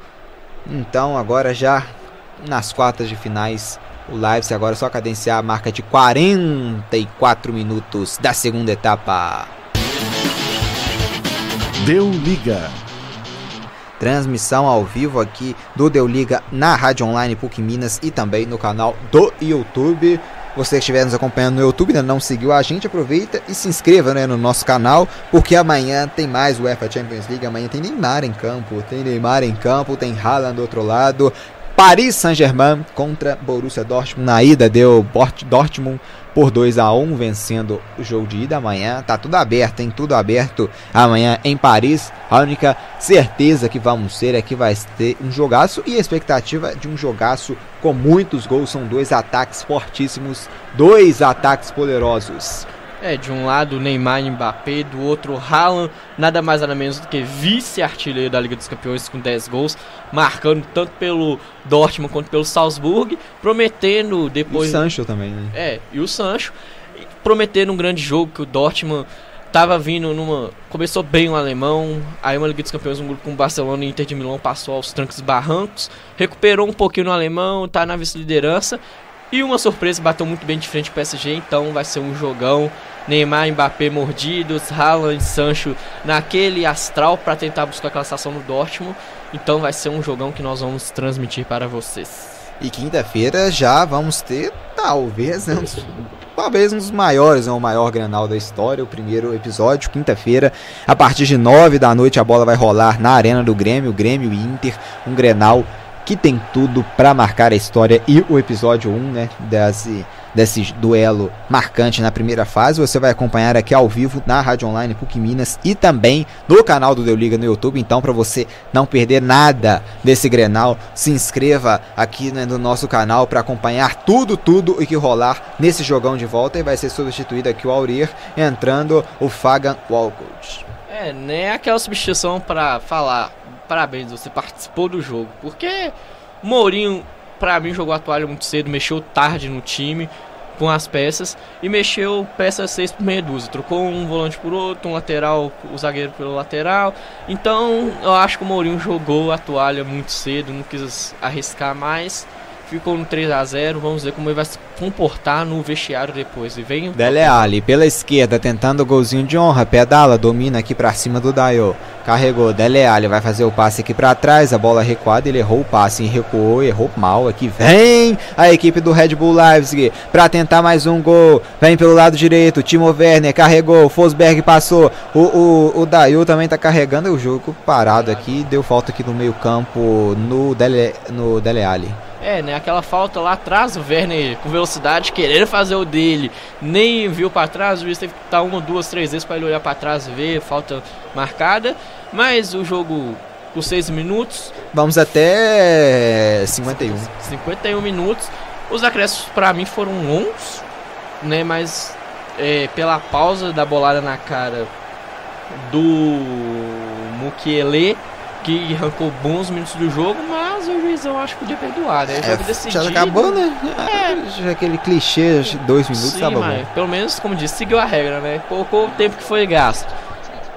Então agora já nas quartas de finais o Leipzig agora só cadenciar a marca de 44 minutos da segunda etapa. Deu liga. Transmissão ao vivo aqui do Deu Liga na Rádio Online PUC Minas e também no canal do YouTube. Você que estiver nos acompanhando no YouTube, ainda não seguiu a gente, aproveita e se inscreva né, no nosso canal, porque amanhã tem mais UEFA Champions League, amanhã tem Neymar em campo, tem Neymar em campo, tem Haaland do outro lado, Paris Saint-Germain contra Borussia Dortmund. Na ida deu Dortmund por 2 a 1 vencendo o jogo de ida amanhã. Tá tudo aberto, hein? Tudo aberto amanhã em Paris. A única certeza que vamos ter é que vai ter um jogaço e a expectativa de um jogaço com muitos gols. São dois ataques fortíssimos, dois ataques poderosos. É, de um lado Neymar e Mbappé, do outro Haaland, nada mais nada menos do que vice-artilheiro da Liga dos Campeões com 10 gols, marcando tanto pelo Dortmund quanto pelo Salzburg, prometendo depois... E o Sancho também, né? É, e o Sancho, prometendo um grande jogo que o Dortmund tava vindo numa... Começou bem o alemão, aí uma Liga dos Campeões, um grupo com Barcelona e Inter de Milão passou aos trancos e barrancos, recuperou um pouquinho no alemão, tá na vice-liderança, e uma surpresa, bateu muito bem de frente com o PSG, então vai ser um jogão. Neymar, Mbappé mordidos, Haaland, Sancho naquele astral para tentar buscar a classificação no Dortmund. Então vai ser um jogão que nós vamos transmitir para vocês. E quinta-feira já vamos ter, talvez, né, dos, talvez um dos maiores, né, o maior Grenal da história, o primeiro episódio, quinta-feira, a partir de nove da noite a bola vai rolar na Arena do Grêmio, Grêmio e Inter, um Grenal que tem tudo para marcar a história e o episódio 1, né, desse, desse duelo marcante na primeira fase. Você vai acompanhar aqui ao vivo na Rádio Online PUC Minas e também no canal do Deu Liga no YouTube. Então, para você não perder nada desse Grenal, se inscreva aqui né, no nosso canal para acompanhar tudo, tudo o que rolar nesse jogão de volta. E vai ser substituído aqui o Aurir, entrando o Fagan Walcott. É, nem aquela substituição para falar parabéns, você participou do jogo. Porque Mourinho, pra mim, jogou a toalha muito cedo, mexeu tarde no time com as peças e mexeu peças 6 por meia dúzia. Trocou um volante por outro, um lateral, o zagueiro pelo lateral. Então eu acho que o Mourinho jogou a toalha muito cedo, não quis arriscar mais ficou no 3 a 0 Vamos ver como ele vai se comportar no vestiário depois. E vem Dele Ali pela esquerda, tentando o golzinho de honra. Pedala, domina aqui para cima do Dayo. Carregou, Dele Ali vai fazer o passe aqui para trás. A bola recuada, ele errou o passe, recuou, errou mal. Aqui vem a equipe do Red Bull Leipzig para tentar mais um gol. Vem pelo lado direito, Timo Werner carregou, Fosberg passou. O, o, o Dayo também tá carregando o jogo parado aqui. Deu falta aqui no meio-campo no Dele, no Dele. É, né? Aquela falta lá atrás, o Werner com velocidade, querendo fazer o dele, nem viu para trás, o juiz teve que estar uma, duas, três vezes para ele olhar para trás e ver, falta marcada. Mas o jogo por seis minutos. Vamos até 51. 51 minutos. Os acréscimos para mim foram longos, né? Mas é, pela pausa da bolada na cara do Mukiele que arrancou bons minutos do jogo, mas o juizão acho que podia perdoar, né? É, já acabou, né? É. Já aquele clichê, dois minutos Sim, tava mas, bom. Pelo menos, como disse, seguiu a regra, né? Pouco o tempo que foi gasto.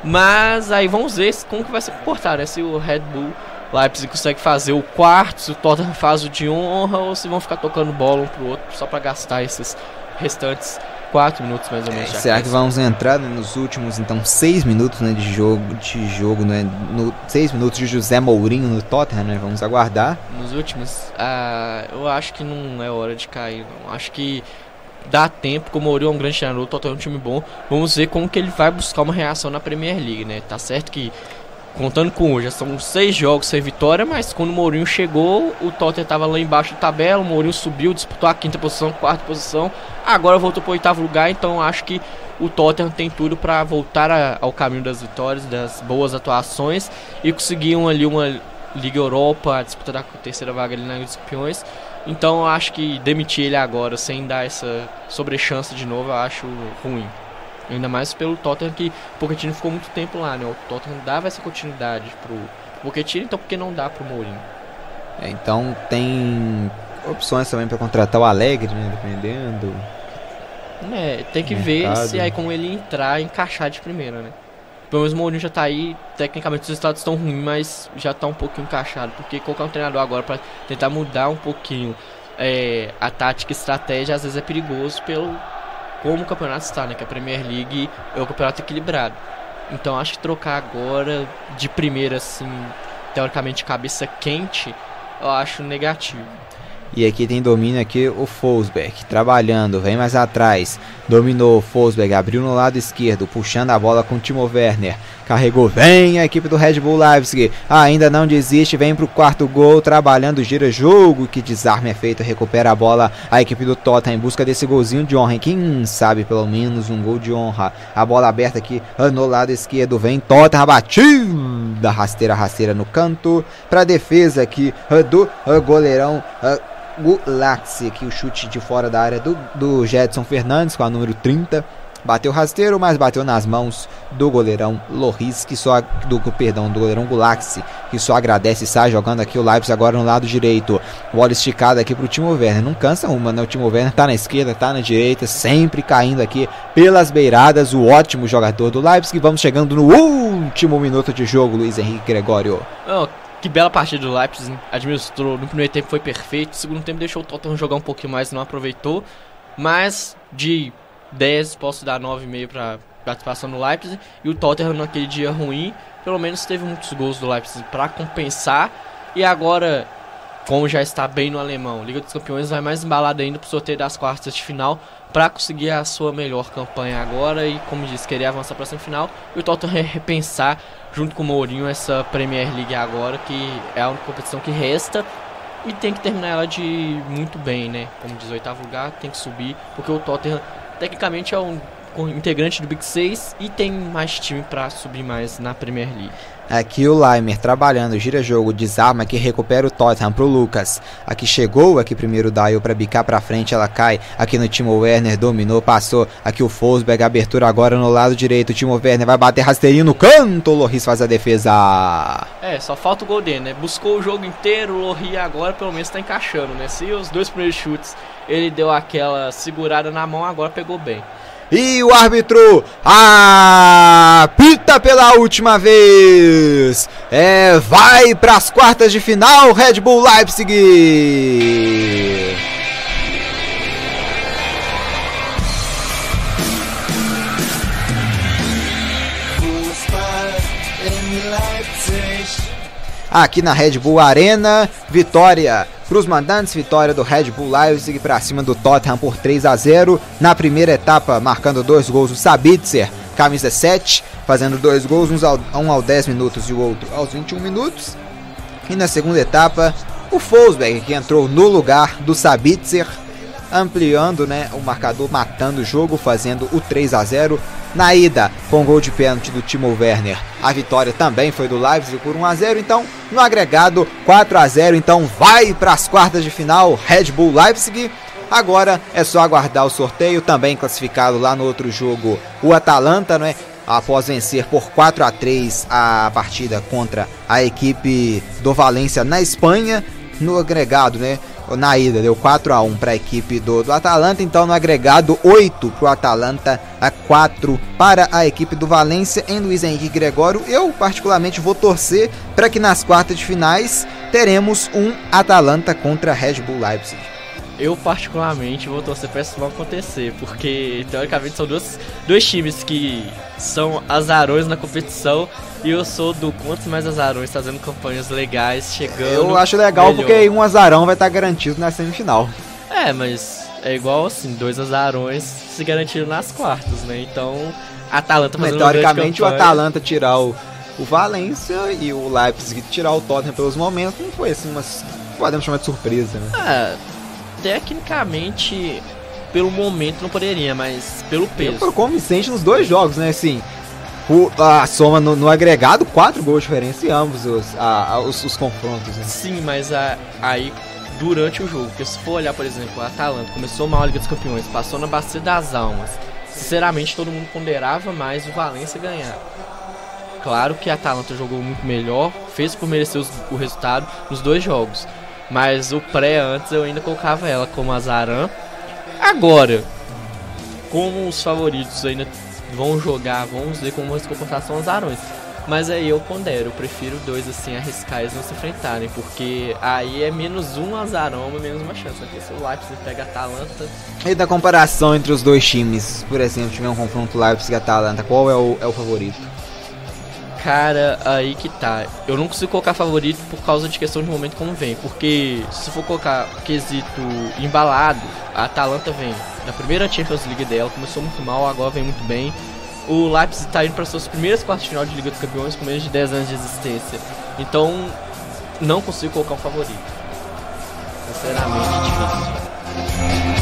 Mas aí vamos ver como que vai se comportar, né? Se o Red Bull Leipzig consegue fazer o quarto, se o Tottenham faz o de honra, ou se vão ficar tocando bola um pro outro só para gastar esses restantes 4 minutos mais ou menos. É, será que vamos entrar nos últimos, então, 6 minutos né, de jogo, de jogo né, no 6 minutos de José Mourinho no Tottenham, né? Vamos aguardar. Nos últimos, ah, eu acho que não é hora de cair, não. Acho que dá tempo, como o Mourinho é um grande treinador, o Tottenham é um time bom. Vamos ver como que ele vai buscar uma reação na Premier League, né? Tá certo que contando com hoje, são seis jogos sem vitória, mas quando o Mourinho chegou, o Tottenham estava lá embaixo da tabela, o Mourinho subiu, disputou a quinta posição, quarta posição, agora voltou para o oitavo lugar, então acho que o Tottenham tem tudo para voltar a, ao caminho das vitórias, das boas atuações e conseguir uma, ali uma Liga Europa, a disputa da terceira vaga ali na Liga dos Campeões. Então acho que demitir ele agora sem dar essa sobrechance de novo, eu acho ruim. Ainda mais pelo Tottenham que o Pochettino ficou muito tempo lá, né? O Tottenham dava essa continuidade pro Pochettino, então por que não dá pro Mourinho? É, então tem opções também para contratar o Alegre, né? Dependendo. É, tem que ver se aí como ele entrar encaixar de primeira, né? Pelo menos o Mourinho já tá aí, tecnicamente os resultados estão ruins, mas já tá um pouquinho encaixado. Porque colocar um treinador agora para tentar mudar um pouquinho é, a tática e estratégia, às vezes é perigoso pelo como o campeonato está, né? Que a Premier League é o campeonato equilibrado. Então acho que trocar agora de primeira, assim, teoricamente cabeça quente, eu acho negativo. E aqui tem domínio aqui o Fosberg, trabalhando, vem mais atrás. Dominou o Fosberg, abriu no lado esquerdo, puxando a bola com o Timo Werner. Carregou, vem a equipe do Red Bull Leipzig. Ainda não desiste, vem pro quarto gol, trabalhando, gira jogo. Que desarme é feito, recupera a bola. A equipe do Tottenham em busca desse golzinho de honra. Quem sabe pelo menos um gol de honra. A bola aberta aqui no lado esquerdo, vem Tottenham, batida, rasteira, rasteira no canto. Pra defesa aqui do goleirão. Gulaxi, aqui o chute de fora da área do, do Jetson Fernandes com a número 30. Bateu rasteiro, mas bateu nas mãos do goleirão Loris, que só do perdão, do goleirão Gulaxi, que só agradece e sai jogando aqui o Leipzig agora no lado direito. Bola esticada aqui pro Timo Werner. Não cansa uma, né? O Timo Werner tá na esquerda, tá na direita, sempre caindo aqui pelas beiradas. O ótimo jogador do Leipzig. Vamos chegando no último minuto de jogo, Luiz Henrique Gregório. Oh, que bela partida do Leipzig. Administrou no primeiro tempo foi perfeito. No segundo tempo deixou o Tottenham jogar um pouquinho mais, não aproveitou. Mas de 10 posso dar 9,5 para participação no Leipzig. E o Tottenham naquele dia ruim, pelo menos teve muitos gols do Leipzig para compensar. E agora, como já está bem no alemão, Liga dos Campeões vai mais embalado ainda para o sorteio das quartas de final para conseguir a sua melhor campanha agora e, como disse, querer avançar para a semifinal. E o Tottenham [LAUGHS] repensar junto com o Mourinho, essa Premier League agora, que é a única competição que resta. E tem que terminar ela de muito bem, né? Como diz, oitavo lugar, tem que subir, porque o Tottenham, tecnicamente, é um integrante do Big 6 e tem mais time para subir mais na Premier League. Aqui o Leimer trabalhando, gira jogo, desarma que recupera o Tottenham pro Lucas. Aqui chegou, aqui primeiro o Daio para bicar para frente, ela cai. Aqui no Timo Werner dominou, passou. Aqui o Fosberg, abertura agora no lado direito. O Timo Werner vai bater rasteirinho no canto. O Loris faz a defesa. É, só falta o gol dele, né? Buscou o jogo inteiro, o Loris agora pelo menos tá encaixando, né? Se os dois primeiros chutes ele deu aquela segurada na mão, agora pegou bem. E o árbitro apita pela última vez. É, vai para as quartas de final, Red Bull Leipzig. Aqui na Red Bull Arena, vitória para os mandantes, vitória do Red Bull Leipzig para cima do Tottenham por 3 a 0. Na primeira etapa, marcando dois gols, o Sabitzer, camisa 7, fazendo dois gols, um aos 10 minutos e o outro aos 21 minutos. E na segunda etapa, o Fosberg, que entrou no lugar do Sabitzer, ampliando né, o marcador, matando o jogo, fazendo o 3 a 0 na ida, com gol de pênalti do Timo Werner. A vitória também foi do Leipzig por 1 a 0 então no agregado 4 a 0 então vai para as quartas de final Red Bull Leipzig. Agora é só aguardar o sorteio, também classificado lá no outro jogo, o Atalanta, não é? Após vencer por 4 a 3 a partida contra a equipe do Valência na Espanha, no agregado, né? Na ida, deu 4 a 1 para a equipe do, do Atalanta, então no agregado 8 para o Atalanta, a 4 para a equipe do Valência em Luiz Henrique Gregório. Eu particularmente vou torcer para que nas quartas de finais teremos um Atalanta contra Red Bull Leipzig. Eu, particularmente, vou torcer para isso não acontecer, porque teoricamente são dois, dois times que são azarões na competição e eu sou do quantos mais azarões fazendo campanhas legais, chegando. Eu acho legal melhor. porque um azarão vai estar garantido na semifinal. É, mas é igual assim, dois azarões se garantiram nas quartas, né? Então, Atalanta fazendo mas, Teoricamente, o Atalanta tirar o, o Valência e o Leipzig tirar o Tottenham pelos momentos não foi assim, mas podemos chamar de surpresa, né? É tecnicamente, pelo momento não poderia, mas pelo peso. Foi convincente nos dois jogos, né? Assim, o, a soma no, no, agregado, quatro gols de diferença em ambos os, a, a, os, os, confrontos. Né? Sim, mas a, aí durante o jogo, porque se for olhar, por exemplo, a Atalanta começou mal a Liga dos Campeões, passou na Bacia das Almas. Sinceramente, todo mundo ponderava mais o Valência ganhar. Claro que a Atalanta jogou muito melhor, fez por merecer os, o resultado nos dois jogos. Mas o pré antes eu ainda colocava ela como azarã. Agora, como os favoritos ainda vão jogar, vamos ver como vão se comportar são os Arões. Mas aí eu pondero, eu prefiro dois assim arriscar eles não se enfrentarem, porque aí é menos um azarão menos uma chance. Porque se o Leipzig pega Atalanta. E da comparação entre os dois times, por exemplo, tiver um confronto Leipzig e Atalanta, qual é o, é o favorito? Cara, aí que tá. Eu não consigo colocar favorito por causa de questão de momento como vem. Porque se for colocar quesito embalado, a Atalanta vem da primeira Champions League dela, começou muito mal, agora vem muito bem. O Leipzig está indo para suas primeiras quartas de final de Liga dos Campeões com menos de 10 anos de existência. Então, não consigo colocar um favorito. Sinceramente, difícil.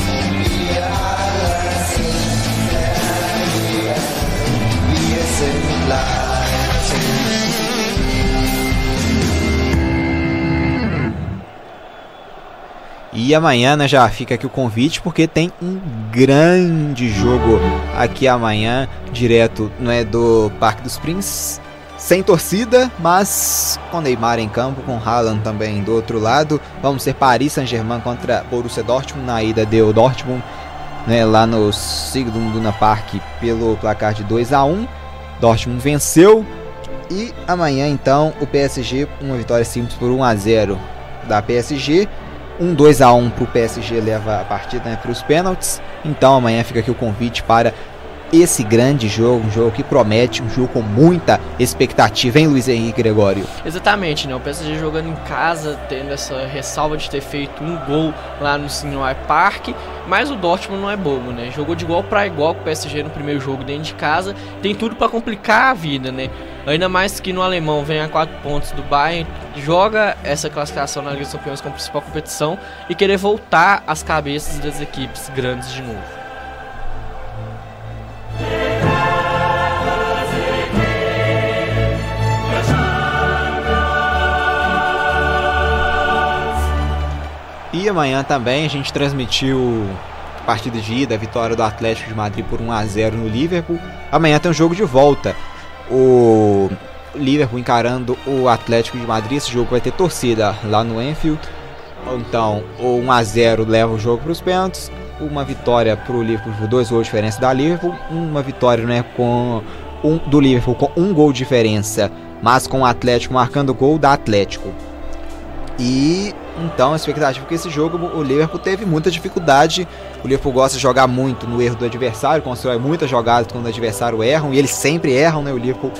E amanhã né, já fica aqui o convite porque tem um grande jogo aqui amanhã, direto não é do Parque dos Príncipes, sem torcida, mas com Neymar em campo, com Haaland também do outro lado. Vamos ser Paris Saint-Germain contra Borussia Dortmund na ida deu Dortmund, né, lá no Sigduna Park pelo placar de 2 a 1. Dortmund venceu e amanhã então o PSG uma vitória simples por 1 a 0 da PSG um 2 a 1 para o PSG leva a partida né, para os pênaltis. Então amanhã fica aqui o convite para esse grande jogo, um jogo que promete, um jogo com muita expectativa, hein, Luiz Henrique Gregório? Exatamente, né? O PSG jogando em casa, tendo essa ressalva de ter feito um gol lá no Signor Park, mas o Dortmund não é bobo, né? Jogou de igual para igual com o PSG no primeiro jogo dentro de casa, tem tudo para complicar a vida, né? Ainda mais que no alemão vem a 4 pontos do Bayern, joga essa classificação na Liga dos Campeões como principal competição e querer voltar às cabeças das equipes grandes de novo. E amanhã também a gente transmitiu partida de ida, a vitória do Atlético de Madrid por 1 a 0 no Liverpool. Amanhã tem um jogo de volta. O Liverpool encarando o Atlético de Madrid. Esse jogo vai ter torcida lá no Enfield. Então, o 1 a 0 leva o jogo para os pênaltis. Uma vitória para o Liverpool por dois gols de diferença da Liverpool. Uma vitória né, com um, do Liverpool com um gol de diferença, mas com o Atlético marcando o gol da Atlético. E então a expectativa é que esse jogo o Liverpool teve muita dificuldade. O Liverpool gosta de jogar muito no erro do adversário, constrói muitas jogadas quando o adversário erram e eles sempre erram, né? O Liverpool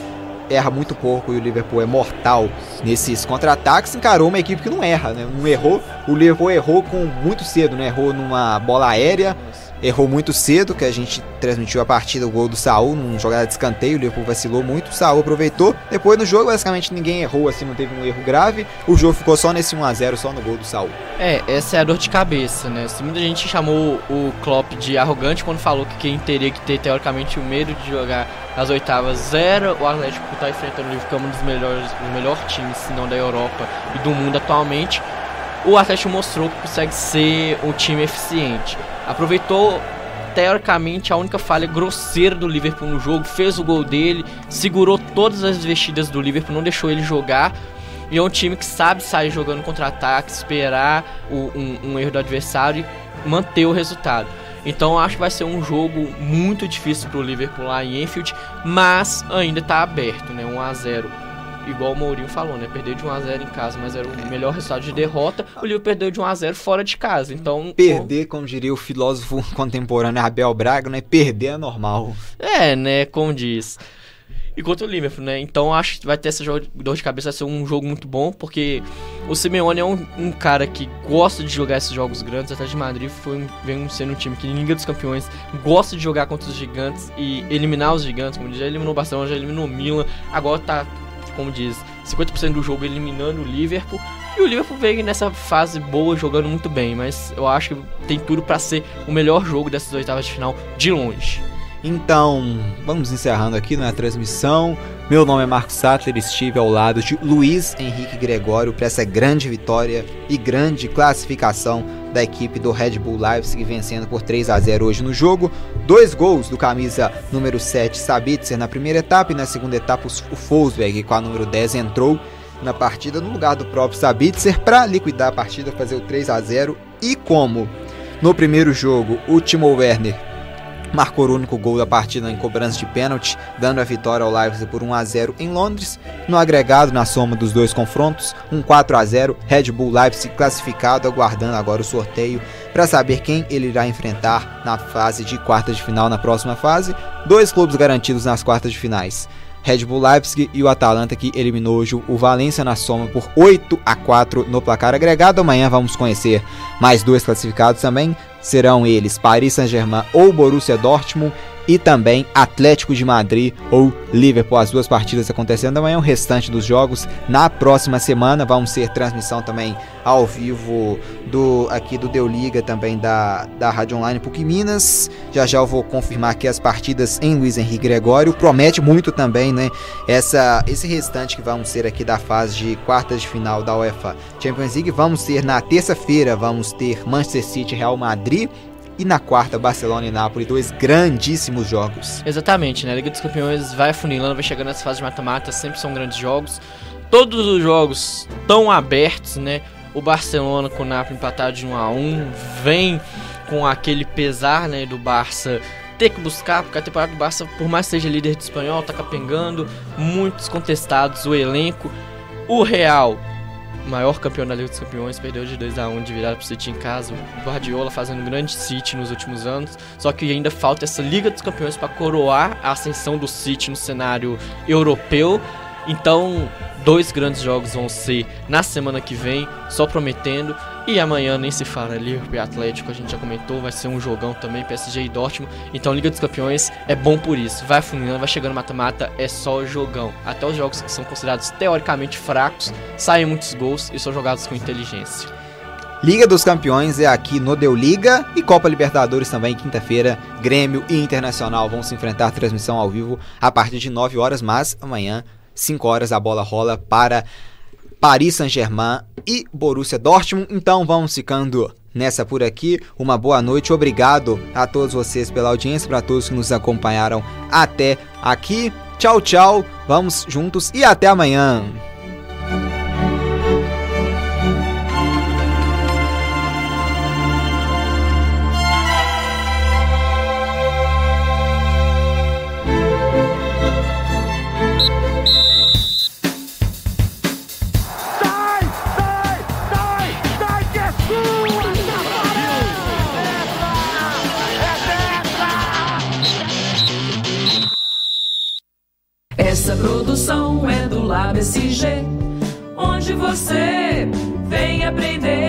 erra muito pouco e o Liverpool é mortal nesses contra-ataques. Encarou uma equipe que não erra, né? Não errou. O Liverpool errou com muito cedo, né? Errou numa bola aérea errou muito cedo, que a gente transmitiu a partida, o gol do Saul, num jogada de escanteio, o Liverpool vacilou muito, o Saul aproveitou. Depois no jogo, basicamente ninguém errou, assim, não teve um erro grave. O jogo ficou só nesse 1 a 0 só no gol do Saul. É, essa é a dor de cabeça, né? Se muita gente chamou o Klopp de arrogante quando falou que quem teria que ter, teoricamente, o medo de jogar as oitavas zero, o Atlético está enfrentando o Liverpool, que é um dos melhores, o melhor time, se não da Europa e do mundo atualmente. O Atlético mostrou que consegue ser um time eficiente aproveitou teoricamente a única falha grosseira do Liverpool no jogo, fez o gol dele, segurou todas as vestidas do Liverpool, não deixou ele jogar. E é um time que sabe sair jogando contra-ataque, esperar o, um, um, erro do adversário e manter o resultado. Então acho que vai ser um jogo muito difícil para o Liverpool lá em Enfield, mas ainda está aberto, né? 1 a 0 igual o Mourinho falou, né? Perdeu de 1x0 em casa, mas era o melhor resultado de derrota. O Liverpool perdeu de 1x0 fora de casa. Então. Perder, como diria o filósofo [LAUGHS] contemporâneo Abel Braga, né? Perder é normal. É, né? Como diz. E contra o Liverpool, né? Então acho que vai ter essa dor de cabeça, vai ser um jogo muito bom, porque o Simeone é um, um cara que gosta de jogar esses jogos grandes. Até de Madrid foi vem sendo um time que, em Liga dos Campeões, gosta de jogar contra os gigantes e eliminar os gigantes. Como já eliminou o Barcelona, já eliminou o Milan, agora tá como diz, 50% do jogo eliminando o Liverpool. E o Liverpool veio nessa fase boa, jogando muito bem, mas eu acho que tem tudo para ser o melhor jogo dessas oitavas de final de longe. Então, vamos encerrando aqui na transmissão. Meu nome é Marcos Sattler, estive ao lado de Luiz Henrique Gregório para essa grande vitória e grande classificação da equipe do Red Bull Leipzig vencendo por 3 a 0 hoje no jogo. Dois gols do camisa número 7 Sabitzer na primeira etapa e na segunda etapa o Fosberg com a número 10 entrou na partida no lugar do próprio Sabitzer para liquidar a partida, fazer o 3 a 0 e como no primeiro jogo o Timo Werner marcou o único gol da partida em cobrança de pênalti, dando a vitória ao Leipzig por 1 a 0 em Londres. No agregado, na soma dos dois confrontos, um 4 a 0, Red Bull Leipzig classificado, aguardando agora o sorteio para saber quem ele irá enfrentar na fase de quartas de final na próxima fase. Dois clubes garantidos nas quartas de finais. Red Bull Leipzig e o Atalanta que eliminou hoje o Valência na soma por 8 a 4 no placar agregado. Amanhã vamos conhecer mais dois classificados também. Serão eles Paris Saint-Germain ou Borussia Dortmund e também Atlético de Madrid ou Liverpool. As duas partidas acontecendo amanhã, o restante dos jogos na próxima semana. Vamos ser transmissão também ao vivo do aqui do Deu Liga, também da, da Rádio Online PUC Minas. Já já eu vou confirmar aqui as partidas em Luiz Henrique Gregório. Promete muito também, né? Essa, esse restante que vamos ser aqui da fase de quartas de final da UEFA Champions League. Vamos ter na terça-feira, vamos ter Manchester City Real Madrid e na quarta, Barcelona e Nápoles, dois grandíssimos jogos. Exatamente, né? A Liga dos Campeões vai funilando, vai chegando nas fases de mata-mata, sempre são grandes jogos. Todos os jogos tão abertos, né? O Barcelona com o Nápoles empatado de 1 a 1 vem com aquele pesar, né, do Barça ter que buscar, porque a temporada do Barça, por mais que seja líder de espanhol, tá capengando, muitos contestados o elenco. O Real maior campeão da Liga dos Campeões, perdeu de 2 a 1 de virada pro City em casa. O Guardiola fazendo um grande City nos últimos anos, só que ainda falta essa Liga dos Campeões para coroar a ascensão do City no cenário europeu. Então, dois grandes jogos vão ser na semana que vem, só prometendo. E amanhã nem se fala, Liverpool e Atlético, a gente já comentou, vai ser um jogão também, PSG e Dortmund. Então, Liga dos Campeões é bom por isso. Vai funilando, vai chegando mata-mata, é só jogão. Até os jogos que são considerados teoricamente fracos, saem muitos gols e são jogados com inteligência. Liga dos Campeões é aqui no Deu Liga e Copa Libertadores também, quinta-feira, Grêmio e Internacional vão se enfrentar transmissão ao vivo a partir de 9 horas, mas amanhã 5 horas a bola rola para Paris Saint-Germain e Borussia Dortmund. Então vamos ficando nessa por aqui. Uma boa noite, obrigado a todos vocês pela audiência, para todos que nos acompanharam até aqui. Tchau, tchau. Vamos juntos e até amanhã. É do Lab SG, onde você vem aprender.